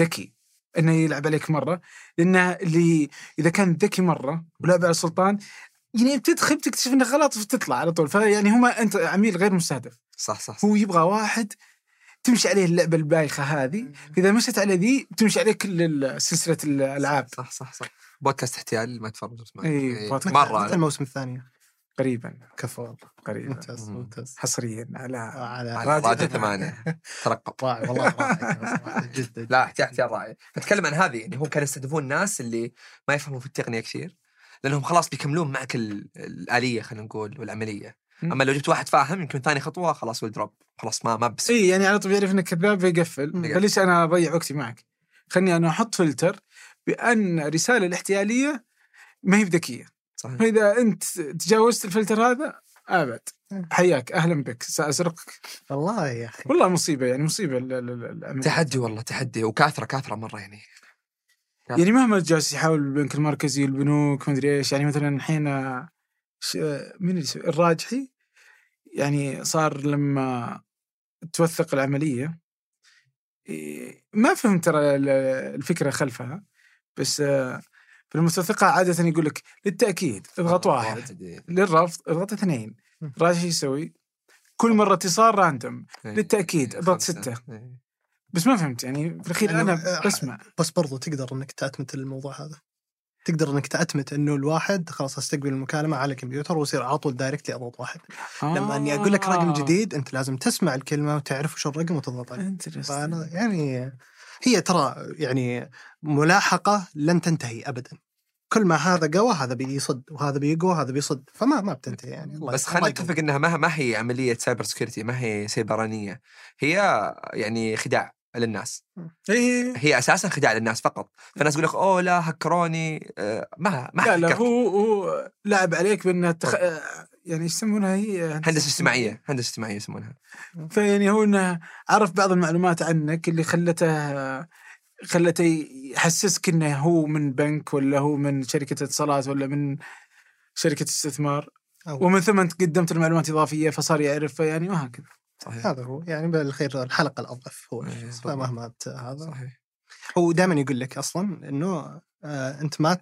ذكي. إنه يلعب عليك مرة. لأنه اللي إذا كان ذكي مرة ولعب على السلطان يعني بتدخل بتكتشف انه غلط وتطلع على طول. فيعني هما انت عميل غير مستهدف. صح صح, صح. هو يبغى واحد تمشي عليه اللعبة البايخة هذه. إذا مشت على ذي بتمشي عليه كل سلسلة الألعاب. صح صح صح. بودكاست احتيال ما تفرج اسمه. إي، إي، بودكاست. مرة متى الموسم الثاني. قريبا. كفو. والله قريبا. ممتاز مم. ممتاز. حصريا على على على راجع راجع ثمانية. ترقب. رائع والله رائع جدا لا احتيال احتيال رائع. فتكلم عن هذه يعني هم كانوا يستهدفون الناس اللي ما يفهموا في التقنية كثير. لأنهم خلاص بيكملون معك ال- الآلية خلينا نقول والعملية. أما لو جبت واحد فاهم يمكن ثاني خطوة خلاص ويل خلاص ما ما بس إي يعني على طول يعرف انك كذاب بيقفل. فليش أنا أضيع وقتي معك؟ خلني أنا أحط فلتر بأن الرساله الاحتيالية ما هي بذكية. صحيح. فإذا أنت تجاوزت الفلتر هذا آبد. حياك. أهلا بك. سأسرقك. والله يا أخي. والله مصيبة يعني مصيبة ال- ال- ال- العملية. تحدي والله تحدي وكاثرة كاثرة مرة يعني. يعني مهما الجالس يحاول البنك المركزي البنوك مدري إيش يعني مثلا الحين آه، آه، مين اللي يسوي؟ الراجحي يعني صار لما توثق العملية ما فهمت ترى ال- الفكرة خلفها بس آه، في المستوثقة عادة يقول لك للتأكيد اضغط واحد للرفض اضغط اثنين. راجحي يسوي؟ كل مرة اتصال random إيه، اضغط خمسة. بس ما فهمت يعني في الأخير يعني أنا آه، بسمع. بس برضو تقدر إنك تأتمت الموضوع هذا. تقدر إنك تأتمت إنه الواحد خلاص أستقبل المكالمة على الكمبيوتر ويصير على طول directly أضغط واحد. لما إني أقول لك رقم آه. جديد أنت لازم تسمع الكلمة وتعرف وش الرقم وتضغط عليه. فأنا يعني هي ترى يعني ملاحقة لن تنتهي ابدا. كل ما هذا قوى هذا بيصد وهذا بيقوى هذا بيصد. فما ما بتنتهي يعني. الله بس خلينا. نتفق إنها ما ما هي عملية cyber security ما هي سيبرانيه هي يعني خداع. للناس. إيه هي أساسا خداع للناس فقط. فالناس يقول لك أوه لا هكروني. آه، ما ما لا لا هكرت. هو هو لعب عليك بانه تخ... يعني إيش يسمونها هي؟ هندسة اجتماعية. هندسة اجتماعية يسمونها. فيعني هو إنه عرف بعض المعلومات عنك اللي خلته خلته يحسسك إنه هو من بنك ولا هو من شركة اتصالات ولا من شركة استثمار. أو- ومن ثم أنت قدمت المعلومات إضافية فصار يعرف فيعني وهكذا صحيح. هذا هو يعني بالخير الحلقة الاضعف هو فمهما ت- هذا. صحيح. هو دائما يقول لك أصلا إنه آه أنت ما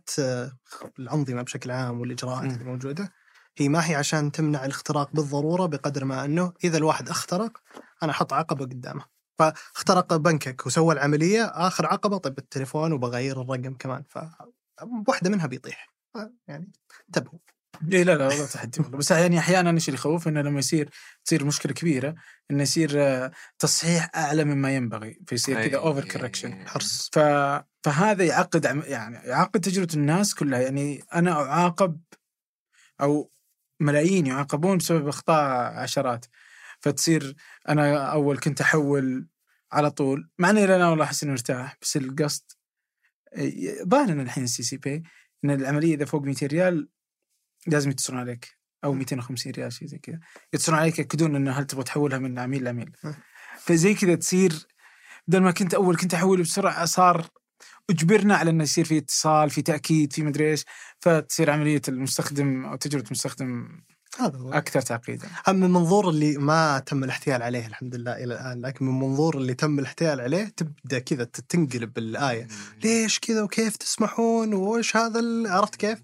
الأنظمة بشكل عام والإجراءات. اللي موجودة هي ما هي عشان تمنع الاختراق بالضرورة بقدر ما إنه إذا الواحد اخترق أنا أحط عقبه قدامه. فاخترق بنكك وسوى العملية آخر عقبه طيب التليفون وبغير الرقم كمان ف واحدة منها بيطيح. يعني انتبهوا. اي لا لا والله تحدي والله. بس يعني أحيانا إيش اللي يخوف إنه لما يصير تصير مشكلة كبيرة إنه يصير آه، تصحيح أعلى مما ينبغي فيصير كذا. over correction حرص. ف... فهذا يعقد عم- يعني يعقد تجربة الناس كلها. يعني أنا أعاقب أو ملايين يعاقبون بسبب أخطاء عشرات. فتصير أنا أول كنت أحول على طول مع إني أنا والله أحس إني مرتاح بس القصد إيه، ظاهر ان الحين ال CCB إن العملية إذا فوق 200 ريال لازم يتصلون عليك أو 250 ريال شيء زي كذا. يتصلون عليك ياكدون إنه هل تبغى تحولها من عميل لعميل. فزي كذا تصير بدل ما كنت أول كنت أحول بسرعة صار أجبرنا على إنه يصير في اتصال في تأكيد في مدري إيش. فتصير عملية المستخدم أو تجربة المستخدم هذا هو. أكثر تعقيدا. أما من منظور اللي ما تم الاحتيال عليه الحمد لله إلى الآن لكن من منظور اللي تم الاحتيال عليه تبدأ كذا تنقلب الايه ليش كذا وكيف تسمحون؟ وش هذا عرفت كيف؟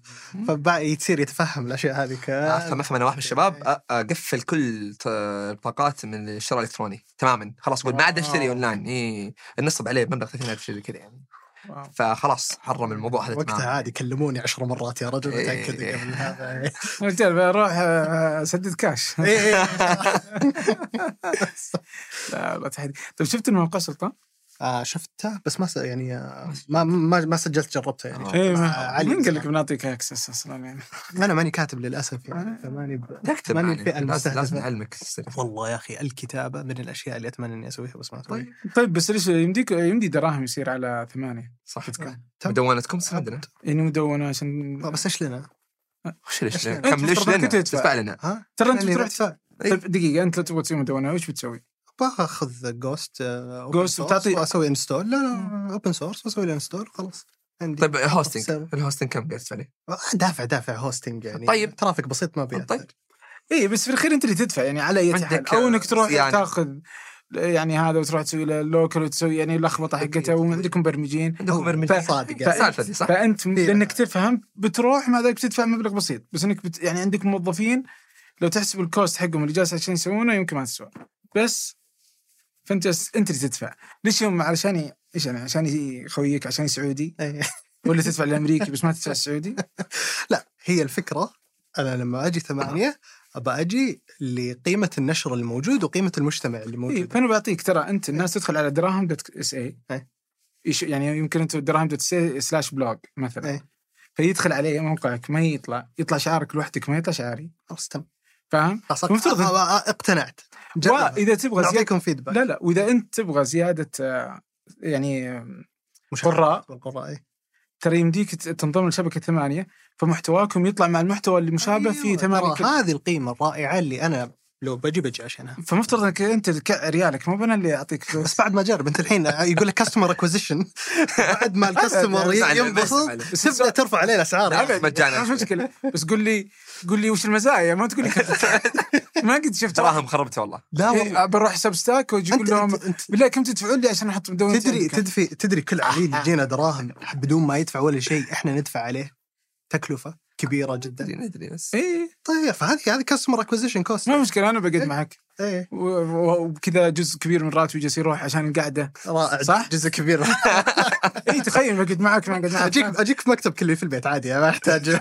فبعد يصير يتفهم الأشياء هذه كان افهم أنا واحد من الشباب أقفل كل الباقات من الشراء الإلكتروني تماما. خلاص أقول ما عاد أشتري واو. أونلاين. اي النصب عليه مبلغ 30000 شيء زي كذا يعني. واو. فخلاص حرم الموضوع هذا وقتها عادي كلموني عشر مرات يا رجل إيه. متأكد قبل هذا رجال بروح اسدد كاش إيه، إيه. لا والله تحدي طيب شفت الموقع سلطان؟ آه شفتها بس ما س... يعني آه، ما ما ما سجلت جربتها يعني آه. مع ما علي مين قال لك. بنعطيك access أصلا يعني أنا ماني كاتب للأسف يعني فماني ب... تكتب ماني يعني. الفئة لازم السر. والله يا أخي الكتابة من الأشياء اللي أتمنى إني أسويها بس ما اسويها طيب بس ليش يمديك يمدي دراهم يصير على ثمانية صح تم. مدونتكم تصير عندنا يعني مدونة عشان آه، بس إيش لنا؟ وش ليش إيش لنا؟ كم ليش لنا؟ تدفع. تدفع لنا ها؟ ترى أنت يعني بتروح ندفع. طيب دقيقة أنت لو تبغى تسوي مدونة وش بتسوي؟ باخذ Ghost بتعطي- وأسوي install لا لا open source وأسوي له install خلاص عندي طيب hosting. ال hosting كم قاعد تدفع عليه؟ دافع دافع hosting يعني طيب. traffic بسيط ما بيأثر طيب. اي بس في الأخير أنت اللي تدفع يعني على أي حال أو إنك تروح صيانة. تاخذ يعني هذا وتروح تسوي له local وتسوي يعني لخبطة حقته وما عندكم مبرمجين عندكم برمجين ف- صادق يعني. السالفه دي صح؟ فأنت في- لانك تفهم بتروح مع ذلك بتدفع مبلغ بسيط بس إنك بت يعني عندك موظفين لو تحسب ال cost حقهم اللي جالس عشان يسوونه يمكن ما تسوى بس فانت انت اللي تدفع ليش يوم علشان إيش يعني عشان يخويك عشان سعودي إيه. ولا تدفع الامريكي بس ما تدفع السعودي لا هي الفكرة أنا لما أجي ثمانية أبى أجي لقيمة النشر الموجود وقيمة المجتمع اللي إيه موجود فأنا بعطيك ترى أنت الناس تدخل على دراهم dot sa إيه. يعني يمكن أنت دراهم dot sa slash blog مثلا إيه. فيدخل عليه موقعك ما يطلع يطلع شعارك لوحدك ما يطلع شعاري خلاص تم فاهم؟ اقتنعت. وإذا تبغى زياده نعطيكم feedback لا لا وإذا أنت تبغى زيادة آه، يعني. قراء القراء إيه. ترى يمديك تنضم لشبكة ثمانية فمحتواكم يطلع مع المحتوى اللي مشابه في أيوة، ثمانيه ترى كل- هذه القيمة الرائعة اللي أنا لو بجي بجي عشانها. فمفترض انك انت ريالك مو أنا اللي اعطيك. فلوس بس بعد ما اجرب انت الحين يقول لك customer acquisition بعد ما ال customer ينبسط بس بس تبدا ترفع عليه الاسعار مجانا. ما مشكلة. بس قول لي قول لي وش المزايا؟ ما تقول لي. ما قد شفت. تراهم خربته والله. لا والله إيه بروح حق Substack واجي أقول لهم بالله كم تدفعون لي عشان أحط تدري عندك؟ تدري تدري كل عميل يجينا دراهم بدون ما يدفع ولا شيء إحنا ندفع عليه تكلفة. كبيرة جدا. ندري بس. إيه. طيب فهذه هذه customer acquisition cost ما مشكلة أنا بقعد معك. إيه. و- و- وبكذا جزء كبير من راتبي جالس يروح عشان القعده رائع صح؟ جزء كبير. اي تخيل بقعد معك ما اقعد معك اجيك أجيك في مكتب كله في البيت عادي ما احتاج.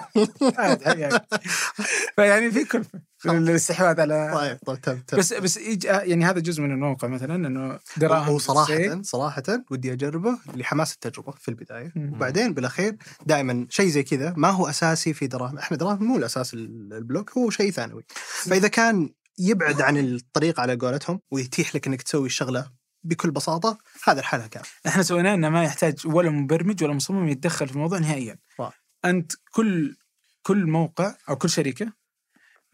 فيعني في كلفه الاستحواذ على طيب طيب تم تم. بس بس يج- يعني هذا جزء من الموقع مثلا إنه دراهم. صراحة صراحة ودي أجربه لحماس التجربة في البداية. مم. وبعدين بالأخير دائما شيء زي كذا ما هو أساسي في دراهم. إحنا دراهم مو الأساس ال- البلوك هو شيء ثانوي. فإذا كان يبعد عن الطريق على قولتهم ويتيح لك أنك تسوي الشغلة بكل بساطة. هذا الحالة كان إحنا سويناه إنه ما يحتاج ولا مبرمج ولا مصمم يتدخل في الموضوع نهائيا. واو. أنت كل كل موقع أو كل شركة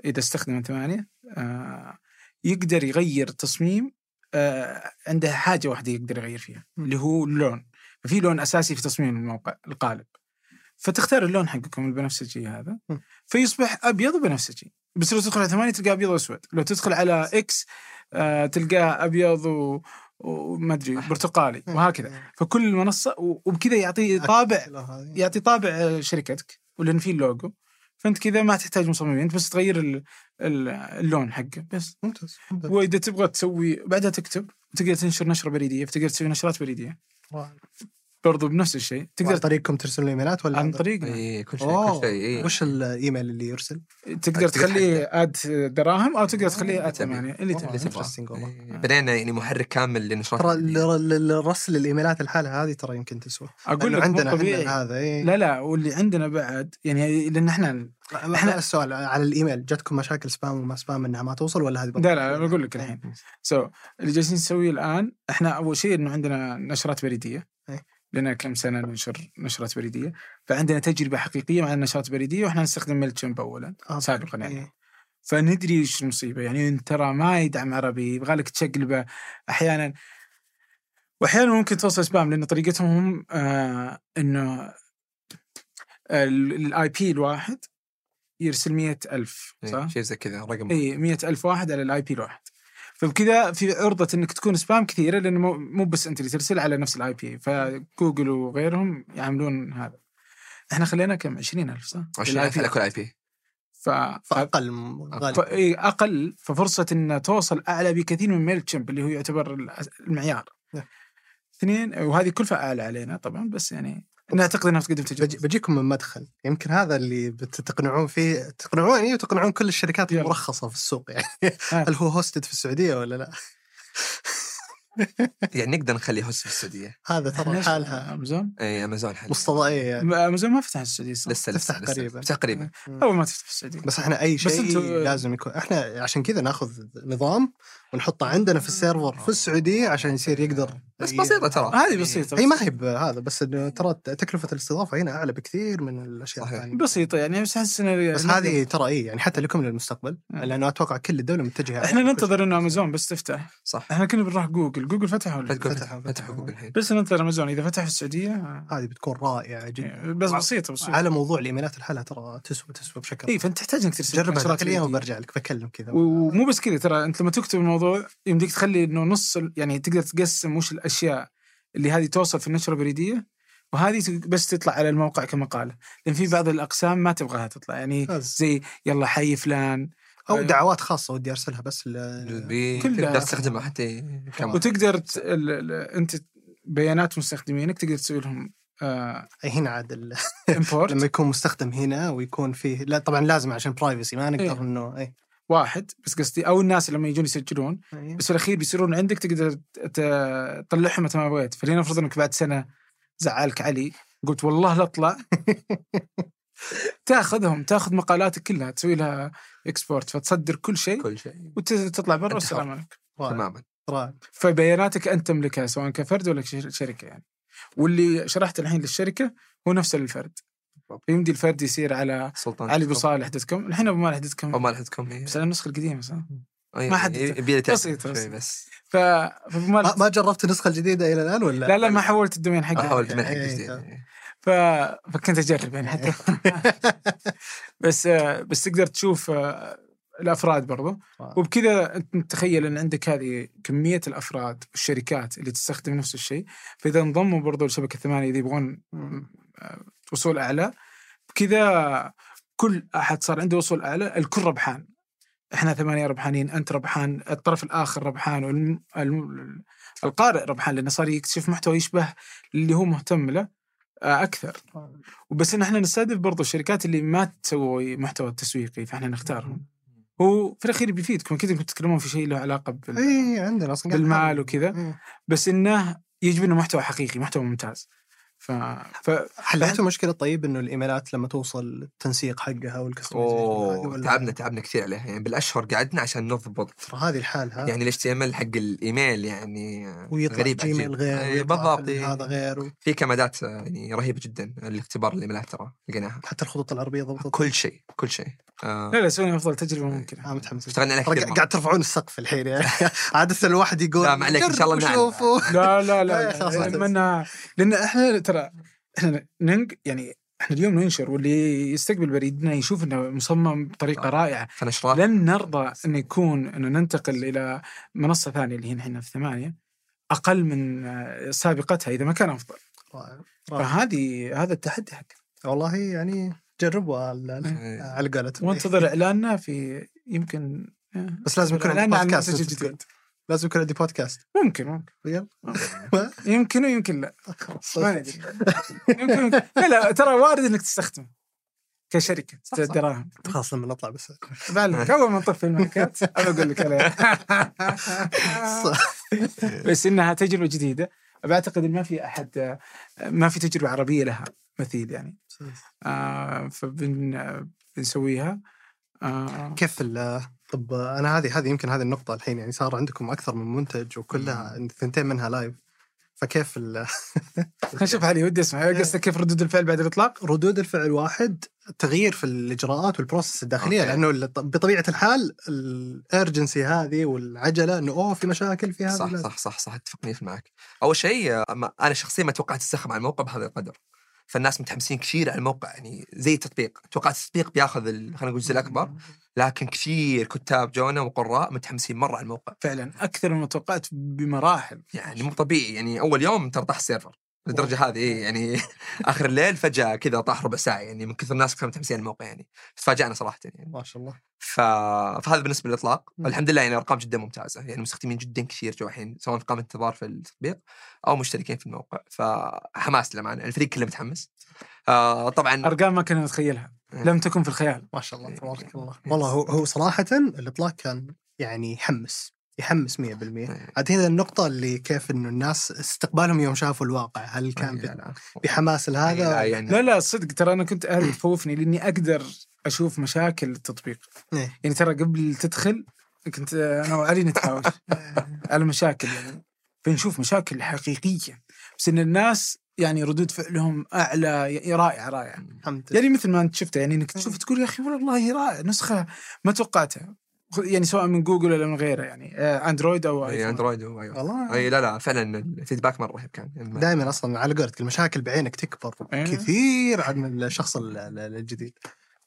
إذا استخدم ثمانيه آه يقدر يغير تصميم آه عنده حاجة واحدة يقدر يغير فيها مم. اللي هو اللون ففي لون أساسي في تصميم الموقع القالب. فتختار اللون حقكم البنفسجي هذا. فيصبح أبيض وبنفسجي بس لو تدخل على ثمانية تلقاه أبيض وأسود. لو تدخل على إكس آه تلقاه أبيض و وما أدري برتقالي وهكذا. فكل منصه وبكذا يعطي طابع يعطي طابع آه، شركتك ولأن في اللوجو. فأنت كذا ما تحتاج مصممين أنت بس تغير ال- ال- اللون حقه بس. ممتاز ممتاز. وإذا تبغى تسوي بعدها تكتب تقدر تنشر نشرة بريدية فتقدر تسوي نشرات بريدية. برضو بنفس الشيء عن تقدر طريقكم ترسلون إيميلات ولا عن طريقنا اي كل شيء أوه. كل شيء إيه. وش الإيميل اللي يرسل؟ تقدر تخليه آد دراهم أو تقدر تخليه آد تبي. ثمانية اللي اللي تبغاه. إيه. بنينا يعني محرك كامل لنشرات ترى الرسل الإيميلات الحالة هذه ترى يمكن تسوى أقول لك عندنا هذا إيه. لا لا واللي عندنا بعد يعني لأن إحنا إحنا إحنا- السؤال على الإيميل جاتكم مشاكل spam وما spam إنها ما توصل ولا هذه لا لا بقول لك الحين سو اللي جالسين نسويه الآن إحنا أول شيء إنه عندنا نشرات بريدية إيه. لنا كم سنة ننشر نشرات بريدية. فعندنا تجربة حقيقية مع النشرات البريدية وإحنا نستخدم Mailchimp اولا آه، سابقا يعني. إيه. فندري إيش المصيبة يعني انت ترى ما يدعم عربي يبغى لك تشقلبه أحيانا. واحيانا ممكن توصل spam لأن طريقتهم هم آه إنه ال IP الواحد يرسل مية ألف إيه، صح؟ شيء زي كذا رقم. اي مية ألف واحد على ال IP الواحد. فبكذا في عرضة إنك تكون spam كثيرة لأنه مو- مو بس أنت اللي ترسل على نفس ال IP فجوجل وغيرهم يعملون هذا. إحنا خلينا كم؟ 20000 صح؟ 20000 على كل IP ف... فأقل ف... غالبا. إيه أقل. ففرصة إن توصل أعلى بكثير من Mailchimp اللي هو يعتبر المعيار. نعم. اثنين وهذه كلفة اعلى علينا طبعا بس يعني نعتقد انها تقدم بجي تجربة بجيكم من مدخل يمكن هذا اللي بتقنعون فيه تقنعوني وتقنعون كل الشركات يلا. المرخصة في السوق يعني آه. هل هو hosted في السعودية ولا لا؟ يعني نقدر نخليه host في السعودية هذا ترى؟ حالها أمازون إي أمازون حاليا مصطدئيه يعني أمازون ما فتح السعودية صح؟ لسه تفتح لسه. قريباً. تفتح قريبا أول ما تفتح في السعودية بس إحنا أي شيء لازم يكون إحنا عشان كذا ناخذ نظام ونحطه عندنا في ال server في السعودية عشان يصير يقدر بس بسيطة ترى. هذه بسيطة هي ما هي بهذا بس إنه ترى تكلفة الاستضافة هنا أعلى بكثير من الأشياء. الثانية. بسيطة يعني بس أحس بس هذه ترى اي يعني حتى لكم للمستقبل آه. لأنه أتوقع كل الدولة متجهة إحنا ننتظر إنه أمازون بس تفتح. صح. إحنا كنا بنروح جوجل. جوجل فتح ولا فتحوا فتحوا- فتحوا فتحوا. جوجل الحين بس ننتظر أمازون. إذا فتح في السعودية آه، هذه بتكون رائعة جدا. بس بسيطة بسيطة. على موضوع الإيميلات الحالة ترى تسوى تسوى بشكل اي فأنت تحتاج إنك ترسل جربها. وبرجع لك بكلم كذا. ومو بس كذا ترى أنت لما تكتب الموضوع يمديك تخلي إنه نص يعني تقدر تقسم وش الأشياء اللي هذه توصل في النشرة البريدية وهذه بس تطلع على الموقع كمقالة لأن في بعض الأقسام ما تبغاها تطلع يعني. زي يلا حي فلان أو آه. دعوات خاصة ودي أرسلها بس ل... بي- كلها. تقدر تستخدمها حتى كم وتقدر ت... ال... ال... أنت بيانات مستخدمينك تقدر تسوي لهم آه... هنا عاد ال- لما يكون مستخدم هنا ويكون فيه لا طبعا لازم عشان privacy ما نقدر إيه. انه اي واحد بس قصدي أو الناس لما يجون يسجلون أي. بس في الأخير بيصيرون عندك تقدر تطلعهم متى ما بغيت. فلنفرض إنك بعد سنة زعلك علي قلت والله لا أطلع. تأخذهم تأخذ مقالاتك كلها تسوي لها export فتصدر كل شيء كل شيء. وتطلع برا والسلام. عليكم. تماما. رائع فبياناتك أنت تملكها سواء كفرد ولا شركة يعني. واللي شرحت الحين للشركة هو نفس الفرد. بالضبط. يمدي الفرد يصير على سلطان علي ابو صالح dot com الحين أبو مالح dot com ما لحدكم إيه. بس على النسخه القديمه صح؟ ما حد- بسيط، بسيط. بس. ف مالح ما, ما جربت النسخه الجديده إلى الآن ولا؟ لا لا ما حولت ال domain حقي احاول من حق إيه، جديد إيه. ف... فكنت أجرب يعني حتى. بس بس تقدر تشوف آه، الأفراد برضو. وبكذا أنت تخيل إن عندك هذه كمية الأفراد والشركات اللي تستخدم نفس الشيء. فإذا انضموا برضو لشبكة ثمانية إذا يبغون وصول أعلى. بكذا كل أحد صار عنده وصول أعلى الكل ربحان. إحنا ثمانية ربحانين أنت ربحان الطرف الآخر ربحان والم... الم... القارئ ربحان لأنه صار يكتشف محتوى يشبه اللي هو مهتم له آه، أكثر. وبس إن إحنا نستهدف برضو الشركات اللي ما تسوي محتوى تسويقي فإحنا نختارهم. هو في الأخير بيفيدكم أكيد انكم تتكلمون في شيء له علاقة بال... اي عندنا أصلا بالمال. وكذا. إيه. بس إنه يجب انه محتوى حقيقي محتوى ممتاز. ف, ف... حليتوا مشكلة طيب إنه الإيميلات لما توصل التنسيق حقها وال customization تعبنا تعبنا كثير عليها. يعني بالأشهر قعدنا عشان نضبط. هذه الحالها يعني ال HTML حق الإيميل يعني ويطلع غريب Gmail. غير ويطلع بالضبط إيه. هذا غير و... في كمادات يعني رهيبة جدا الاختبار الإيميلات ترى لقيناها. حتى الخطوط العربية ضبطت. كل شيء كل شيء. آه، لا لا سوينا أفضل تجربة ممكنة. آه متحمس. اشتغلنا عليها كثير قاعد ترفعون السقف الحين يعني. عادة الواحد يقول لا، ما عليك، إن شاء الله لا لا لا،. لأن لأن إحنا ترى إحنا ننق يعني إحنا اليوم ننشر واللي يستقبل بريدنا يشوف إنه مصمم بطريقة رائعة فنشرات لن نرضى إن يكون إنه ننتقل إلى منصة ثانية اللي هي نحن في ثمانية أقل من آه، سابقتها إذا ما كان أفضل رائع. رائع. فهذه هذا التحدي حق والله يعني جربوا ال- إيه. على قولتهم وانتظر إعلاننا في يمكن آه، بس لازم يكون عندي إعلاننا عن بودكاست تقول. لازم يكون عندي بودكاست ممكن ممكن. يلا. يمكن ويمكن لا. ما ندري. يمكن لا لا ترى وارد إنك تستخدمه كشركة. دراهم خلاص لما نطلع بس. بعلمك أول ما نطفي المايكات أنا أقول لك عليها. بس إنها تجربة جديدة. بعتقد ما في أحد ما في تجربة عربية لها مثيل يعني. آه فبن بنسويها. آه. كيف طب أنا هذه هذه يمكن هذه النقطة الحين يعني صار عندكم أكثر من منتج وكلها ثنتين منها live فكيف ال- نشوف علي ودي أسمع قصدك كيف ردود الفعل بعد الإطلاق؟ ردود الفعل واحد تغيير في الإجراءات وال process الداخلية أوكي. لأنه ال- بطبيعة الحال ال urgency هذه والعجلة إنه أوه في مشاكل في هذا صح. صح صح صح اتفق 100% معك أول شيء آه، أنا شخصيا ما توقعت استخدم على الموقع بهذا القدر فالناس متحمسين كثير على الموقع يعني زي التطبيق. توقعت التطبيق بياخذ خلينا نقول الجزء الأكبر. لكن كثير كتاب جونا وقراء متحمسين مرة على الموقع. فعلا أكثر مما توقعت بمراحل. يعني مو طبيعي يعني أول يوم ترى طاح السيرفر. للدرجه هذه إيه يعني آخر الليل فجأة كذا طاح ربع ساعة يعني من كثر الناس كانوا متحمسين على الموقع يعني. تفاجأنا صراحة يعني. ما شاء الله. ف... فهذا بالنسبة للإطلاق. الحمد لله يعني أرقام جدا ممتازة يعني مستخدمين جدا كثير جو الحين سواء في قائمه انتظار في التطبيق أو مشتركين في الموقع. فحماس للأمانة الفريق كله متحمس. آه طبعا أرقام ما كنا نتخيلها. لم تكن في الخيال. ما شاء الله تبارك الله. والله هو هو صراحة الإطلاق كان يعني يحمس. يحمس 100% إيه. عاد هنا النقطة اللي كيف إنه الناس استقبالهم يوم شافوا الواقع. هل كان لا، لا. بحماس لا، هذا يعني لا لا صدق ترى أنا كنت أهلي تخوفني لأني أقدر أشوف مشاكل التطبيق. إيه. يعني ترى قبل تدخل كنت أنا وعلي نتهاوش على مشاكل يعني. بنشوف مشاكل حقيقية. بس إن الناس يعني ردود فعلهم أعلى يعني رائعة رائعة. الحمد لله. يعني مثل ما أنت شفته يعني إنك تشوف تقول يا أخي والله رائع نسخة ما توقعتها. يعني سواء من جوجل ولا من غيره يعني آه، أندرويد أو إي أندرويد و- أيوه والله. إي لا لا فعلا الفيدباك مرة رهيب كان. يعني ما- دائما أصلا على قولتك المشاكل بعينك تكبر إيه. كثير عن الشخص ال- ال- الجديد.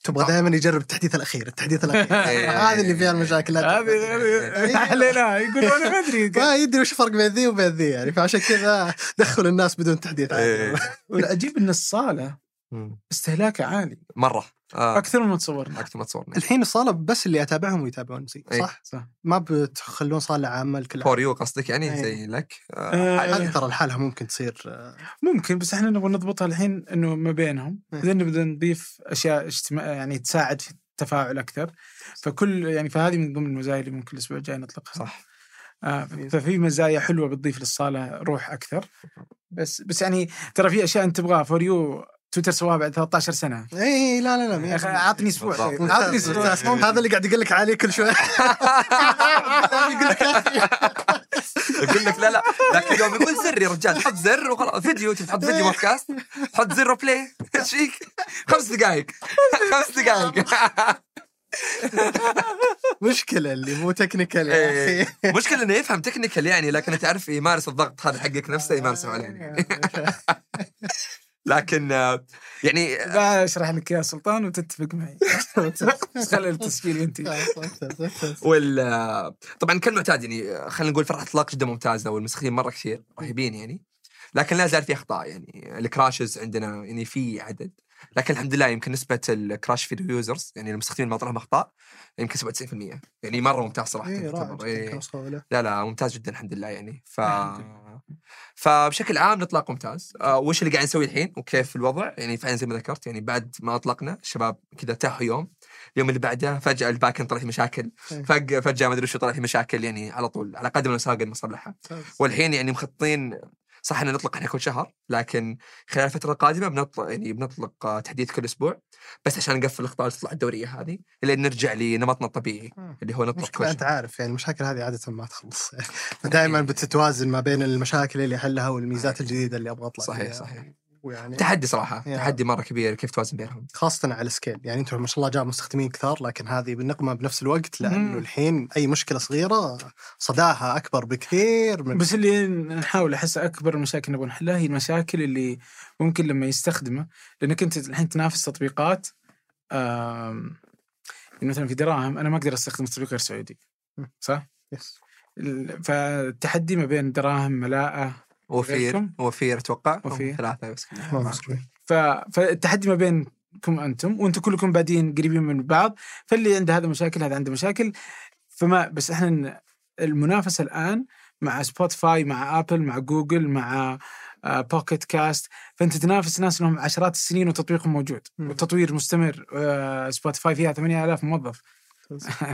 تبغى دائما يجرب التحديث الأخير التحديث الأخير. إيه. هذه اللي فيها المشاكل هذه هذه حليناها يقول أنا ما أدري. ما يدري وش الفرق بين ذي وبين ذي يعني فعشان كذا دخل الناس بدون تحديث إيه. عادي. والعجيب إن الصالة مم. استهلاكها عالي. مرة. آه. أكثر مما تصورنا. أكثر ما تصورنا. الحين الصالة بس اللي أتابعهم ويتابعون زي إيه. صح؟ صح. ما بتخلون صالة عامة لكل فور يو قصدك يعني؟ إيه. زي لك؟ آه. آه، هذه ترى لحالها ممكن تصير آه، ممكن بس إحنا نبغى نضبطها الحين إنه ما بينهم. إيه. بعدين نبدأ نضيف أشياء اجتماع يعني تساعد في التفاعل أكثر. فكل يعني فهذه من ضمن المزايا اللي ممكن الأسبوع الجاي نطلقها. صح. آه ففي مزايا حلوة بتضيف للصالة روح أكثر. بس بس يعني ترى في أشياء أنت تبغاها. For You تويتر سواها بعد 13 سنة. اي إيه، لا لا لا يا أخي عطني أسبوع. عطني أسبوع. هذا اللي قاعد يقول لك عليه كل شوي. يقول لك يقول لك لا لا لكن يوم يقول زر يا رجال حط زر وخلاص فيديو تحط فيديو بودكاست حط زر و play. إيش فيك؟ خمس دقائق. خمس دقائق. مشكلة اللي مو technical يا إيه. أخي. مشكلة إنه يفهم technical يعني لكن تعرف يمارس الضغط هذا حقك نفسه يمارسه عليه يعني. لكن يعني بشرح لك يا سلطان وتتفق معي. خلي التسجيل ينتهي وال طبعا كالمعتاد يعني خلينا نقول فرحة اطلاق جدا ممتازة والمستخدمين مرة كثير رهيبين يعني. لكن لا زال في أخطاء يعني. ال crashes عندنا يعني في عدد. لكن الحمد لله يمكن نسبة ال crash-free users يعني المستخدمين ما طلعهم أخطاء. يمكن 97% يعني مرة ممتاز صراحة اي رائع إيه. لا لا ممتاز جدا الحمد لله يعني. ف الحمد فبشكل عام الإطلاق ممتاز. آه وش اللي قاعد نسوي الحين وكيف الوضع؟ يعني فعلا زي ما ذكرت يعني بعد ما أطلقنا الشباب كذا ارتاحوا يوم. اليوم اللي بعده فجأة الباك إند طلع في مشاكل. إيه. فجأة فجأة ما أدري شو طلع في مشاكل يعني على طول على قدم وساق المصلحه والحين يعني مخططين صح ان نطلق إحنا كل شهر لكن خلال الفترة القادمة بنطلق يعني بنطلق آه، تحديث كل أسبوع بس عشان نقفل الأخطاء اللي تطلع الدورية هذه لين نرجع لنمطنا الطبيعي. اللي هو نطلق كل أنت عارف يعني المشاكل هذه عادة ما تخلص. فدائما بتتوازن ما بين المشاكل اللي أحلها والميزات الجديدة اللي أبغى أطلع صحيح فيها. صحيح. ويعني تحدي صراحة يا. تحدي مرة كبير كيف توازن بينهم خاصة على ال scale يعني أنتم ما شاء الله جاب مستخدمين كثار لكن هذه بالنقمة بنفس الوقت لأنه مم. الحين أي مشكلة صغيرة صداها أكبر بكثير من بس اللي نحاول أحس أكبر المشاكل نبغى نحلها هي المشاكل اللي ممكن لما يستخدمه لأنك أنت الحين تنافس تطبيقات يعني مثلا في دراهم أنا ما أقدر أستخدم تطبيق غير سعودي. صح؟ yes. ال- فالتحدي ما بين دراهم ملاءة وفير؟ وفير أتوقع وفير. ثلاثة بس مصري. ف... فالتحدي ما بينكم أنتم وأنتم كلكم بادين قريبين من بعض فاللي عنده هذا مشاكل هذا عنده مشاكل فما بس إحنا المنافسة الآن مع Spotify مع Apple مع جوجل مع آه، Pocket Casts فأنت تنافس ناس لهم عشرات السنين وتطبيقهم موجود. والتطوير مستمر آه، Spotify فيها 8000 موظف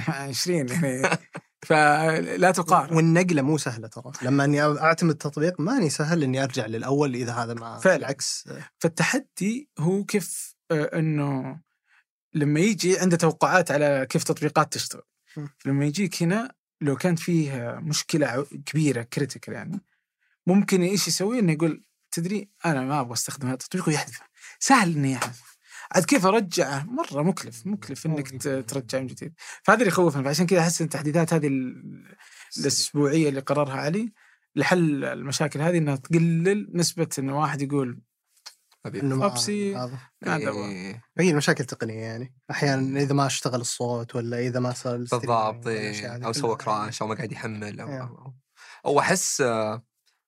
20 يعني فلا تقارن. والنقلة مو سهلة ترى. لما إني أعتمد تطبيق ماني سهل إني أرجع للأول إذا هذا ما فعلا. بالعكس. فالتحدي هو كيف آه، إنه لما يجي عنده توقعات على كيف تطبيقات تشتغل. لما يجيك هنا لو كانت فيه مشكلة كبيرة كريتيكال يعني ممكن إيش يسوي؟ إنه يقول تدري أنا ما أبغى أستخدم هذا التطبيق ويحذفه سهل إنه يحذفه عاد كيف أرجعه؟ مرة مكلف مكلف إنك ت- ترجعه من جديد. فهذا اللي يخوفنا فعشان كذا أحس إن التحديثات هذه ال- الأسبوعية اللي قررها علي لحل المشاكل هذه إنها تقلل نسبة انه واحد يقول ما أبيه. هذا. إيه، هي المشاكل تقنية يعني. أحيانا إذا ما اشتغل الصوت ولا إذا ما صار بالضبط إيه، أو سوى. crash أو ما قاعد يحمل أو. أو أو- أحس آه،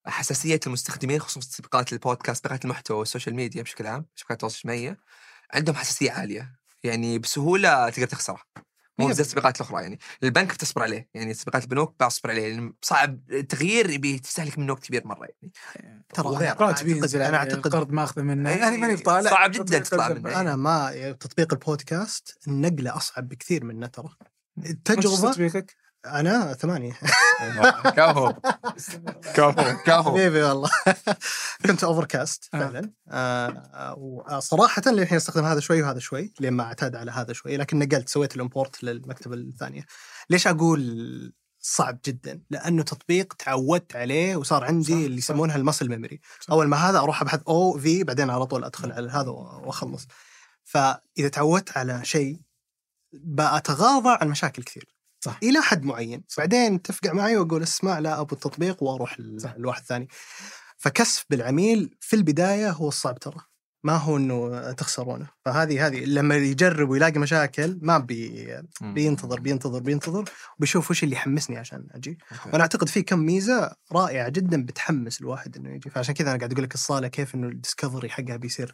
حساسية المستخدمين خصوصا تطبيقات البودكاست تطبيقات المحتوى وال social media بشكل عام شبكات التواصل الاجتماعي. عندهم حساسية عالية. يعني بسهولة تقدر تخسره مو زي التطبيقات الأخرى. يعني البنك بتصبر عليه. يعني تطبيقات البنوك بتصبر عليه. لأن صعب التغيير يبي تستهلك منه وقت كبير مرة يعني. ترى راتب أعتقد- ينزل أنا عليه، أعتقد القرض ماخذه منه. إيه، يعني ماني بطالع. صعب جداً تطلع. منه. أنا ما تطبيق البودكاست النقلة أصعب بكثير منه ترى التجربه تطبيقك؟ أنا؟ ثمانية. كفو كفو كفو حبيبي والله. كنت Overcast آه. فعلا. آه، آه، وصراحه للحين أستخدم هذا شوي وهذا شوي لين ما اعتاد على هذا شوي لكن نقلت سويت ال import للمكتبة الثانية. ليش أقول صعب جدا؟ لأنه تطبيق تعودت عليه وصار عندي صح، اللي. يسمونها ال muscle memory أول ما هذا أروح أبحث أو في بعدين على طول أدخل على هذا وأخلص. فإذا تعودت على شيء بأتغاضى عن مشاكل كثير. صح. إلى حد معين بعدين تفقع معي وأقول اسمع لا أبو التطبيق وأروح صح. لواحد ثاني فكسب بالعميل في البداية هو الصعب ترى ما هو إنه تخسرونه. فهذه هذه لما يجرب ويلاقي مشاكل ما بي. بينتظر بينتظر بينتظر وبيشوف وش اللي يحمسني عشان أجي. أوكي. وأنا أعتقد في كم ميزة رائعة جدا بتحمس الواحد إنه يجي. فعشان كذا أنا قاعد أقول لك الصالة كيف إنه ال discovery حقها بيصير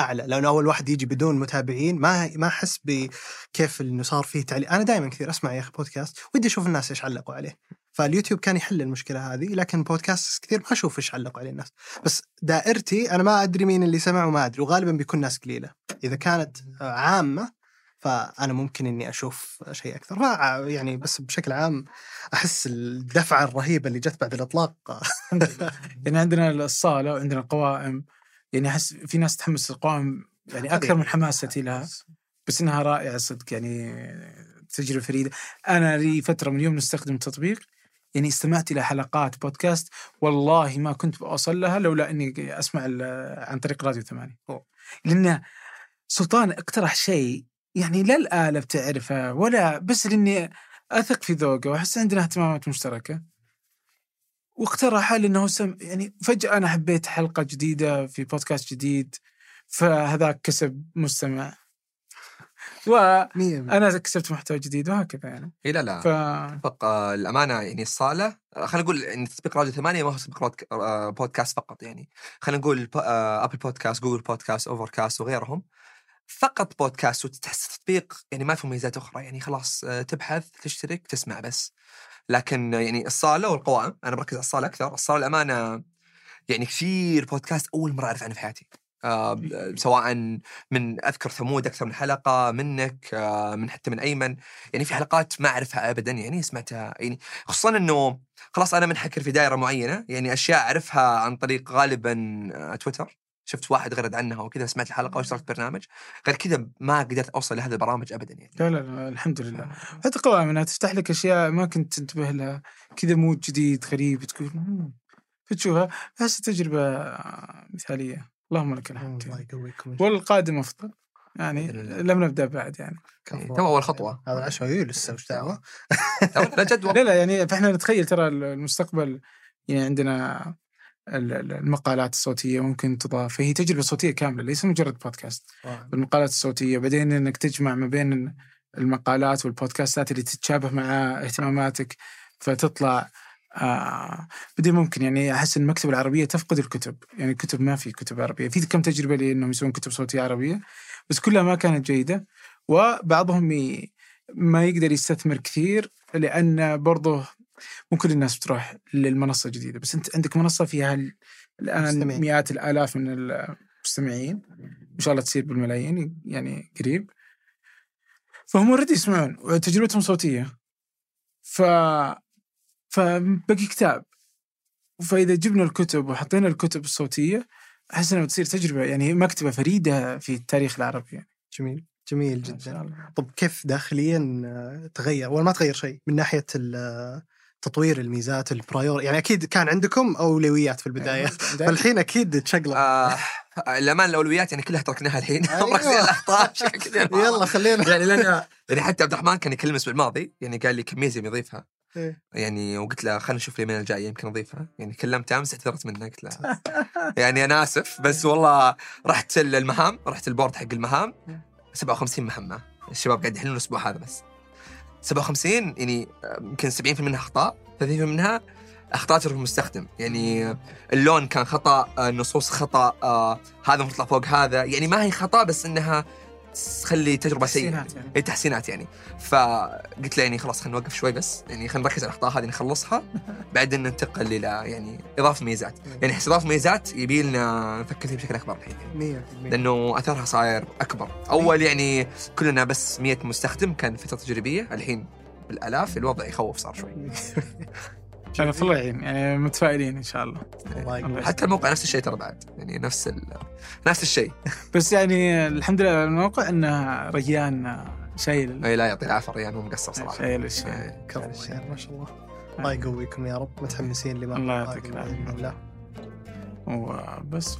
أعلى. لأنه أول واحد يجي بدون متابعين ما ما أحس بكيف إنه صار فيه تعليق. أنا دائما كثير أسمع يا أخي بودكاست ودي أشوف الناس إيش علقوا عليه. فاليوتيوب كان يحل المشكلة هذه لكن بودكاست كثير ما أشوف إيش علقوا عليه الناس. بس دائرتي أنا ما أدري مين اللي سمع وما أدري وغالبا بيكون ناس قليلة. إذا كانت عامة فأنا ممكن إني أشوف شيء أكثر. ما يعني بس بشكل عام أحس الدفعة الرهيبة اللي جت بعد الإطلاق. يعني عندنا الصالة وعندنا القوائم. يعني أحس في ناس تحمس القوائم يعني أكثر من حماستي لها. بس إنها رائعة صدق يعني تجربة فريدة. أنا لي فترة من يوم نستخدم التطبيق يعني استمعت إلى حلقات بودكاست والله ما كنت بوصل لها لولا إني أسمع ال- عن طريق راديو ثمانية. لأن سلطان اقترح شيء يعني لا الآلة بتعرفه ولا بس لأني أثق في ذوقه وأحس عندنا اهتمامات مشتركة. واقترح لأنه سم يعني فجأة أنا حبيت حلقة جديدة في بودكاست جديد فهذاك كسب مستمع. وأنا كسبت محتوى جديد وهكذا يعني. اي لا لا. ف اتفق آه، الأمانة يعني الصالة خلينا نقول إن تطبيق راديو ثمانية ما هو تطبيق آه، بودكاست فقط يعني. خلينا نقول آه، أبل بودكاست جوجل بودكاست اوفر كاست وغيرهم. فقط بودكاست وتحس تطبيق يعني ما في مميزات أخرى يعني. خلاص آه، تبحث تشترك تسمع بس. لكن يعني الصالة والقوائم أنا بركز على الصالة أكثر. الصالة الأمانة يعني كثير بودكاست أول مرة أعرف عنه في حياتي. سواء من أذكر ثمود أكثر من حلقة منك آه من حتى من أيمن. يعني في حلقات ما أعرفها ابدا يعني سمعتها يعني خصوصا إنه خلاص أنا منحكر في دائرة معينة يعني أشياء أعرفها عن طريق غالبا آه، تويتر. شفت واحد غرد عنها وكذا سمعت الحلقة واشتركت برنامج. غير كذا ما قدرت أوصل لهذه البرامج ابدا يعني. لا لا لا الحمد لله. حتى قوائم انها تفتح لك أشياء ما كنت تنتبه لها. كذا مود جديد غريب تقول. فتشوفها. احس تجربة مثالية. اللهم لك الحمد. الله يقويكم والقادم أفضل. يعني. لم نبدأ بعد يعني. تو أول خطوة. هذا عشوائي لسه وش دعوة؟ لا جد لا لا يعني فإحنا نتخيل ترى المستقبل يعني عندنا ال- ال- المقالات الصوتية ممكن تضاف. فهي تجربة صوتية كاملة ليس مجرد بودكاست. المقالات الصوتية بعدين إنك تجمع ما بين المقالات والبودكاستات اللي تتشابه مع اهتماماتك فتطلع آه بعدين ممكن يعني أحس إن المكتبه العربية تفقد الكتب. يعني الكتب ما في كتب عربية. في كم تجربة لي إنهم يسوون كتب صوتية عربية بس كلها ما كانت جيدة. وبعضهم ي... ما يقدر يستثمر كثير لأن برضه مو كل الناس بتروح للمنصة الجديدة. بس أنت عندك منصة فيها ال- الآن مستمعين. مئات الآلاف من المستمعين إن شاء الله تصير بالملايين يعني قريب. فهم already يسمعون وتجربتهم صوتية. ف فبقي كتاب. فإذا جبنا الكتب وحطينا الكتب الصوتية أحس إنها بتصير تجربة يعني مكتبة فريدة في التاريخ العربي يعني. جميل جميل جدا. طب كيف داخليا آه، تغير؟ ولا ما تغير شيء من ناحية آه، تطوير الميزات ال priority يعني أكيد كان عندكم أولويات في البداية. فالحين أكيد تشقلب آه الامان الأولويات يعني كلها تركناها الحين. أيوة. مركزين على الاخطاء يلا خلينا. يعني لأن يعني حتى عبد الرحمن كان يكلم الأسبوع الماضي يعني قال لي كم ميزه يضيفها. إيه. يعني وقلت له خلينا نشوف اليومين الجاية يمكن أضيفها. يعني كلمته أمس اعتذرت منه قلت له يعني أنا آسف بس والله رحت المهام رحت البورد حق المهام 57 مهمة. الشباب قاعد يحلون الأسبوع هذا بس. 57 يعني آه، يمكن 70% منها أخطاء 30% منها أخطاء ترك المستخدم. يعني اللون كان خطأ آه، النصوص خطأ آه، هذا يطلع فوق هذا. يعني ما هي خطأ بس إنها تخلي تجربة سيئة. تحسينات يعني. اي تحسينات يعني. فقلت له يعني خلاص خلينا نوقف شوي بس. يعني خلينا نركز على الأخطاء هذه نخلصها. بعدين ننتقل إلى يعني إضافة ميزات. يعني أحس إضافة ميزات يبي لنا نفكر فيها بشكل أكبر الحين. يعني. 100% لأنه أثرها صاير أكبر. أول يعني كلنا بس 100 مستخدم كان فترة تجريبية. الحين بالألاف الوضع يخوف صار شوي. في الله يعين يعني متفائلين إن شاء الله. الله. حتى الموقع نفس الشيء ترى بعد يعني نفس ال... نفس الشيء. بس يعني الحمد لله الموقع إنه ريان شايل إي لا يعطيه العافية ريان مو مقصر صراحة. شايل الشيء إيه. كفو خير ما شاء الله. الله يقويكم يا رب متحمسين لما الله يعطيك. الله. وبس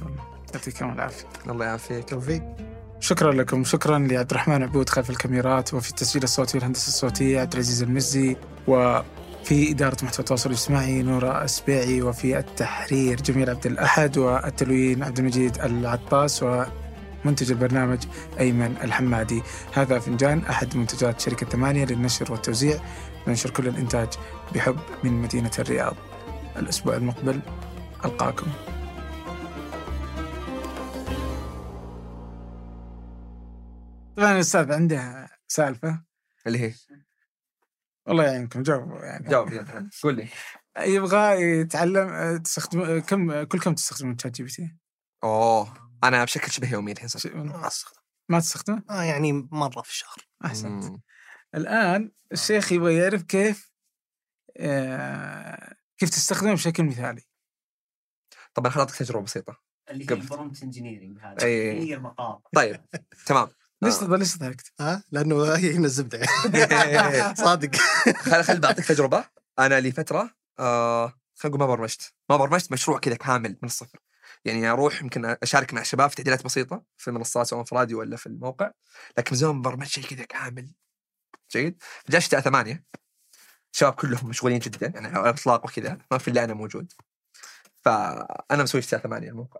يعطيكم العافية. الله يعافيك. توفيق. شكرا لكم شكرا لعبد الرحمن عبود خلف الكاميرات وفي التسجيل الصوتي والهندسة الصوتية عبد العزيز المزي وفي إدارة محتوى التواصل الاجتماعي نورا السبيعي وفي التحرير جميل عبد الأحد والتلوين عبد المجيد العطاس منتج البرنامج أيمن الحمادي. هذا فنجان أحد منتجات شركة ثمانية للنشر والتوزيع ننشر كل الإنتاج بحب من مدينة الرياض. الأسبوع المقبل ألقاكم. طبعا الأستاذ عنده سالفة. اللي هي؟ والله يعينكم جاوبوا يعني. جاوب قول لي. يبغى يتعلم تستخدم كم كل كم تستخدمون شات جي بي تي؟ أوه أنا بشكل شبه يومي الحين ما استخدم ما تستخدمه؟ آه يعني مرة في الشهر. أحسنت. مم. الآن الشيخ يبغى يعرف كيف آه كيف تستخدمه بشكل مثالي. طبعا خلطك تجربة بسيطة. اللي هي. ال prompt engineering هذا. هي المقام طيب تمام. ليش آه. ليش ضحكت؟ ها لأنه هي هنا الزبدة. صادق. خل خل بعطيك تجربة. أنا لي فترة آه خلينا نقول ما برمجت. ما برمجت مشروع كذا كامل من الصفر. يعني أروح يمكن أشارك مع الشباب في تعديلات بسيطة في المنصات سواء في راديو ولا في الموقع. لكن من زمان برمجت شيء كذا كامل. جيد؟ جاء شتاء ثمانية. الشباب كلهم مشغولين جدا يعني على الإطلاق وكذا. ما في إلا أنا موجود. فأنا مسوي شتاء ثمانية الموقع.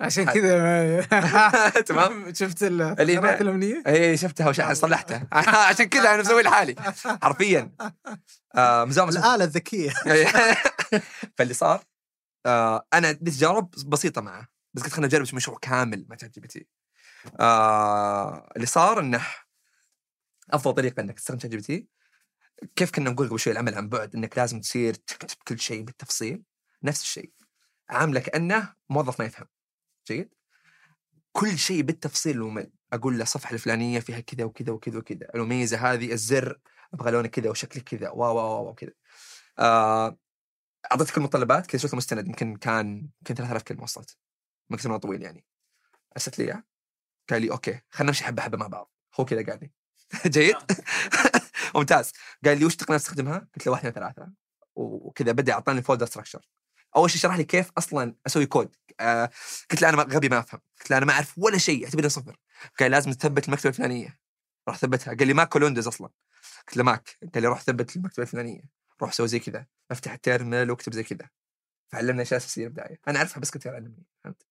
عشان. كذا ما- تمام. شفت ما- الأمنية؟ اي شفتها وش صلحتها. عشان كذا أنا مسوي لحالي. حرفيا. آه الآلة الذكية. فاللي صار آه أنا عندي تجارب بسيطة معه. بس قلت خلينا نجرب شي مشروع كامل مع شات جي بي تي آه اللي صار إنه أفضل طريقة إنك تستخدم شات جي بي تي كيف كنا نقول قبل شوي العمل عن بعد إنك لازم تصير تكتب كل شيء بالتفصيل نفس الشيء. عاملة كأنه موظف ما يفهم. جيد؟ كل شيء بالتفصيل ممل أقول له الصفحه الفلانية فيها كذا وكذا وكذا وكذا الميزه هذه الزر أبغى لونه كذا وشكله كذا و و و وكذا آه أعطيتك المتطلبات كذا شفت المستند يمكن كان يمكن 3000 كلمة وصلت. مكتوب طويل يعني. أرسلت لي اياه قال لي okay خلينا نمشي حبة حبة مع بعض. هو كذا قال لي. جيد؟ ممتاز. قال لي وش تقنيه تستخدمها؟ قلت له واحد اثنين ثلاثة. وكذا بدأ اعطاني folder structure أول شيء شرح لي كيف أصلا أسوي كود آه قلت له أنا غبي ما أفهم. قلت له أنا ما أعرف ولا شيء أعتبرني صفر. قال لازم تثبت المكتبة الفلانية. روح ثبتها. قال لي ماك ولا ويندوز أصلا. قلت له ماك. قال لي روح ثبت المكتبة الفلانية. روح سوي زي كذا. أفتح ال terminal واكتب زي كذا. فعلمنا أشياء أساسية بدايه أنا أعرفها بس كنت علمني فهمت؟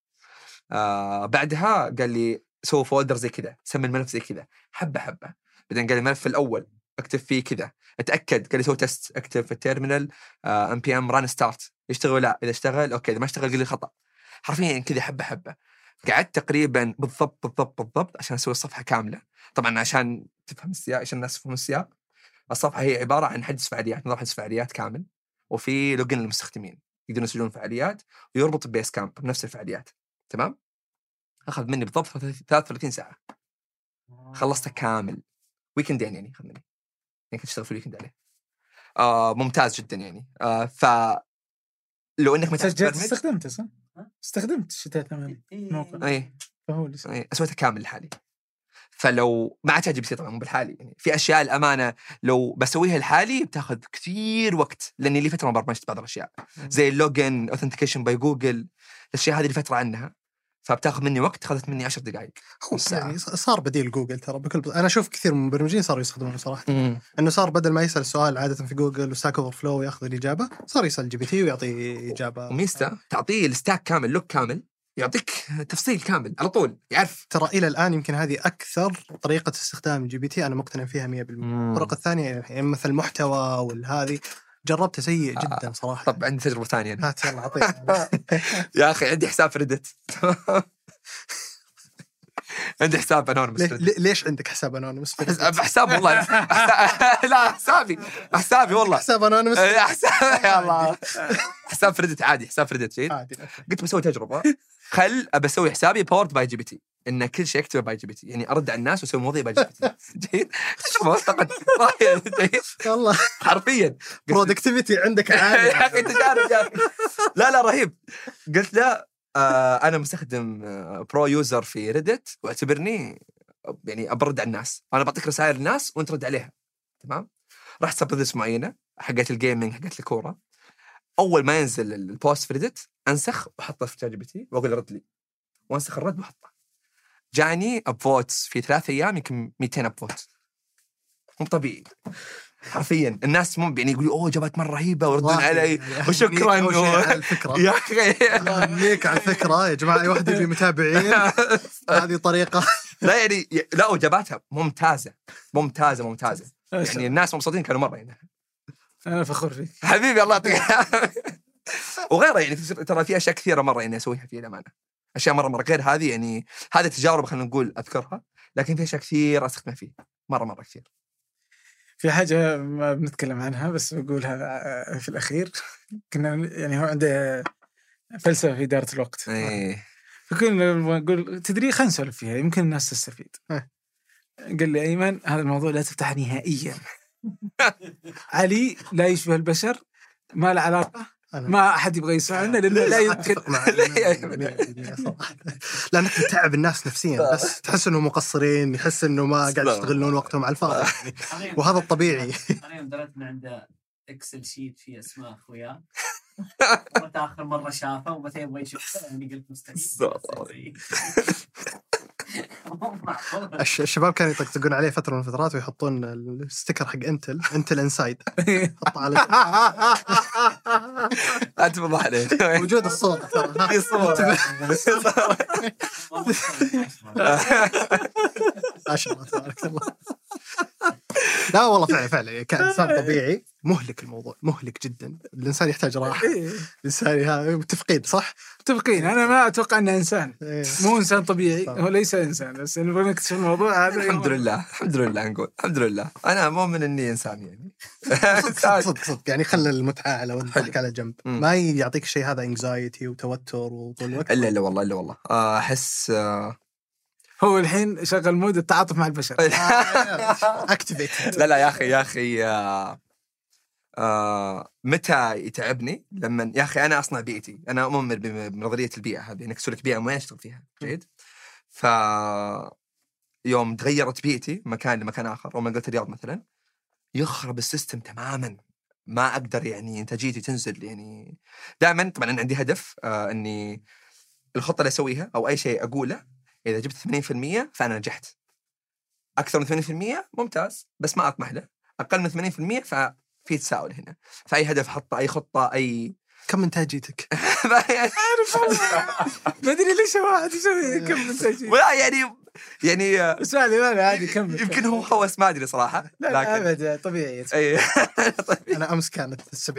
آه بعدها قال لي سوي folder زي كذا. سمي الملف زي كذا. حبة حبة. بعدين قال لي الملف الأول أكتب فيه كذا. أتأكد. قال لي سوي test أكتب في ال terminal npm run start يشتغل ولا لا إذا اشتغل okay إذا ما اشتغل قال لي خطأ. حرفيا كذا حبة حبة. قعدت تقريبا بالضبط بالضبط بالضبط عشان أسوي الصفحة كاملة. طبعا عشان تفهم السياق عشان الناس تفهم السياق. الصفحة هي عبارة عن حجز فعاليات نظام حجز فعاليات كامل وفي login للمستخدمين. يقدرون يسجلون فعاليات ويربط ببيس كامب بنفس الفعاليات. تمام؟ أخذ مني بالضبط 33 ساعة. خلصته كامل. weekend-ين يعني اخذ مني. يعني كنت أشتغل في ال weekend عليه. آه ممتاز جدا يعني. آه لو إنك ما استخدمته صح؟ استخدمت شتاء ثمانية موقع. إي. فهو اللي إي أسويته كامل لحالي. فلو ما عاد شات جي بي تي طبعا مو بلحالي يعني. في أشياء الأمانة لو بسويها لحالي بتاخذ كثير وقت لأني لي فترة ما برمجت بعض الأشياء. زي ال login authentication by Google الأشياء هذه لفترة عنها. فبتاخذ مني وقت اخذت مني 10 دقائق. يعني صار بديل جوجل ترى بكل بس... أنا أشوف كثير من المبرمجين صاروا يستخدمونه صراحة. إنه صار بدل ما يسأل السؤال عاده في جوجل و Stack Overflow ويأخذ الإجابة صار يسأل جي بي تي ويعطي إجابة. وميزته تعطيه ال stack كامل log كامل يعطيك تفصيل كامل على طول يعرف. ترى إلى الآن يمكن هذه أكثر طريقة استخدام جي بي تي أنا مقتنع فيها 100% الطرق الثانية يعني مثل المحتوى والهذه. جربته سيء جدا صراحة. طب عندي تجربة ثانية. هات يلا اعطيك يا أخي عندي حساب في Reddit عندي حساب anonymous ليش عندك حساب anonymous حساب والله. لا حسابي. حسابي والله. حساب anonymous حساب. يا الله. حساب في Reddit عادي حساب في Reddit جيد. عادي قلت بسوي تجربة. خل ابى أسوي حسابي powered by GPT إن كل شيء اكتبه by GPT يعني أرد على الناس وأسوي مواضيع by GPT جيد. تجربه جيد. والله حرفيا. productivity عندك يا عالي أخي تجارب يا أخي. لا لا رهيب. قلت له آه أنا مستخدم آه pro user في Reddit واعتبرني يعني أبرد على الناس. أنا بعطيك رسائل الناس وأنت رد عليها تمام؟ رحت subreddits معينه حقت ال gaming حقت الكورة. أول ما ينزل ال post في Reddit أنسخ وأحطه في ChatGPT وأقول رد لي. وأنسخ الرد وأحطه. جاني upvotes في ثلاث أيام يمكن 200 upvote مو طبيعي. حرفيا. الناس مو يعني يقولوا أوه اجابات مرة رهيبة ويردون والله علي. يعني وشكراً. على الفكرة. يا أخي. أهنيك على الفكرة. يا جماعة أي واحد يبي متابعين هذه طريقة. لا يعني لا اجاباتها ممتازة. ممتازة ممتازة. يعني الناس مبسوطين كانوا مرة يعني. أنا فخور فيك. حبيبي الله يعطيك العافية. وغيره يعني ترى في أشياء كثيرة مرة يعني أسويها في الامانه أشياء مرة مرة. غير هذه يعني هذه تجارب خلينا نقول أذكرها لكن في أشياء كثير أستخدمها فيه. مرة مرة كثير. في حاجة ما بنتكلم عنها بس بقولها آه، في الأخير. كنا يعني هو عنده فلسفة في إدارة الوقت. إيه. فكنا نقول تدري خلينا نسولف فيها يمكن الناس تستفيد. إيه. قال لي أيمن هذا الموضوع لا تفتح نهائيا. علي لا يشبه البشر ما له علاقة. ما أحد يبغى يسمعنا لأنه لا يمكن. لانك تتعب الناس نفسيا بس تحس إنهم مقصرين يحس إنه ما قاعد يستغلون وقتهم على الفاضي يعني. وهذا الطبيعي. أنا يوم دريت ان عنده Excel sheet فيه اسماء أخويا. متى آخر مرة شافه ومتى يبغى يشوفه يعني قلت مستحيل. الشباب كانوا يطقطقون عليه فترة من الفترات ويحطون ال sticker حق Intel Intel inside. حطه على لا تفضحني وجود الصوت ترى. في ما شاء الله تبارك الله. لا والله فعلا فعلا. كإنسان طبيعي مهلك الموضوع مهلك جدا. الإنسان يحتاج راحة. إيه، الإنسان هذا متفقين صح؟ متفقين. أنا ما أتوقع أنه إنسان. إيه. مو إنسان طبيعي صح. هو ليس إنسان. بس نبغى نكتشف الموضوع هذا الحمد لله الحمد لله نقول الحمد لله. أنا مؤمن إني إنسان يعني. صدق صدق صدق يعني خلى المتعه على والضحك على جنب. ما يعطيك الشيء هذا انكزايتي وتوتر وطول الوقت؟ إلا إلا والله إلا والله. آه، أحس آه، هو الحين شغل mode التعاطف مع البشر. activated لا لا يا أخي يا أخي آه، آه، متى يتعبني لما يا أخي أنا أصنع بيئتي. أنا اؤمن بنظرية البيئة هذه إنك تسوي لك بيئة معينه تشتغل فيها. جيد؟ ف يوم تغيرت بيئتي من مكان لمكان آخر أو من قلت الرياض مثلا يخرب ال system تماما. ما أقدر يعني إنتاجيتي تنزل يعني دائما طبعا أنا عندي هدف آه إني الخطة اللي أسويها أو أي شيء أقوله إذا جبت 80% فأنا نجحت. أكثر من 80% ممتاز بس ما اطمح له. أقل من 80% ففي تساؤل هنا. فأي هدف احطه أي خطة أي كم إنتاجيتك؟ ما أدري ليش واحد يسوي كم انتاجية ولا يعني يعني اسمع لي ما لا عادي كمل يمكن هو هوس ما أدري صراحة. لا ابدا طبيعي. أنا أمس كانت 70%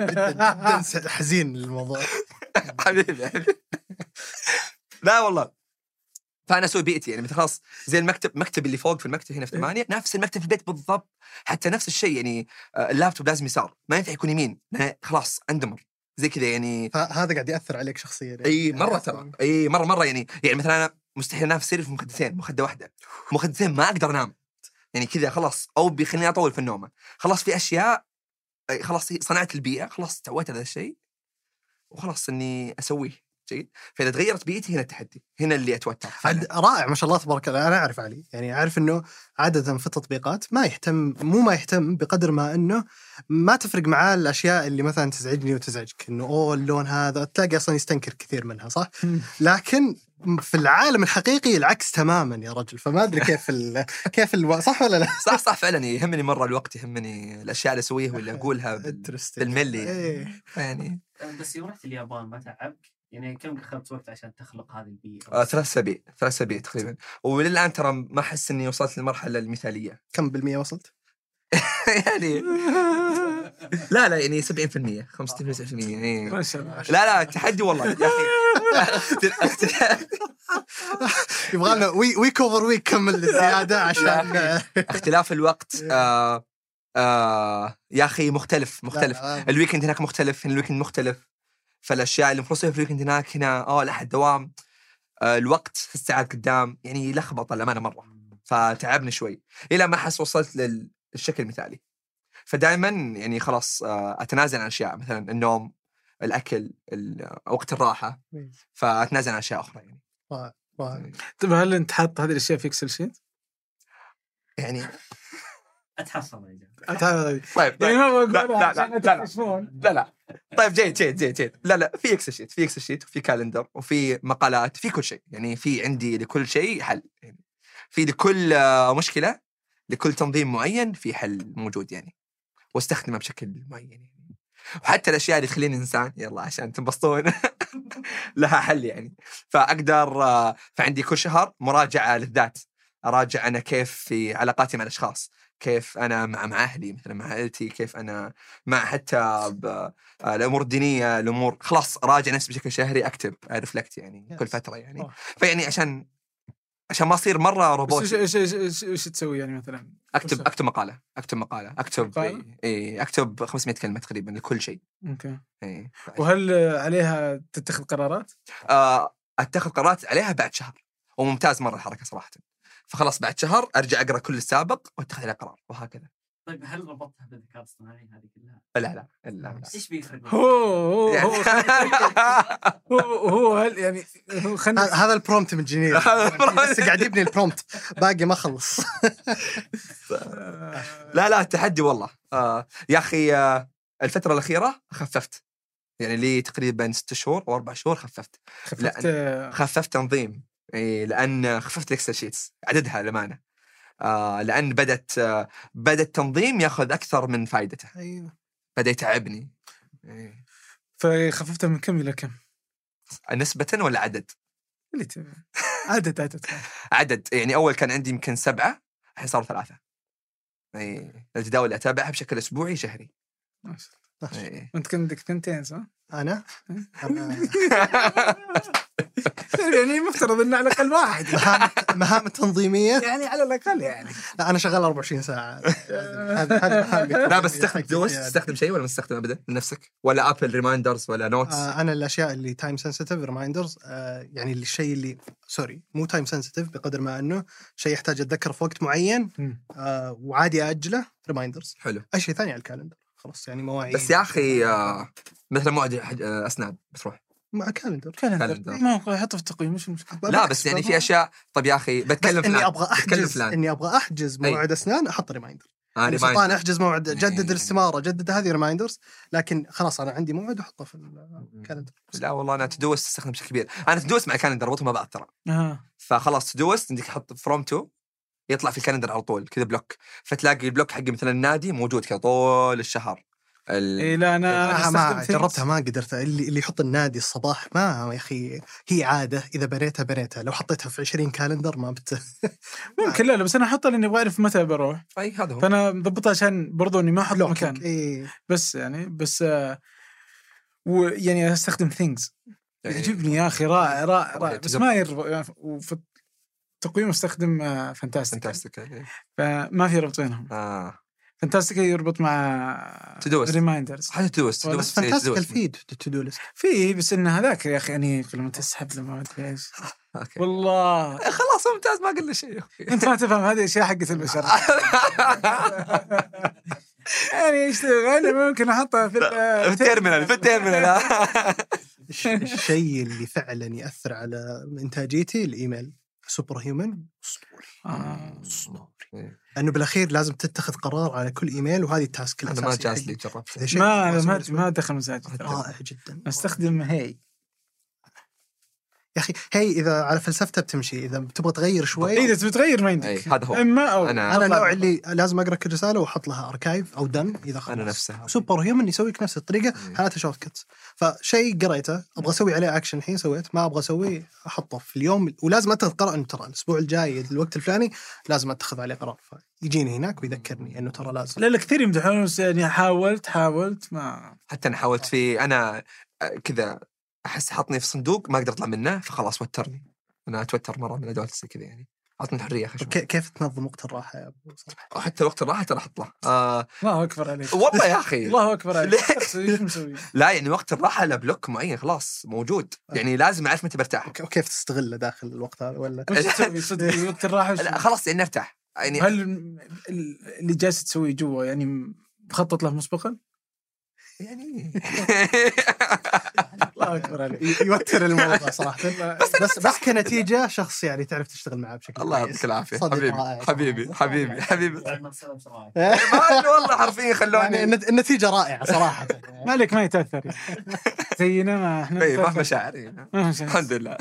جدا حزين للموضوع حبيبي حبيبي. لا والله. فأنا أسوي بيئتي يعني مثل خلاص زي المكتب مكتبي اللي فوق في المكتب هنا في ثمانيه نفس المكتب في البيت بالضبط. حتى نفس الشيء يعني آه، اللابتوب لازم يسار ما ينفع يكون يمين خلاص أندمر. زي كذا يعني. فهذا قاعد يأثر عليك شخصيا يعني. إي مرة ترى. إي مرة مرة يعني. يعني مثلا أنا مستحيل أنام في سرير في مخدتين مخدة واحدة. مخدتين ما أقدر أنام. يعني كذا خلاص. أو بيخليني أطول في النومة. خلاص في أشياء خلاص صنعت البيئة خلاص سويت هذا الشيء وخلاص إني أسويه. جيد فإذا تغيرت بيئتي هنا التحدي هنا اللي أتوتر عاد رائع ما شاء الله تبارك الله أنا أعرف علي يعني أعرف إنه عادة في التطبيقات ما يهتم مو ما يهتم بقدر ما إنه ما تفرق معاه الأشياء اللي مثلا تزعجني وتزعجك إنه أوه اللون هذا تلاقي أصلا يستنكر كثير منها صح؟ لكن في العالم الحقيقي العكس تماما يا رجل فما أدري كيف ال كيف ال صح ولا لا؟ صح صح فعلا يهمني مرة الوقت يهمني الأشياء اللي أسويها واللي أقولها. بالملي إيه. يعني بس يوم رحت اليابان ما تعبك؟ يعني كم أخذت وقت عشان تخلق هذه البيئة؟ آه، ثلاث أسابيع ثلاث أسابيع تقريبا. وللان ترى ما أحس إني وصلت للمرحلة المثالية. كم بالمية وصلت؟ يعني لا لا يعني 70% 65 70% يعني ما شاء الله. لا لا تحدي والله يا أخي. يبغى لنا week week over week كمل الزيادة عشان اختلاف الوقت آه آه يا أخي مختلف مختلف. ال weekend هناك مختلف هنا ال weekend مختلف. فالأشياء اللي المفروض تسويها في ال weekend هناك هنا آه الاحد دوام آه الوقت الساعات قدام يعني لخبطة الامانه مرة. فتعبني شوي. إلى ما احس وصلت لل- للشكل المثالي. فدائما يعني خلاص آه أتنازل عن أشياء مثلا النوم الأكل ال- وقت الراحة. فأتنازل عن أشياء أخرى يعني. رائع. طيب هل أنت حاط هذه الأشياء في Excel sheet؟ يعني أتحصل. طيب يعني طيب ما بقول لا، لا، لا، لا، لا. طيب جيد جيد جيد جيد. لا لا في Excel sheet في Excel sheet وفي calendar وفي مقالات في كل شيء. يعني في عندي لكل شيء حل. يعني في لكل آه، مشكلة لكل تنظيم معين في حل موجود يعني واستخدمه بشكل معين يعني. وحتى الأشياء اللي تخليني إنسان يلا عشان تنبسطون. لها حل يعني. فأقدر آه، فعندي كل شهر مراجعة للذات أراجع أنا كيف في علاقاتي مع الأشخاص. كيف أنا مع مع أهلي مثلا مع عائلتي كيف أنا مع حتى آه، الأمور الدينية الأمور خلاص اراجع نفسي بشكل شهري أكتب ريفلكت يعني كل. فترة يعني أوه. فيعني عشان عشان ما أصير مرة بس إيش إيش إيش تسوي يعني مثلا؟ أكتب أكتب مقالة أكتب مقالة أكتب؟ اي أكتب 500 كلمة تقريبا لكل شيء okay اي وهل عليها تتخذ قرارات؟ آه، أتخذ قرارات عليها بعد شهر وممتاز مرة الحركة صراحة فخلاص بعد شهر أرجع أقرأ كل السابق وأتخذ عليه قرار وهكذا. طيب هل ربطتها بالذكاء الاصطناعي هذه كلها؟ لا لا لا, لا. إيش بيفرق؟ هو هو يعني هو هو, هو هل يعني هو خلنا هذا ال prompt هذا ال prompt. بس قاعد يبني ال prompt باقي ما خلص. لا لا تحدي والله. آه يا أخي آه الفترة الأخيرة خففت. يعني لي تقريبا ست شهور أو أربع شهور خففت. خففت؟ خففت تنظيم. إيه لأن خففت ال Excel sheets عددها للامانه آه لأن بدت آه بدأ التنظيم ياخذ أكثر من فائدته أيوه بدأ يتعبني إيه. فخففتها من كم إلى كم؟ نسبة ولا عدد؟ اللي تبي عدد عدد عدد يعني أول كان عندي يمكن سبعة الحين صاروا ثلاثة. اي الجداول اللي أتابعها بشكل أسبوعي شهري. ما شاء الله إي. وانت كان عندك ثنتين صح؟ أنا أنا يعني مفترض إنه على الأقل واحد مهام مهام التنظيميه يعني على الأقل يعني لا أنا شغال 24 ساعة لا بس تستخدم يعني. تستخدم شيء ولا ما تستخدم ابدا لنفسك؟ ولا Apple Reminders ولا Notes؟ آه، أنا الأشياء اللي time sensitive Reminders يعني الشيء اللي sorry مو time sensitive بقدر ما أنه شيء يحتاج اتذكر في وقت معين. آه، وعادي اجله Reminders حلو اي شيء ثاني على ال calendar خلاص يعني مواعيد بس يا أخي آه مثلا موعد آه، أسنان بتروح؟ مع calendar calendar. ما هو يحطه في التقويم مش المشكلة لا بس يعني في أشياء طيب يا أخي بتكلم بس إني فلان أبغى أحجز فلان إني أبغى أحجز. موعد أسنان أحط reminder آه يعني سلطان. أحجز موعد جدد إيه. الاستمارة جدد هذه Reminders لكن خلاص أنا عندي موعد احطه في ال calendar لا والله أنا Todoist تستخدم بشكل كبير. أنا Todoist مع calendar اربطهم مع بعض ترى. آه. فخلاص Todoist عندك تحط from to يطلع في ال calendar على طول كذا block فتلاقي ال block حق مثلا النادي موجود كذا طول الشهر ال... إي لا أنا ما, أنا ما جربتها. ما قدرت اللي اللي يحط النادي الصباح ما يا أخي هي عادة إذا بنيتها بنيتها لو حطيتها في 20 calendar ما بت ممكن لا لا بس أنا أحطها لأني أبغى أعرف متى بروح أي هذا هو فأنا مضبطها عشان برضو إني ما أحط. مكان إيه. بس يعني بس آه ويعني أستخدم ثينجز يعني يعجبني يا أخي رائع رائع رائع. بس ما يربط وفي التقويم استخدم آه، فانتاستيك فانتاستيك إيه. فما في ربط بينهم. آه. فانتاستيك يربط مع Todoist. ريمايندرز حتى تدوس والله تدوس بس فانتاستيك تدوس. الفيد تو دو ليست في بس ان هذاك يا أخي اني لما تسحب لما ما أدري إيش. أوكي. والله. إيه، خلاص ممتاز ما قلنا شيء. Okay. أنت ما تفهم هذه أشياء حقت البشر. يعني يشتغل ممكن أحطها في ال- في ال terminal في ال terminal الش- الشيء اللي فعلا يأثر على إنتاجيتي ال email. Superhuman آه. لأنه بالأخير لازم تتخذ قرار على كل إيميل وهذه ال task أنا الاساسي ما جاز. لي جربت ما ما. ما دخل مزاجي. رائع جدا استخدم هي يا أخي هي إذا على فلسفتها بتمشي إذا تبغى تغير شوي. إذا تبي تغير ما اي عندك هذا هو. أما أو. أنا- أنا النوع اللي لازم أقرأ كل رسالة وأحط لها archive أو done إذا خلص أنا نفسها Superhuman يسوي لك نفس الطريقة حالته shortcuts فشيء قريته أبغى أسوي عليه اكشن الحين سويت ما أبغى اسويه أحطه في اليوم. ولازم أتخذ قرار إنه ترى الأسبوع الجاي الوقت الفلاني لازم أتخذ عليه قرار. فيجيني هناك ويذكرني إنه ترى لازم. لا لا كثير يمدحون بس يعني حاولت حاولت ما حتى أنا حاولت في أنا كذا أحس حطني في صندوق ما أقدر أطلع منه فخلاص وترني. أنا أتوتر مرة من الأدوات زي كذا يعني. اعطني الحرية. كي- كيف تنظم وقت الراحة يا أبو صالح؟ حتى وقت الراحة ترى أحط له آه الله أكبر عليك. والله يا أخي. الله أكبر عليك. إيش مسوي؟ لا يعني وقت الراحة له بلوك معين خلاص موجود. يعني لازم أعرف متى برتاح. وك- وكيف تستغله داخل الوقت هذا ولا؟ وش تسوي؟ صدق وقت الراحة لا خلاص يعني أرتاح. يعني هل ال- اللي جالس تسويه جوا يعني مخطط له مسبقا؟ يعني الله اكبر عليك يوتر الموضوع صراحة بس بس كنتيجة شخص يعني تعرف تشتغل معاه بشكل الله. يعطيك العافية حبيبي. حبيبي حبيبي حبيبي والله حرفيا يعني خلوني النت- النتيجة رائعة صراحة مالك ما يتأثر زينا ما إحنا اي ما في نتأثر. مشاعر إي. ما في مشاعر. الحمد لله